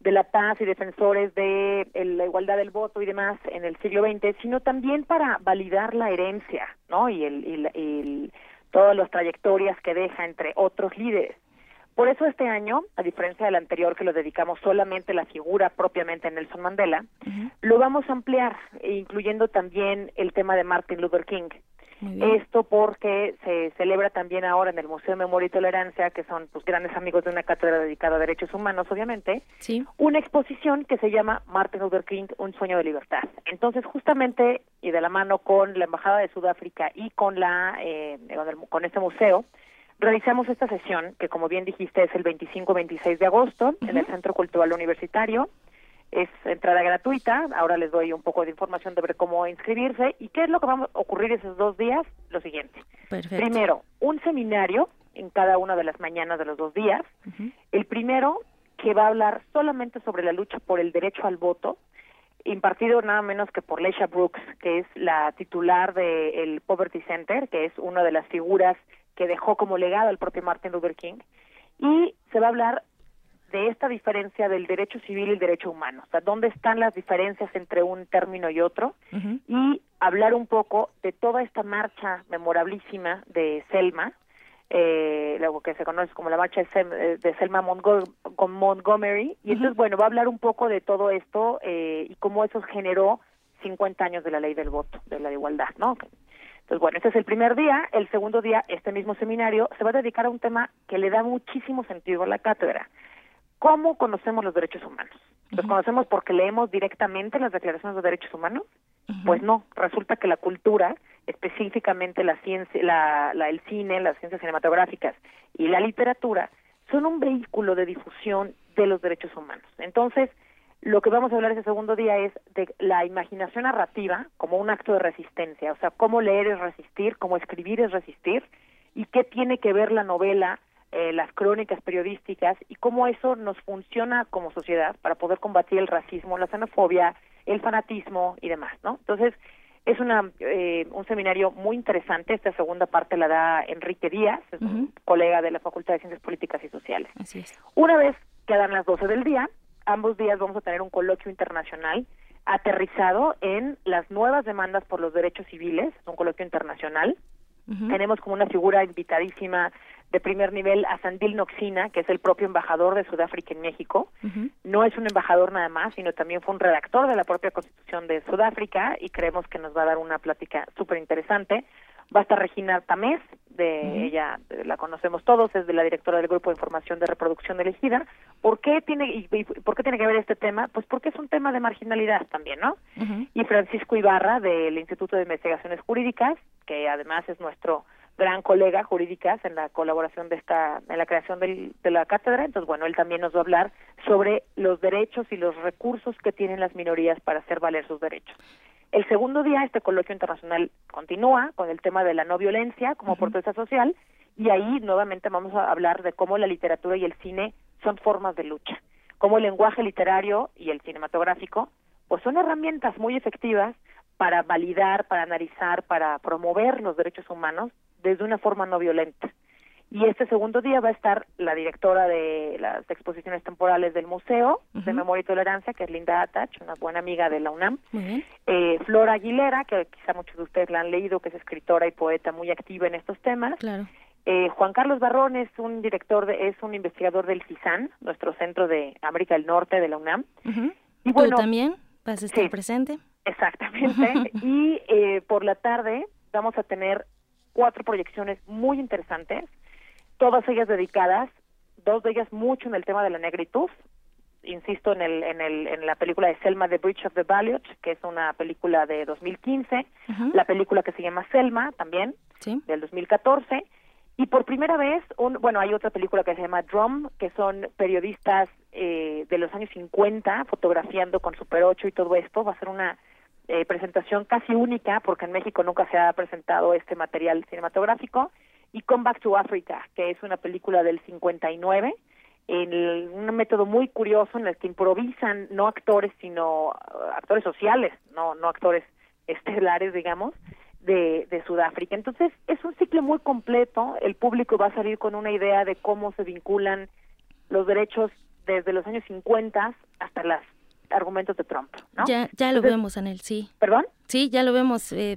de la paz y defensores de la igualdad del voto y demás en el siglo XX, sino también para validar la herencia, ¿no? Y, el, y, todas las trayectorias que deja entre otros líderes. Por eso este año, a diferencia del anterior que lo dedicamos solamente a la figura propiamente Nelson Mandela, lo vamos a ampliar, incluyendo también el tema de Martin Luther King. Esto porque se celebra también ahora en el Museo de Memoria y Tolerancia, que son pues, grandes amigos de una cátedra dedicada a derechos humanos, obviamente, una exposición que se llama Martin Luther King, un sueño de libertad. Entonces, justamente, y de la mano con la Embajada de Sudáfrica y con, la, eh, con este museo, realizamos esta sesión, que como bien dijiste es el 25-26 de agosto, en el Centro Cultural Universitario es entrada gratuita. Ahora les doy un poco de información sobre cómo inscribirse y qué es lo que va a ocurrir esos dos días. Lo siguiente. Primero, un seminario en cada una de las mañanas de los dos días. El primero que va a hablar solamente sobre la lucha por el derecho al voto, impartido nada menos que por Leisha Brooks, que es la titular del Poverty Center, que es una de las figuras que dejó como legado el propio Martin Luther King. Y se va a hablar de esta diferencia del derecho civil y el derecho humano, o sea, dónde están las diferencias entre un término y otro, y hablar un poco de toda esta marcha memorabilísima de Selma, eh, lo que se conoce como la marcha de, eh, Selma Montgomery, y entonces, bueno, va a hablar un poco de todo esto eh, y cómo eso generó 50 años de la ley del voto, de la igualdad, ¿no? Entonces, bueno, este es el primer día. El segundo día, este mismo seminario, se va a dedicar a un tema que le da muchísimo sentido a la cátedra, ¿Cómo conocemos los derechos humanos? ¿Los conocemos porque leemos directamente las declaraciones de derechos humanos? Pues no, resulta que la cultura, específicamente la ciencia, la, el cine, las ciencias cinematográficas y la literatura, son un vehículo de difusión de los derechos humanos. Entonces, lo que vamos a hablar ese segundo día es de la imaginación narrativa como un acto de resistencia, o sea, cómo leer es resistir, cómo escribir es resistir, y qué tiene que ver la novela eh, las crónicas periodísticas y cómo eso nos funciona como sociedad para poder combatir el racismo, la xenofobia, el fanatismo y demás, ¿no? Entonces, es una, eh, un seminario muy interesante. Esta segunda parte la da Enrique Díaz, colega de la Facultad de Ciencias Políticas y Sociales. Así es. Una vez que dan las 12 del día, ambos días vamos a tener un coloquio internacional aterrizado en las nuevas demandas por los derechos civiles, un coloquio internacional. Tenemos como una figura invitadísima de primer nivel a Sandil Noxina, que es el propio embajador de Sudáfrica en México. No es un embajador nada más, sino también fue un redactor de la propia Constitución de Sudáfrica y creemos que nos va a dar una plática súper interesante. Va a estar Regina Tamés, de ella la conocemos todos, es de la directora del Grupo de Información de Reproducción elegida. ¿Por qué tiene y, por qué tiene que ver este tema? Pues porque es un tema de marginalidad también, ¿no? Y Francisco Ibarra del Instituto de Investigaciones Jurídicas, que además es nuestro gran colega jurídicas en la colaboración de esta, en la creación del, de la cátedra. Entonces, bueno, él también nos va a hablar sobre los derechos y los recursos que tienen las minorías para hacer valer sus derechos. El segundo día, este coloquio internacional continúa con el tema de la no violencia como uh social y ahí nuevamente vamos a hablar de cómo la literatura y el cine son formas de lucha, cómo el lenguaje literario y el cinematográfico pues son herramientas muy efectivas para validar, para analizar, para promover los derechos humanos desde una forma no violenta. Y este segundo día va a estar la directora de las exposiciones temporales del Museo de Memoria y Tolerancia, que es Linda Atach, una buena amiga de la UNAM. Eh, Flora Aguilera, que quizá muchos de ustedes la han leído, que es escritora y poeta muy activa en estos temas. Eh, Juan Carlos Barrón es un director, de, es un investigador del CISAN, nuestro centro de América del Norte de la UNAM. Y bueno, ¿Tú también vas a estar presente? Exactamente. y eh, por la tarde vamos a tener cuatro proyecciones muy interesantes todas ellas dedicadas, dos de ellas mucho en el tema de la negritud, insisto en el en el en la película de Selma The Bridge of the Valiant, que es una película de 2015, la película que se llama Selma también del 2014 y por primera vez un bueno hay otra película que se llama Drum que son periodistas eh, de los años 50 fotografiando con Super 8 y todo esto va a ser una eh, presentación casi única porque en México nunca se ha presentado este material cinematográfico y Come Back to Africa, que es una película del 59, en un método muy curioso en el que improvisan no actores, sino uh, actores sociales, no, no actores estelares, digamos, de, de Sudáfrica. Entonces, es un ciclo muy completo, el público va a salir con una idea de cómo se vinculan los derechos desde los años 50 hasta las argumentos de Trump, ¿no? Ya, ya lo vemos, Anel, sí. ¿Perdón? Sí, ya lo vemos. Eh,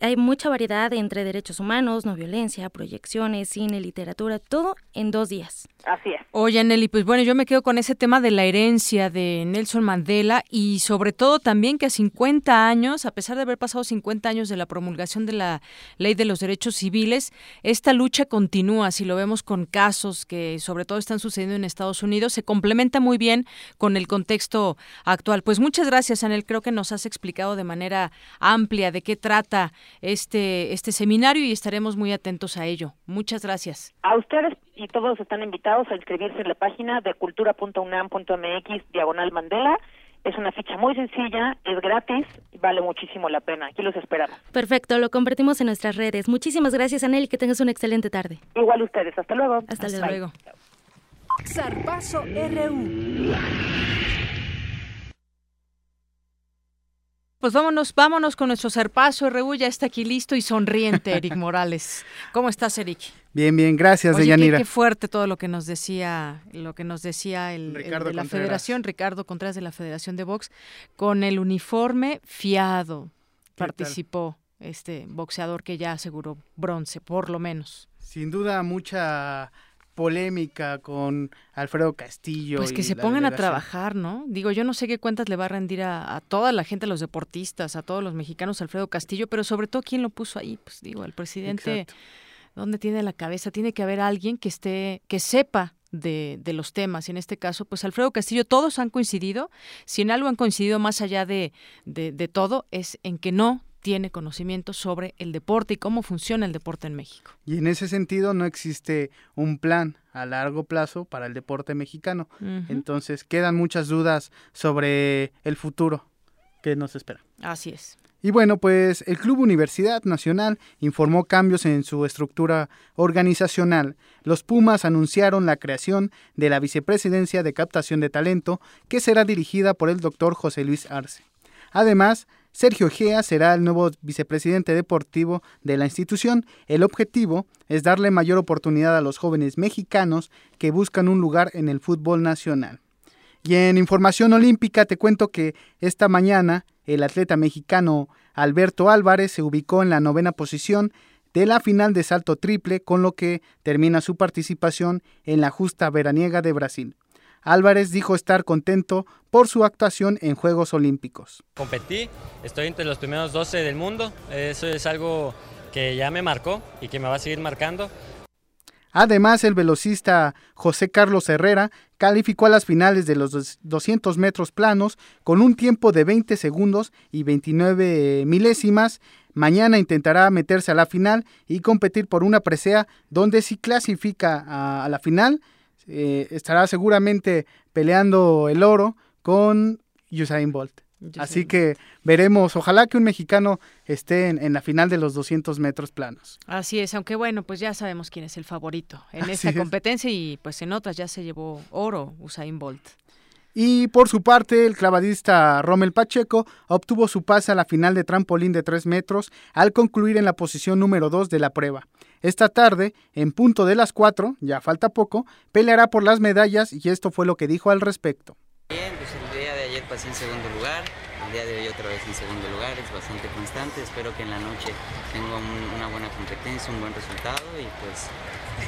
hay mucha variedad entre derechos humanos, no violencia, proyecciones, cine, literatura, todo en dos días. Así es. Oye, Nelly, pues bueno, yo me quedo con ese tema de la herencia de Nelson Mandela y sobre todo también que a 50 años, a pesar de haber pasado 50 años de la promulgación de la Ley de los Derechos Civiles, esta lucha continúa, si lo vemos con casos que sobre todo están sucediendo en Estados Unidos, se complementa muy bien con el contexto actual. Pues muchas gracias, Anel, creo que nos has explicado de manera amplia de qué trata este, este seminario y estaremos muy atentos a ello. Muchas gracias. A ustedes y todos están invitados a inscribirse en la página de cultura.unam.mx diagonal Mandela. Es una ficha muy sencilla, es gratis y vale muchísimo la pena. Aquí los esperamos. Perfecto, lo compartimos en nuestras redes. Muchísimas gracias, Anel, y que tengas una excelente tarde. Igual ustedes. Hasta luego. Hasta, luego. RU. Pues vámonos, vámonos con nuestro zarpazo. RU ya está aquí listo y sonriente, Eric Morales. ¿Cómo estás, Eric? Bien, bien, gracias, Oye, Deyanira. Qué, qué, fuerte todo lo que nos decía, lo que nos decía el, el de la Federación, Ricardo Contreras de la Federación de Box, con el uniforme fiado. Participó tal? este boxeador que ya aseguró bronce, por lo menos. Sin duda, mucha polémica con Alfredo Castillo. Pues que se pongan a trabajar, ¿no? Digo, yo no sé qué cuentas le va a rendir a, a, toda la gente, a los deportistas, a todos los mexicanos, Alfredo Castillo, pero sobre todo quién lo puso ahí, pues digo, el presidente, Exacto. ¿dónde tiene la cabeza? Tiene que haber alguien que esté, que sepa de, de, los temas. Y en este caso, pues Alfredo Castillo, todos han coincidido. Si en algo han coincidido más allá de, de, de todo, es en que no tiene conocimiento sobre el deporte y cómo funciona el deporte en México. Y en ese sentido no existe un plan a largo plazo para el deporte mexicano. Uh -huh. Entonces quedan muchas dudas sobre el futuro que nos espera. Así es. Y bueno, pues el Club Universidad Nacional informó cambios en su estructura organizacional. Los Pumas anunciaron la creación de la Vicepresidencia de Captación de Talento, que será dirigida por el doctor José Luis Arce. Además, Sergio Gea será el nuevo vicepresidente deportivo de la institución. El objetivo es darle mayor oportunidad a los jóvenes mexicanos que buscan un lugar en el fútbol nacional. Y en información olímpica te cuento que esta mañana el atleta mexicano Alberto Álvarez se ubicó en la novena posición de la final de salto triple, con lo que termina su participación en la justa veraniega de Brasil. Álvarez dijo estar contento por su actuación en Juegos Olímpicos. Competí, estoy entre los primeros 12 del mundo, eso es algo que ya me marcó y que me va a seguir marcando. Además, el velocista José Carlos Herrera calificó a las finales de los 200 metros planos con un tiempo de 20 segundos y 29 milésimas. Mañana intentará meterse a la final y competir por una presea donde si clasifica a, a la final eh, estará seguramente peleando el oro con Usain Bolt. Usain. Así que veremos, ojalá que un mexicano esté en, en, la final de los 200 metros planos. Así es, aunque bueno, pues ya sabemos quién es el favorito en Así esta es. competencia y pues en otras ya se llevó oro Usain Bolt. Y por su parte, el clavadista Rommel Pacheco obtuvo su pase a la final de trampolín de 3 metros al concluir en la posición número 2 de la prueba. Esta tarde, en punto de las 4, ya falta poco, peleará por las medallas y esto fue lo que dijo al respecto. Bien, pues el día de ayer pasé en segundo lugar, el día de hoy otra vez en segundo lugar, es bastante constante, espero que en la noche tenga una buena competencia, un buen resultado y pues,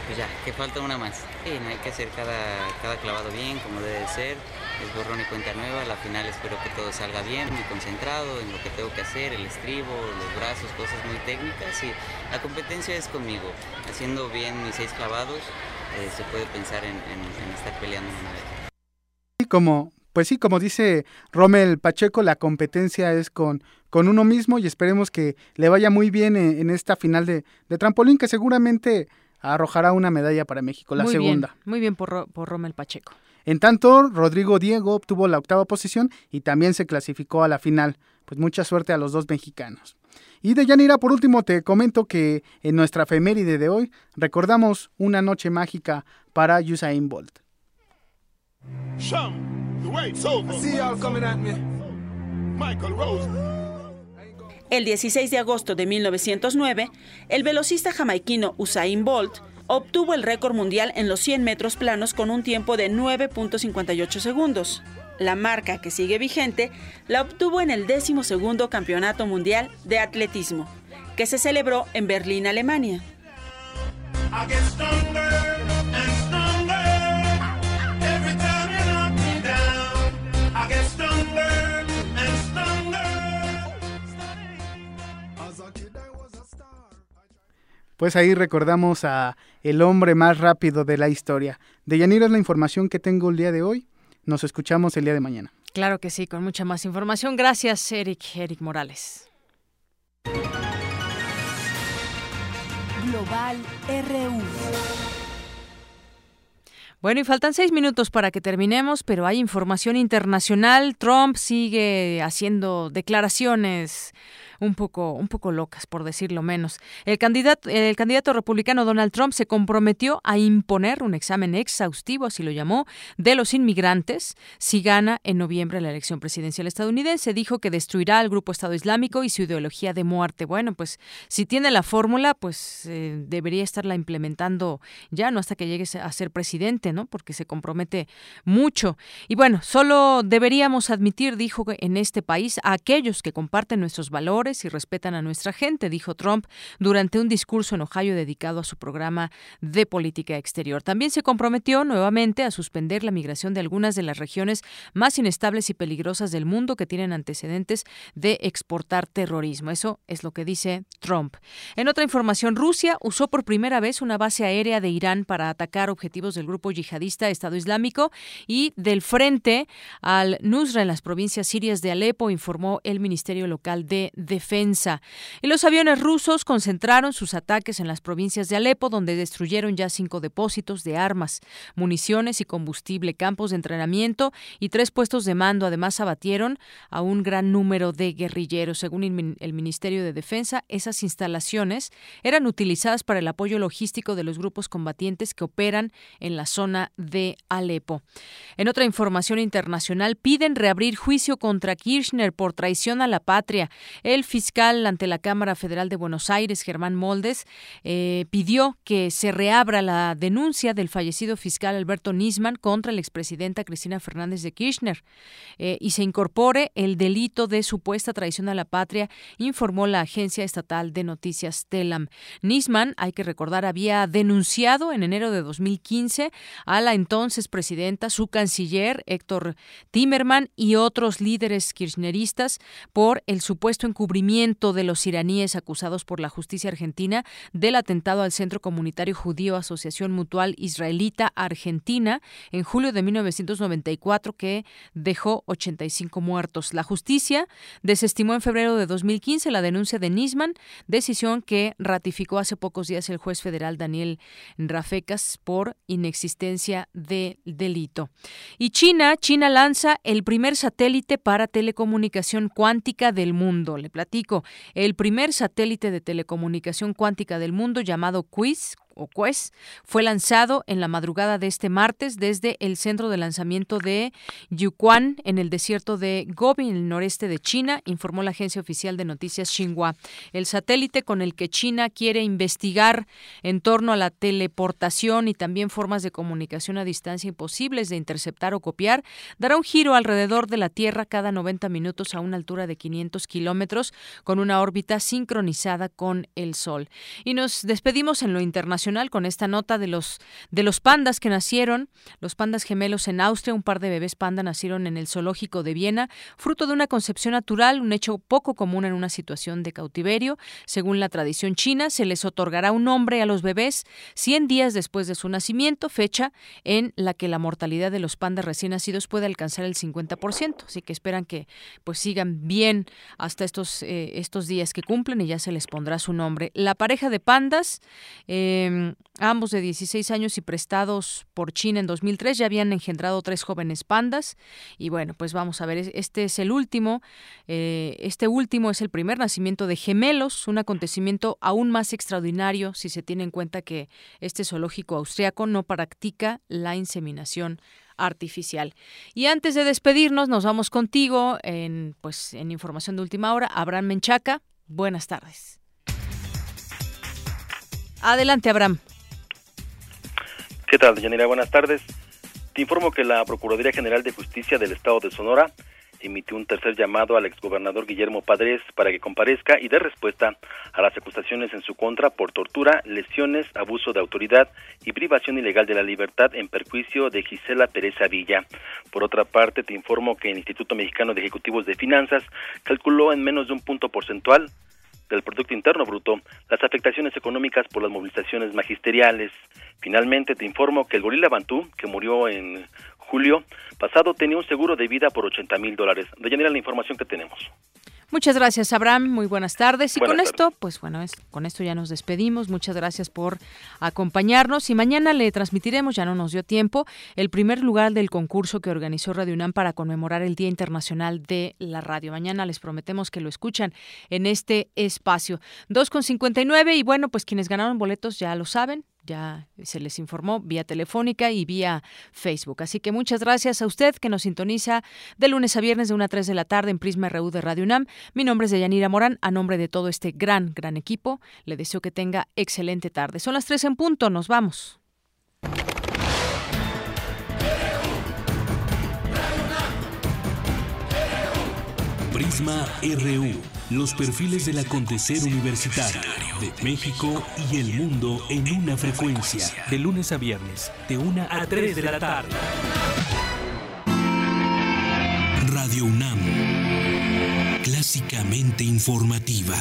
pues ya, que falta una más. Sí, hay que hacer cada, cada clavado bien, como debe ser, es borrón y cuenta nueva, la final espero que todo salga bien, muy concentrado en lo que tengo que hacer, el estribo, los brazos, cosas muy técnicas y la competencia es conmigo, haciendo bien mis seis clavados, eh, se puede pensar en, estar peleando una vez. Y como pues sí, como dice Rommel Pacheco, la competencia es con, con uno mismo y esperemos que le vaya muy bien en, esta final de, trampolín que seguramente arrojará una medalla para México, la segunda. muy bien por, por Rommel Pacheco. En tanto, Rodrigo Diego obtuvo la octava posición y también se clasificó a la final. Pues mucha suerte a los dos mexicanos. Y de Yanira, por último, te comento que en nuestra efeméride de hoy recordamos una noche mágica para Usain Bolt. El 16 de agosto de 1909, el velocista jamaiquino Usain Bolt obtuvo el récord mundial en los 100 metros planos con un tiempo de 9.58 segundos. La marca que sigue vigente la obtuvo en el 12 Campeonato Mundial de Atletismo, que se celebró en Berlín, Alemania. Pues ahí recordamos a el hombre más rápido de la historia. De Yanira es la información que tengo el día de hoy. Nos escuchamos el día de mañana. Claro que sí, con mucha más información. Gracias, Eric, Eric Morales. Global RU. Bueno, y faltan seis minutos para que terminemos, pero hay información internacional. Trump sigue haciendo declaraciones un poco, un poco locas, por decirlo menos. El candidato, el candidato republicano Donald Trump se comprometió a imponer un examen exhaustivo, así lo llamó, de los inmigrantes si gana en noviembre la elección presidencial estadounidense. Dijo que destruirá al grupo Estado Islámico y su ideología de muerte. Bueno, pues si tiene la fórmula, pues eh, debería estarla implementando ya, no hasta que llegue a ser presidente, ¿no? Porque se compromete mucho. Y bueno, solo deberíamos admitir, dijo en este país, a aquellos que comparten nuestros valores y respetan a nuestra gente, dijo Trump durante un discurso en Ohio dedicado a su programa de política exterior. También se comprometió nuevamente a suspender la migración de algunas de las regiones más inestables y peligrosas del mundo que tienen antecedentes de exportar terrorismo. Eso es lo que dice Trump. En otra información, Rusia usó por primera vez una base aérea de Irán para atacar objetivos del grupo yihadista Estado Islámico y del frente al Nusra en las provincias sirias de Alepo, informó el Ministerio Local de Defensa defensa. Y los aviones rusos concentraron sus ataques en las provincias de Alepo, donde destruyeron ya cinco depósitos de armas, municiones y combustible, campos de entrenamiento y tres puestos de mando. Además, abatieron a un gran número de guerrilleros. Según el Ministerio de Defensa, esas instalaciones eran utilizadas para el apoyo logístico de los grupos combatientes que operan en la zona de Alepo. En otra información internacional, piden reabrir juicio contra Kirchner por traición a la patria. El fiscal ante la Cámara Federal de Buenos Aires, Germán Moldes, eh, pidió que se reabra la denuncia del fallecido fiscal Alberto Nisman contra la expresidenta Cristina Fernández de Kirchner eh, y se incorpore el delito de supuesta traición a la patria, informó la agencia estatal de noticias Telam. Nisman, hay que recordar, había denunciado en enero de 2015 a la entonces presidenta, su canciller Héctor Timerman y otros líderes kirchneristas por el supuesto encubrimiento de los iraníes acusados por la justicia argentina del atentado al Centro Comunitario Judío Asociación Mutual Israelita Argentina en julio de 1994 que dejó 85 muertos. La justicia desestimó en febrero de 2015 la denuncia de Nisman, decisión que ratificó hace pocos días el juez federal Daniel Rafecas por inexistencia de delito. Y China, China lanza el primer satélite para telecomunicación cuántica del mundo. Le el primer satélite de telecomunicación cuántica del mundo llamado QUIS, o CUES, fue lanzado en la madrugada de este martes desde el centro de lanzamiento de Yuquan en el desierto de Gobi, en el noreste de China, informó la agencia oficial de noticias Xinhua. El satélite con el que China quiere investigar en torno a la teleportación y también formas de comunicación a distancia imposibles de interceptar o copiar, dará un giro alrededor de la Tierra cada 90 minutos a una altura de 500 kilómetros con una órbita sincronizada con el Sol. Y nos despedimos en lo internacional con esta nota de los, de los pandas que nacieron, los pandas gemelos en Austria, un par de bebés panda nacieron en el zoológico de Viena, fruto de una concepción natural, un hecho poco común en una situación de cautiverio. Según la tradición china, se les otorgará un nombre a los bebés 100 días después de su nacimiento, fecha en la que la mortalidad de los pandas recién nacidos puede alcanzar el 50%. Así que esperan que pues sigan bien hasta estos, eh, estos días que cumplen y ya se les pondrá su nombre. La pareja de pandas, em, ambos de 16 años y prestados por China en 2003, ya habían engendrado tres jóvenes pandas. Y bueno, pues vamos a ver, este es el último. Eh, este último es el primer nacimiento de gemelos, un acontecimiento aún más extraordinario si se tiene en cuenta que este zoológico austriaco no practica la inseminación artificial. Y antes de despedirnos, nos vamos contigo en, pues, en información de última hora. Abraham Menchaca, buenas tardes. Adelante, Abraham. ¿Qué tal, Yanira? Buenas tardes. Te informo que la Procuraduría General de Justicia del Estado de Sonora emitió un tercer llamado al exgobernador Guillermo Padres para que comparezca y dé respuesta a las acusaciones en su contra por tortura, lesiones, abuso de autoridad y privación ilegal de la libertad en perjuicio de Gisela Pérez Villa. Por otra parte, te informo que el Instituto Mexicano de Ejecutivos de Finanzas calculó en menos de un punto porcentual del Producto Interno Bruto las afectaciones económicas por las movilizaciones magisteriales. Finalmente, te informo que el gorila Bantú, que murió en julio pasado tenía un seguro de vida por 80 mil dólares. De la información que tenemos. Muchas gracias, Abraham. Muy buenas tardes. Y con esto, pues bueno, es, con esto ya nos despedimos. Muchas gracias por acompañarnos. Y mañana le transmitiremos, ya no nos dio tiempo, el primer lugar del concurso que organizó Radio UNAM para conmemorar el Día Internacional de la Radio. Mañana les prometemos que lo escuchan en este espacio. 2.59 y bueno, pues quienes ganaron boletos ya lo saben ya se les informó vía telefónica y vía Facebook. Así que muchas gracias a usted que nos sintoniza de lunes a viernes de 1 a 3 de la tarde en Prisma RU de Radio UNAM. Mi nombre es Deyanira Morán. A nombre de todo este gran, gran equipo, le deseo que tenga excelente tarde. Son las 3 en punto. Nos vamos. Prisma RU los perfiles del acontecer universitario de México y el mundo en una frecuencia. De lunes a viernes, de una a 3 de la tarde. Radio UNAM, clásicamente informativa.